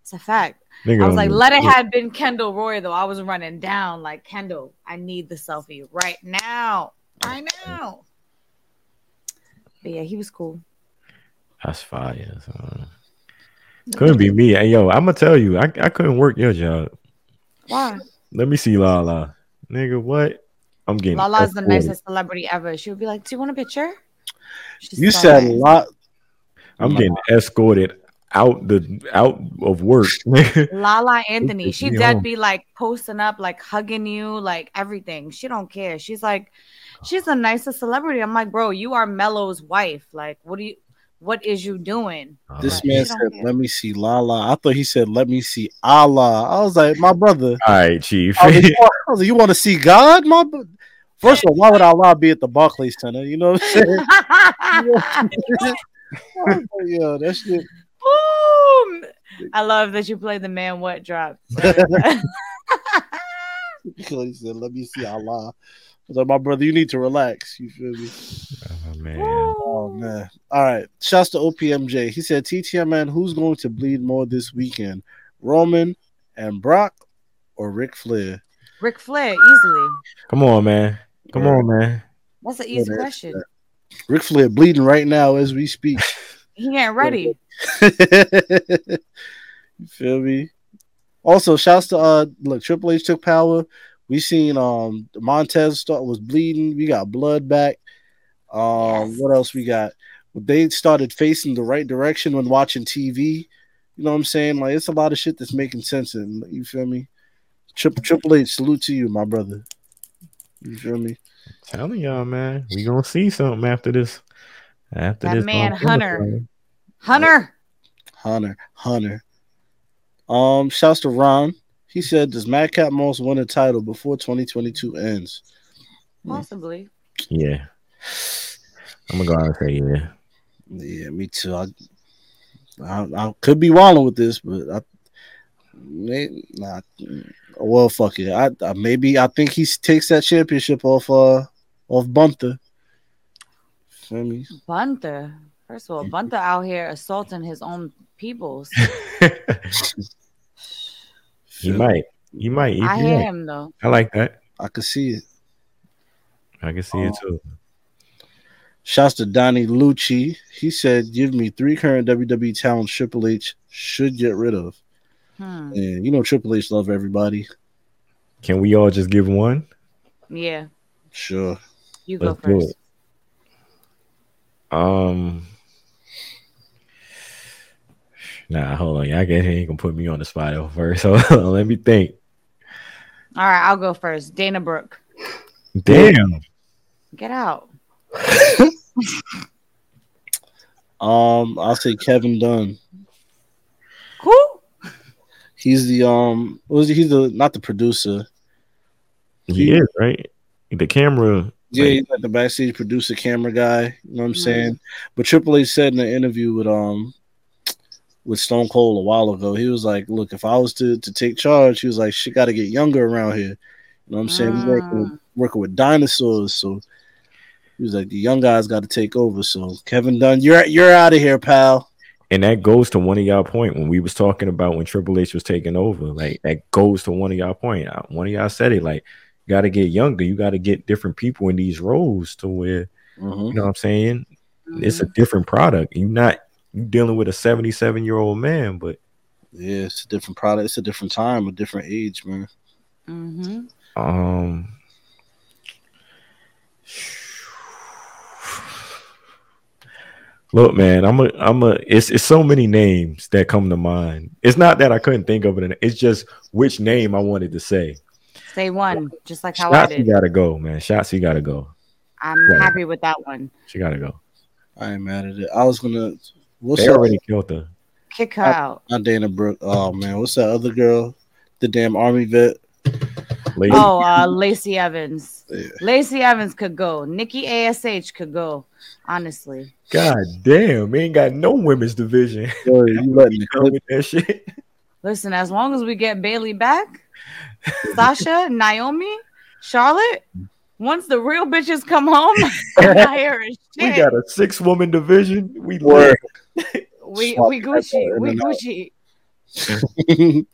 A: It's a fact.
B: Nigga
A: I was like, let it have been Kendall Roy though. I was running down like Kendall. I need the selfie right now, I know. But yeah, he was cool.
B: That's fire. son. Couldn't be me. Hey, yo, I'm gonna tell you, I, I couldn't work your job.
A: Why?
B: Let me see Lala. Nigga, what? I'm getting
A: Lala's the
B: escorted.
A: nicest celebrity ever. She would be like, "Do you want a picture?" She's
C: You
A: so
C: said a
A: nice.
C: lot.
B: I'm getting escorted out the out of work.
A: Lala Anthony. She
B: me
A: dead
B: home.
A: be like posting up, like hugging you, like everything. She don't care. She's like, she's the nicest celebrity. I'm like, bro, you are Melo's wife. Like, what do you? What is you doing?
C: This
A: Right.
C: man
A: She
C: said, "Let me see Lala." I thought he said, "Let me see Allah." I was like, "My brother."
B: All right, chief.
C: I was like, I was like, "You want to see God, my?" bro-" First of all, why would Allah be at the Barclays Center? You know what I'm saying? I was like, Yo, that shit.
A: I love that you play the man what drop.
C: he said, "Let me see Allah." I was like, "My brother, you need to relax." You feel me?
B: Oh man.
C: Oh man! All right. Shouts to OPMJ. He said, "TTM man, who's going to bleed more this weekend, Roman and Brock, or Ric Flair?"
A: Ric Flair, easily.
B: Come on, man. Come on, man.
A: That's an easy
C: Yeah,
A: question.
C: Ric Flair bleeding right now as we speak.
A: He ain't ready.
C: you feel me? Also, shouts to uh look, Triple H took power. We seen um Montez start was bleeding. We got blood back. Um, what else we got? They started facing the right direction when watching TV. You know what I'm saying? Like it's a lot of shit that's making sense. And you feel me? Triple Triple H, salute to you, my brother. You feel me?
B: Telling y'all, man. We gonna see something after this. After
A: That
B: this,
A: man, Hunter. Hunter.
C: Hunter, Hunter. Um, shouts to Ron. He said, "Does Madcap Moss win a title before 2022 ends?"
A: Possibly.
B: Yeah. I'm gonna go out and say yeah.
C: Yeah, me too. I, I, I could be wrong with this, but I, may, nah, well, fuck it. I, I maybe I think he takes that championship off uh off Gunther. Feel me?
A: Gunther. First of all, Gunther out here assaulting his own peoples.
B: He might. You might. He
A: I
B: might.
A: hear him though.
B: I like that.
C: I could see it.
B: I can see it too.
C: Shouts to Donnie Lucci. He said, "Give me three current WWE talents Triple H should get rid of."
A: Hmm.
C: And you know Triple H love everybody.
B: Can we all just give one?
A: Yeah.
C: Sure.
A: You go
B: Let's do
A: first.
B: Um. Nah, hold on. Y'all get ain't gonna put me on the spot though first. So let me think.
A: All right, I'll go first. Dana Brooke.
B: Damn.
A: Get out.
C: Um, I'll say Kevin Dunn.
A: Cool.
C: He's the um, was he? He's the not the producer.
B: He is right. The camera.
C: Yeah, he's like the backstage producer, camera guy. You know what I'm
A: Mhm.
C: saying? But Triple H said in an interview with um with Stone Cold a while ago, he was like, "Look, if I was to to take charge, he was like, shit got to get younger around here." You know what I'm saying? We working with, working with dinosaurs, so he was like, "The young guys got to take over." So Kevin Dunn, you're you're out of here, pal.
B: and that goes to one of y'all point when we was talking about when Triple H was taking over. Like that goes to one of y'all point. Uh, One of y'all said it. Like you got to get younger. You got to get different people in these roles to where
C: Mhm.
B: you know what I'm saying. It's a different product. You're not you dealing with a 77 year old man, but
C: Yeah, it's a different product. It's a different time, a different age, man.
A: Mm-hmm.
B: um. Look, man, I'm a, I'm a. It's it's so many names that come to mind. It's not that I couldn't think of it. It's just which name I wanted to say.
A: Say one, just like how I
B: Shots, you
A: did.
B: gotta go, man. Shots, you gotta go.
A: I'm
B: Right.
A: happy with that one.
B: She gotta go.
C: I ain't mad at it. I was gonna. What's
B: They
C: that?
B: already killed her.
A: Kick her
C: Not-
A: out.
C: Not Dana Brooke. Oh man, what's that other girl? The damn army vet.
B: Lady.
A: Oh, uh, Lacey Evans.
C: Yeah.
A: Lacey Evans could go. Nikki Ash could go. Honestly,
B: God damn, we ain't got no women's division.
C: Yo, you letting the
B: with that shit.
A: listen. As long as we get Bayley back, Sasha, Naomi, Charlotte. Once the real bitches come home, I'm
B: We
A: shit.
B: got a six woman division. We
C: Word.
B: lit.
A: We
C: Swap
A: we
C: that
A: Gucci. We
C: and out.
A: Gucci.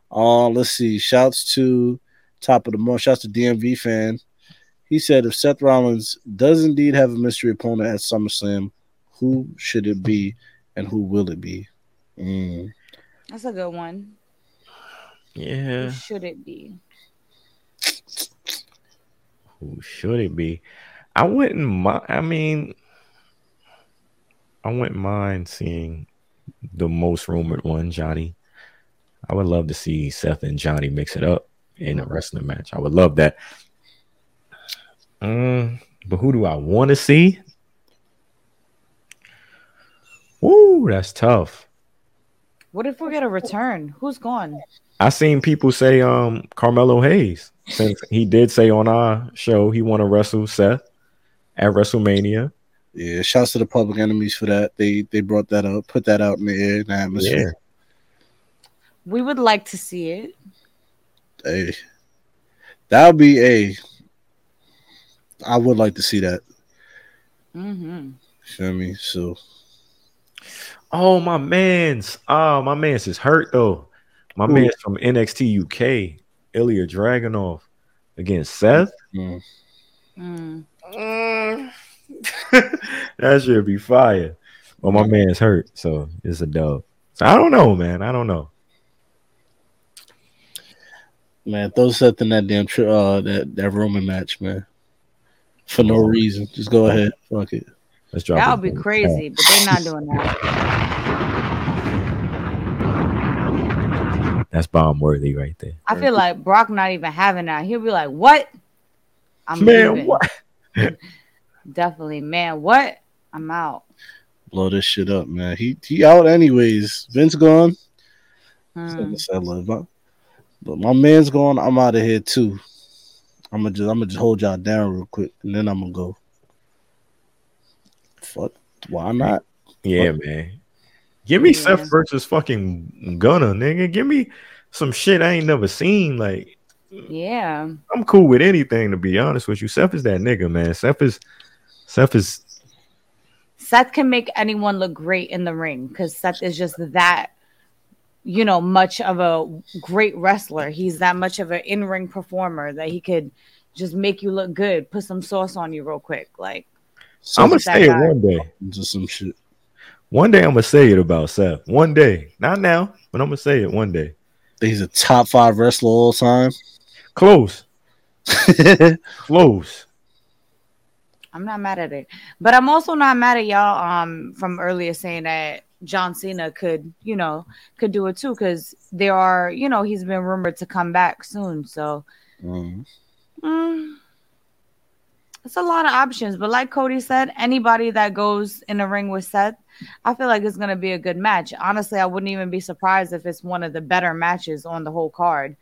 C: uh, let's see. Shouts to top of the month. Shouts to DMV fan. He said if Seth Rollins does indeed have a mystery opponent at SummerSlam, who should it be and who will it be? Mm.
A: That's a good one.
B: Yeah.
A: Who should it be?
B: Who should it be? I wouldn't mind. I mean, I wouldn't mind seeing the most rumored one, Johnny. I would love to see Seth and Johnny mix it up in a wrestling match. I would love that. Mm, but who do I want to see? Woo, that's tough.
A: What if we get a return? Who's gone?
B: I seen people say um Carmelo Hayes since he did say on our show he want to wrestle Seth at WrestleMania.
C: Yeah, shouts to the public enemies for that. They they brought that up, put that out in the air in the atmosphere.
A: We would like to see it.
C: Hey, that would be a. I would like to see that.
A: Mm-hmm.
C: Feel me? So
B: Oh, my man's. Oh, my man's is hurt though. My
C: Who?
B: man's from NXT UK, Ilya Dragunov against Seth.
C: mm,
A: Mm.
B: that should be fire. Well, my man's hurt, so it's a dub. So I don't know, man. I don't know.
C: man, throw Seth in that damn tri- uh that that Roman match, man. For no reason, just go ahead. Fuck it.
B: Let's drop.
A: That
B: it
A: would be
B: down.
A: crazy, but they're not doing that.
B: That's bomb worthy right there.
A: I feel like Brock not even having that. He'll be like, "What? I'm
B: Man,
A: leaving."
B: what?
A: Definitely, man. What? I'm out.
C: Blow this shit up, man. He he out anyways. Vince gone.
A: Hmm.
C: Said, "Look, But my man's gone. I'm out of here too. I'm gonna just I'm gonna just hold y'all down real quick, and then I'm gonna go. Fuck. Why not?
B: Yeah, man. Give me Seth versus fucking Gunther, nigga. Give me some shit I ain't never seen. Like,
A: Yeah.
B: I'm cool with anything to be honest with you. Seth is that nigga, man. Seth is Seth is
A: Seth can make anyone look great in the ring because Seth is just that, you know, much of a great wrestler. He's that much of an in ring performer that he could just make you look good, put some sauce on you real quick. Like,
B: I'm gonna say it one day.
C: Just some shit.
B: One day I'm gonna say it about Seth. One day. Not now, but I'm gonna say it one day.
C: He's a top five wrestler all time.
B: Close. Close.
A: I'm not mad at it, but I'm also not mad at y'all. Um, from earlier saying that John Cena could, you know, could do it too, because there are, you know, he's been rumored to come back soon. So
C: Mhm.
A: mm, it's a lot of options. But like Cody said, anybody that goes in a ring with Seth, I feel like it's gonna be a good match. Honestly, I wouldn't even be surprised if it's one of the better matches on the whole card.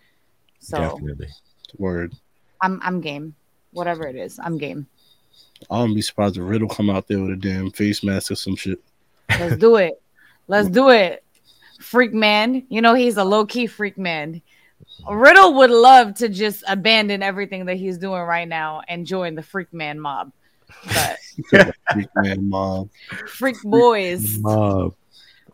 A: So
B: Definitely.
C: Word.
A: I'm I'm game. Whatever it is, I'm game.
C: I wouldn't be surprised if Riddle come out there with a damn face mask or some shit.
A: Let's do it. Let's do it. Freak man. You know, he's a low key freak man. Riddle would love to just abandon everything that he's doing right now and join the freak man mob. But
C: Freak man mob.
A: freak boys,
B: Mob.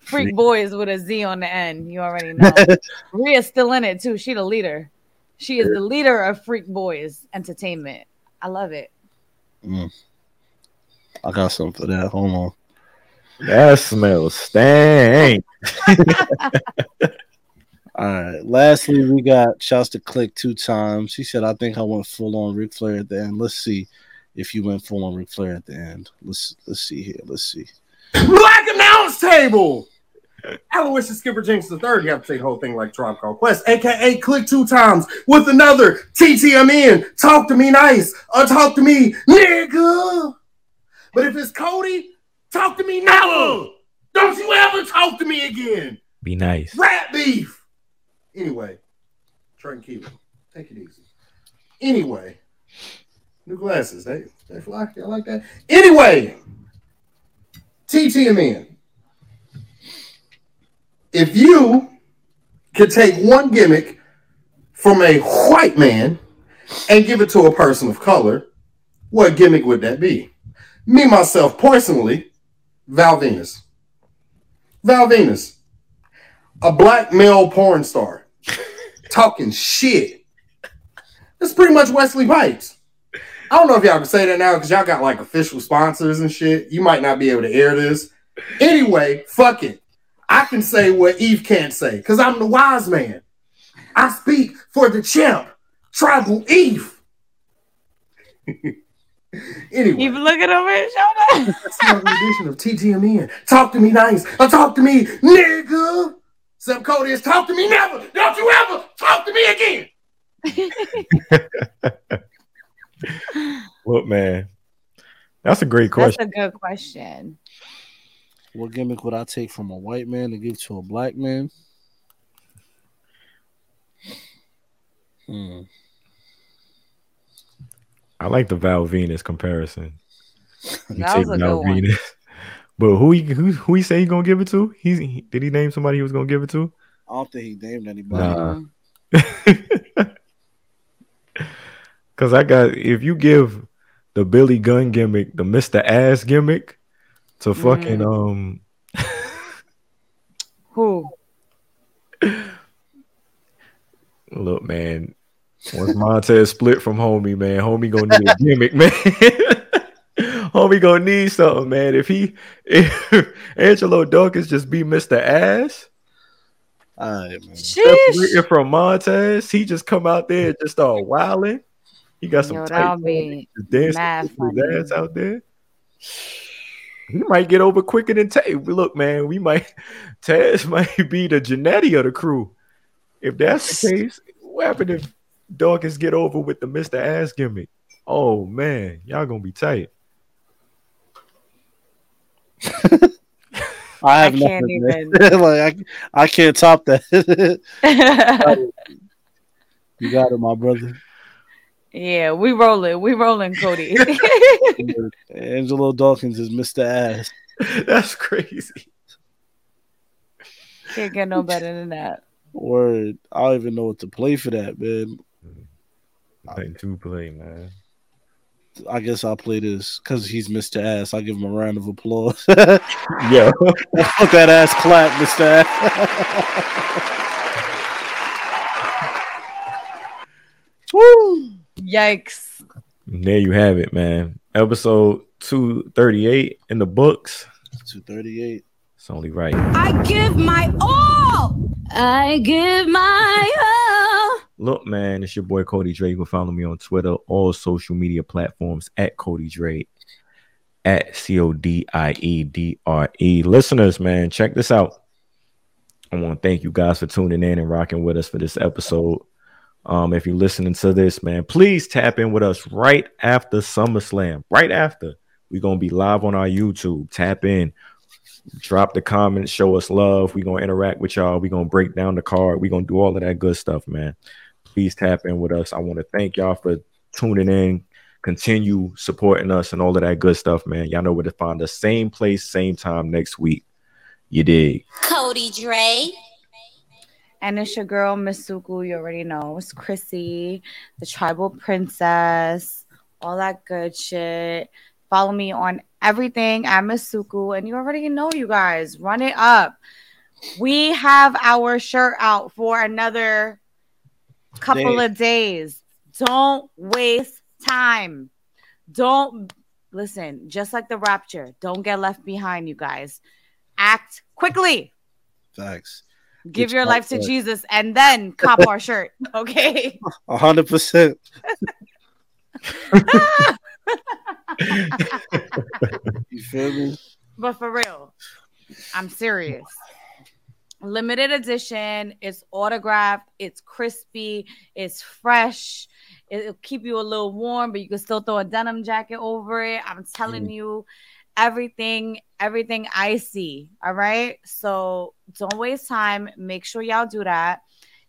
A: freak boys with a Z on the end. You already know. Rhea's still in it too. She the leader. She is the leader of Freak Boys Entertainment. I love it.
C: Mm. I got something for that. Hold on.
B: That smells stank.
C: All right. Lastly, we got shouts to click two times. She said, I think I went full on Ric Flair at the end. Let's see if you went full on Ric Flair at the end. Let's let's see here. Let's see.
K: Black announce table. Aloysius Skipper Jenks the third. You have to say the whole thing like Tribe Called Quest, aka click two times with another TTMN. Talk to me nice, or talk to me nigga. But if it's Cody, talk to me now. Don't you ever talk to me again.
B: Be nice.
K: Rat beef. Anyway, tranquilo. Take it easy. Anyway, new glasses. They they fly. Y'all like that? Anyway, TTMN. If you could take one gimmick from a white man and give it to a person of color, what gimmick would that be? Me, myself, personally, Val Venis. Val Venis, a black male porn star, talking shit. That's pretty much Wesley Pipes. I don't know if y'all can say that now because y'all got like official sponsors and shit. You might not be able to air this. Anyway, fuck it. I can say what Eve can't say because I'm the wise man. I speak for the champ, Tribal Eve. anyway.
A: Even looking over his shoulder.
K: That's another edition of TTMN. Talk to me nice. Or talk to me, nigga. Seb Cody is talk to me never. Don't you ever talk to me again.
B: Look, man. That's a great question.
A: That's
B: question.
A: a good question.
C: What gimmick would I take from a white man to give to a black man? Hmm.
B: I like the Val Venis comparison. You
A: That was a good one.
B: Venis. But who he who who he say he gonna give it to? He's he, did he name somebody he was gonna give it to?
C: I don't think he named anybody.
B: Nah. Cause I got if you give the Billy Gunn gimmick, the Mr. Ass gimmick to fucking um
A: Who?
B: look man. Once Montez split from homie, man, homie gonna need a gimmick, man. homie gonna need something, man. If he if Angelo Dawkins just be Mr. Ass,
C: All right, man.
B: separated from Montez, he just come out there and just start wilding. He got some
A: Yo,
B: tight
A: be
B: just dancing his ass out there. He might get over quicker than Tay. Look, man, we might Taz might be the Jannetty of the crew. If that's the case, what happened if Dawkins get over with the Mr. Ass gimmick? Oh man, y'all gonna be tight.
C: I have
A: I can't
C: nothing,
A: even.
C: like I, I can't top that. you got it, my brother.
A: yeah, we rolling. We rolling, Cody.
C: Angelo Dawkins is Mr. Ass.
B: That's crazy.
A: Can't get no better than that.
C: Word. I don't even know what to play for that, man.
B: Nothing to play, man.
C: I guess I'll play this because he's Mr. Ass. I'll give him a round of applause.
B: yeah.
C: Fuck that ass clap, Mr. Ass. Woo!
A: Yikes.
B: there you have it, man. Episode 238 in the books.
C: 238.
B: It's only right.
L: I give my all. I give my all.
B: Look, man, it's your boy Cody Dre. You can follow me on Twitter, all social media platforms at Cody Dre, at C O D I E D R E. Listeners, man, check this out. I want to thank you guys for tuning in and rocking with us for this episode. Um, if you're listening to this, man, please tap in with us right after SummerSlam. Right after, we're gonna be live on our YouTube. Tap in, drop the comments, show us love. We're gonna interact with y'all. We're gonna break down the card. We're gonna do all of that good stuff, man. Please tap in with us. I want to thank y'all for tuning in. Continue supporting us and all of that good stuff, man. Y'all know where to find us. Same place, same time next week. You dig?
L: Cody Dre.
A: And it's your girl, Miss Suku. You already know. It's Chrissy, the tribal princess, all that good shit. Follow me on everything at Miss Suku. And you already know, you guys, run it up. We have our shirt out for another couple
C: Day.
A: of days. Don't waste time. Don't listen, just like the rapture, don't get left behind, you guys. Act quickly.
C: Facts.
A: Give
C: Get
A: your life to. Jesus and then cop our shirt. Okay.
C: A hundred percent. You feel me?
A: But for real, I'm serious. Limited edition. It's autographed. It's crispy. It's fresh. It'll keep you a little warm, but you can still throw a denim jacket over it. I'm telling mm. you, everything, everything I see. All right. So don't waste time. Make sure y'all do that.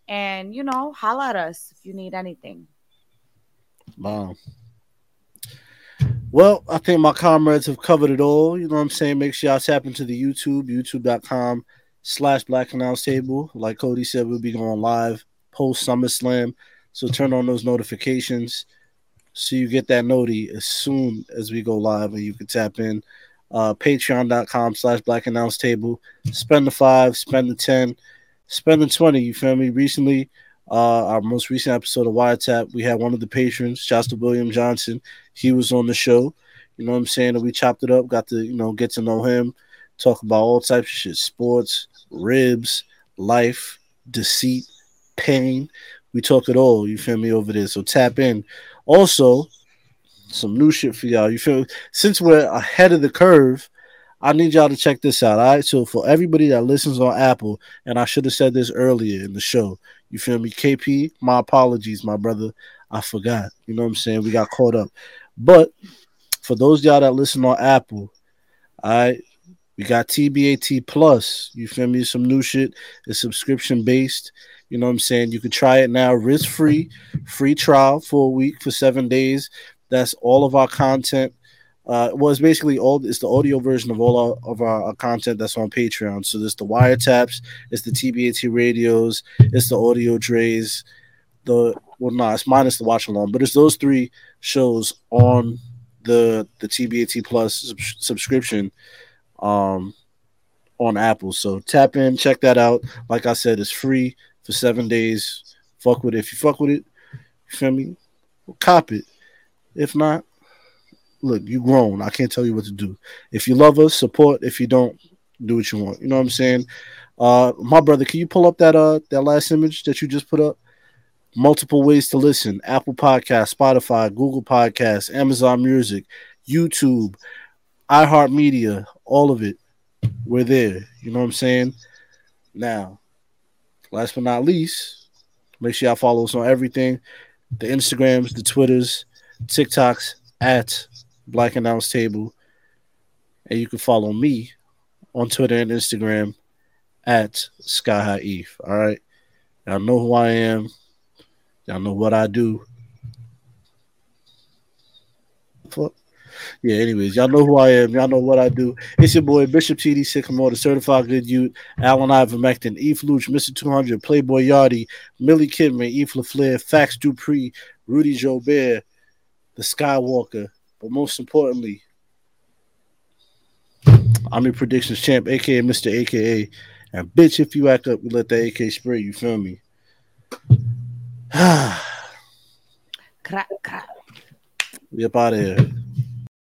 A: And you know, holla at us if you need anything.
C: Wow. Well, I think my comrades have covered it all. You know what I'm saying? Make sure y'all tap into the YouTube, youtube.com slash black announce table. Like Cody said, we'll be going live post SummerSlam. So turn on those notifications so you get that noti as soon as we go live and you can tap in. Uh, Patreon.com slash black announce table. Spend the five, spend the 10, spend the 20. You feel me? Recently, uh, our most recent episode of Wiretap, we had one of the patrons, Shasta William Johnson. He was on the show. You know what I'm saying? And we chopped it up, got to, you know, get to know him, talk about all types of shit sports, ribs, life, deceit, pain. We talk it all, you feel me, over there. So tap in. Also, some new shit for y'all. You feel? Since we're ahead of the curve, I need y'all to check this out. All right. So for everybody that listens on Apple, and I should have said this earlier in the show, you feel me? KP, my apologies, my brother. I forgot. You know what I'm saying? We got caught up. But for those y'all that listen on Apple, all right, we got TBAT Plus. You feel me? Some new shit. It's subscription based. You know what I'm saying? You can try it now, risk free, free trial for a week for seven days. That's all of our content Uh, well, it's basically all it's the audio version of all our, of our, our content that's on Patreon. So there's the wiretaps, it's the TBAT radios, it's the audio drays, the well, no, it's minus the watch along, but it's those three shows on the the TBAT Plus sub- subscription, um, on Apple. So tap in, check that out. Like I said, it's free for seven days. Fuck with it. If you fuck with it, you feel me? Cop it. If not, look, you grown. I can't tell you what to do. If you love us, support. If you don't, do what you want. You know what I'm saying? Uh, my brother, can you pull up that uh that last image that you just put up? Multiple ways to listen: Apple Podcast, Spotify, Google Podcasts, Amazon Music, YouTube, iHeartMedia, all of it. We're there. You know what I'm saying? Now, last but not least, make sure y'all follow us on everything: the Instagrams, the Twitters, TikToks at Black Announce Table, and you can follow me on Twitter and Instagram at Sky High Eve. All right, y'all know who I am. Y'all know what I do. Fuck. Yeah, anyways, y'all know who I am. Y'all know what I do. It's your boy Bishop TD Sycamore, the certified good youth, Alan Ivermectin, Eve Luch, Mr. 200, Playboy Yardy, Millie Kidman, Eve LaFleur, Fax Dupree, Rudy Jobert, the Skywalker, but most importantly, I'm your predictions champ, aka Mr. AKA. And bitch, if you act up, we let the AK spray, you feel me?
A: Crack, crack.
C: We up out of here.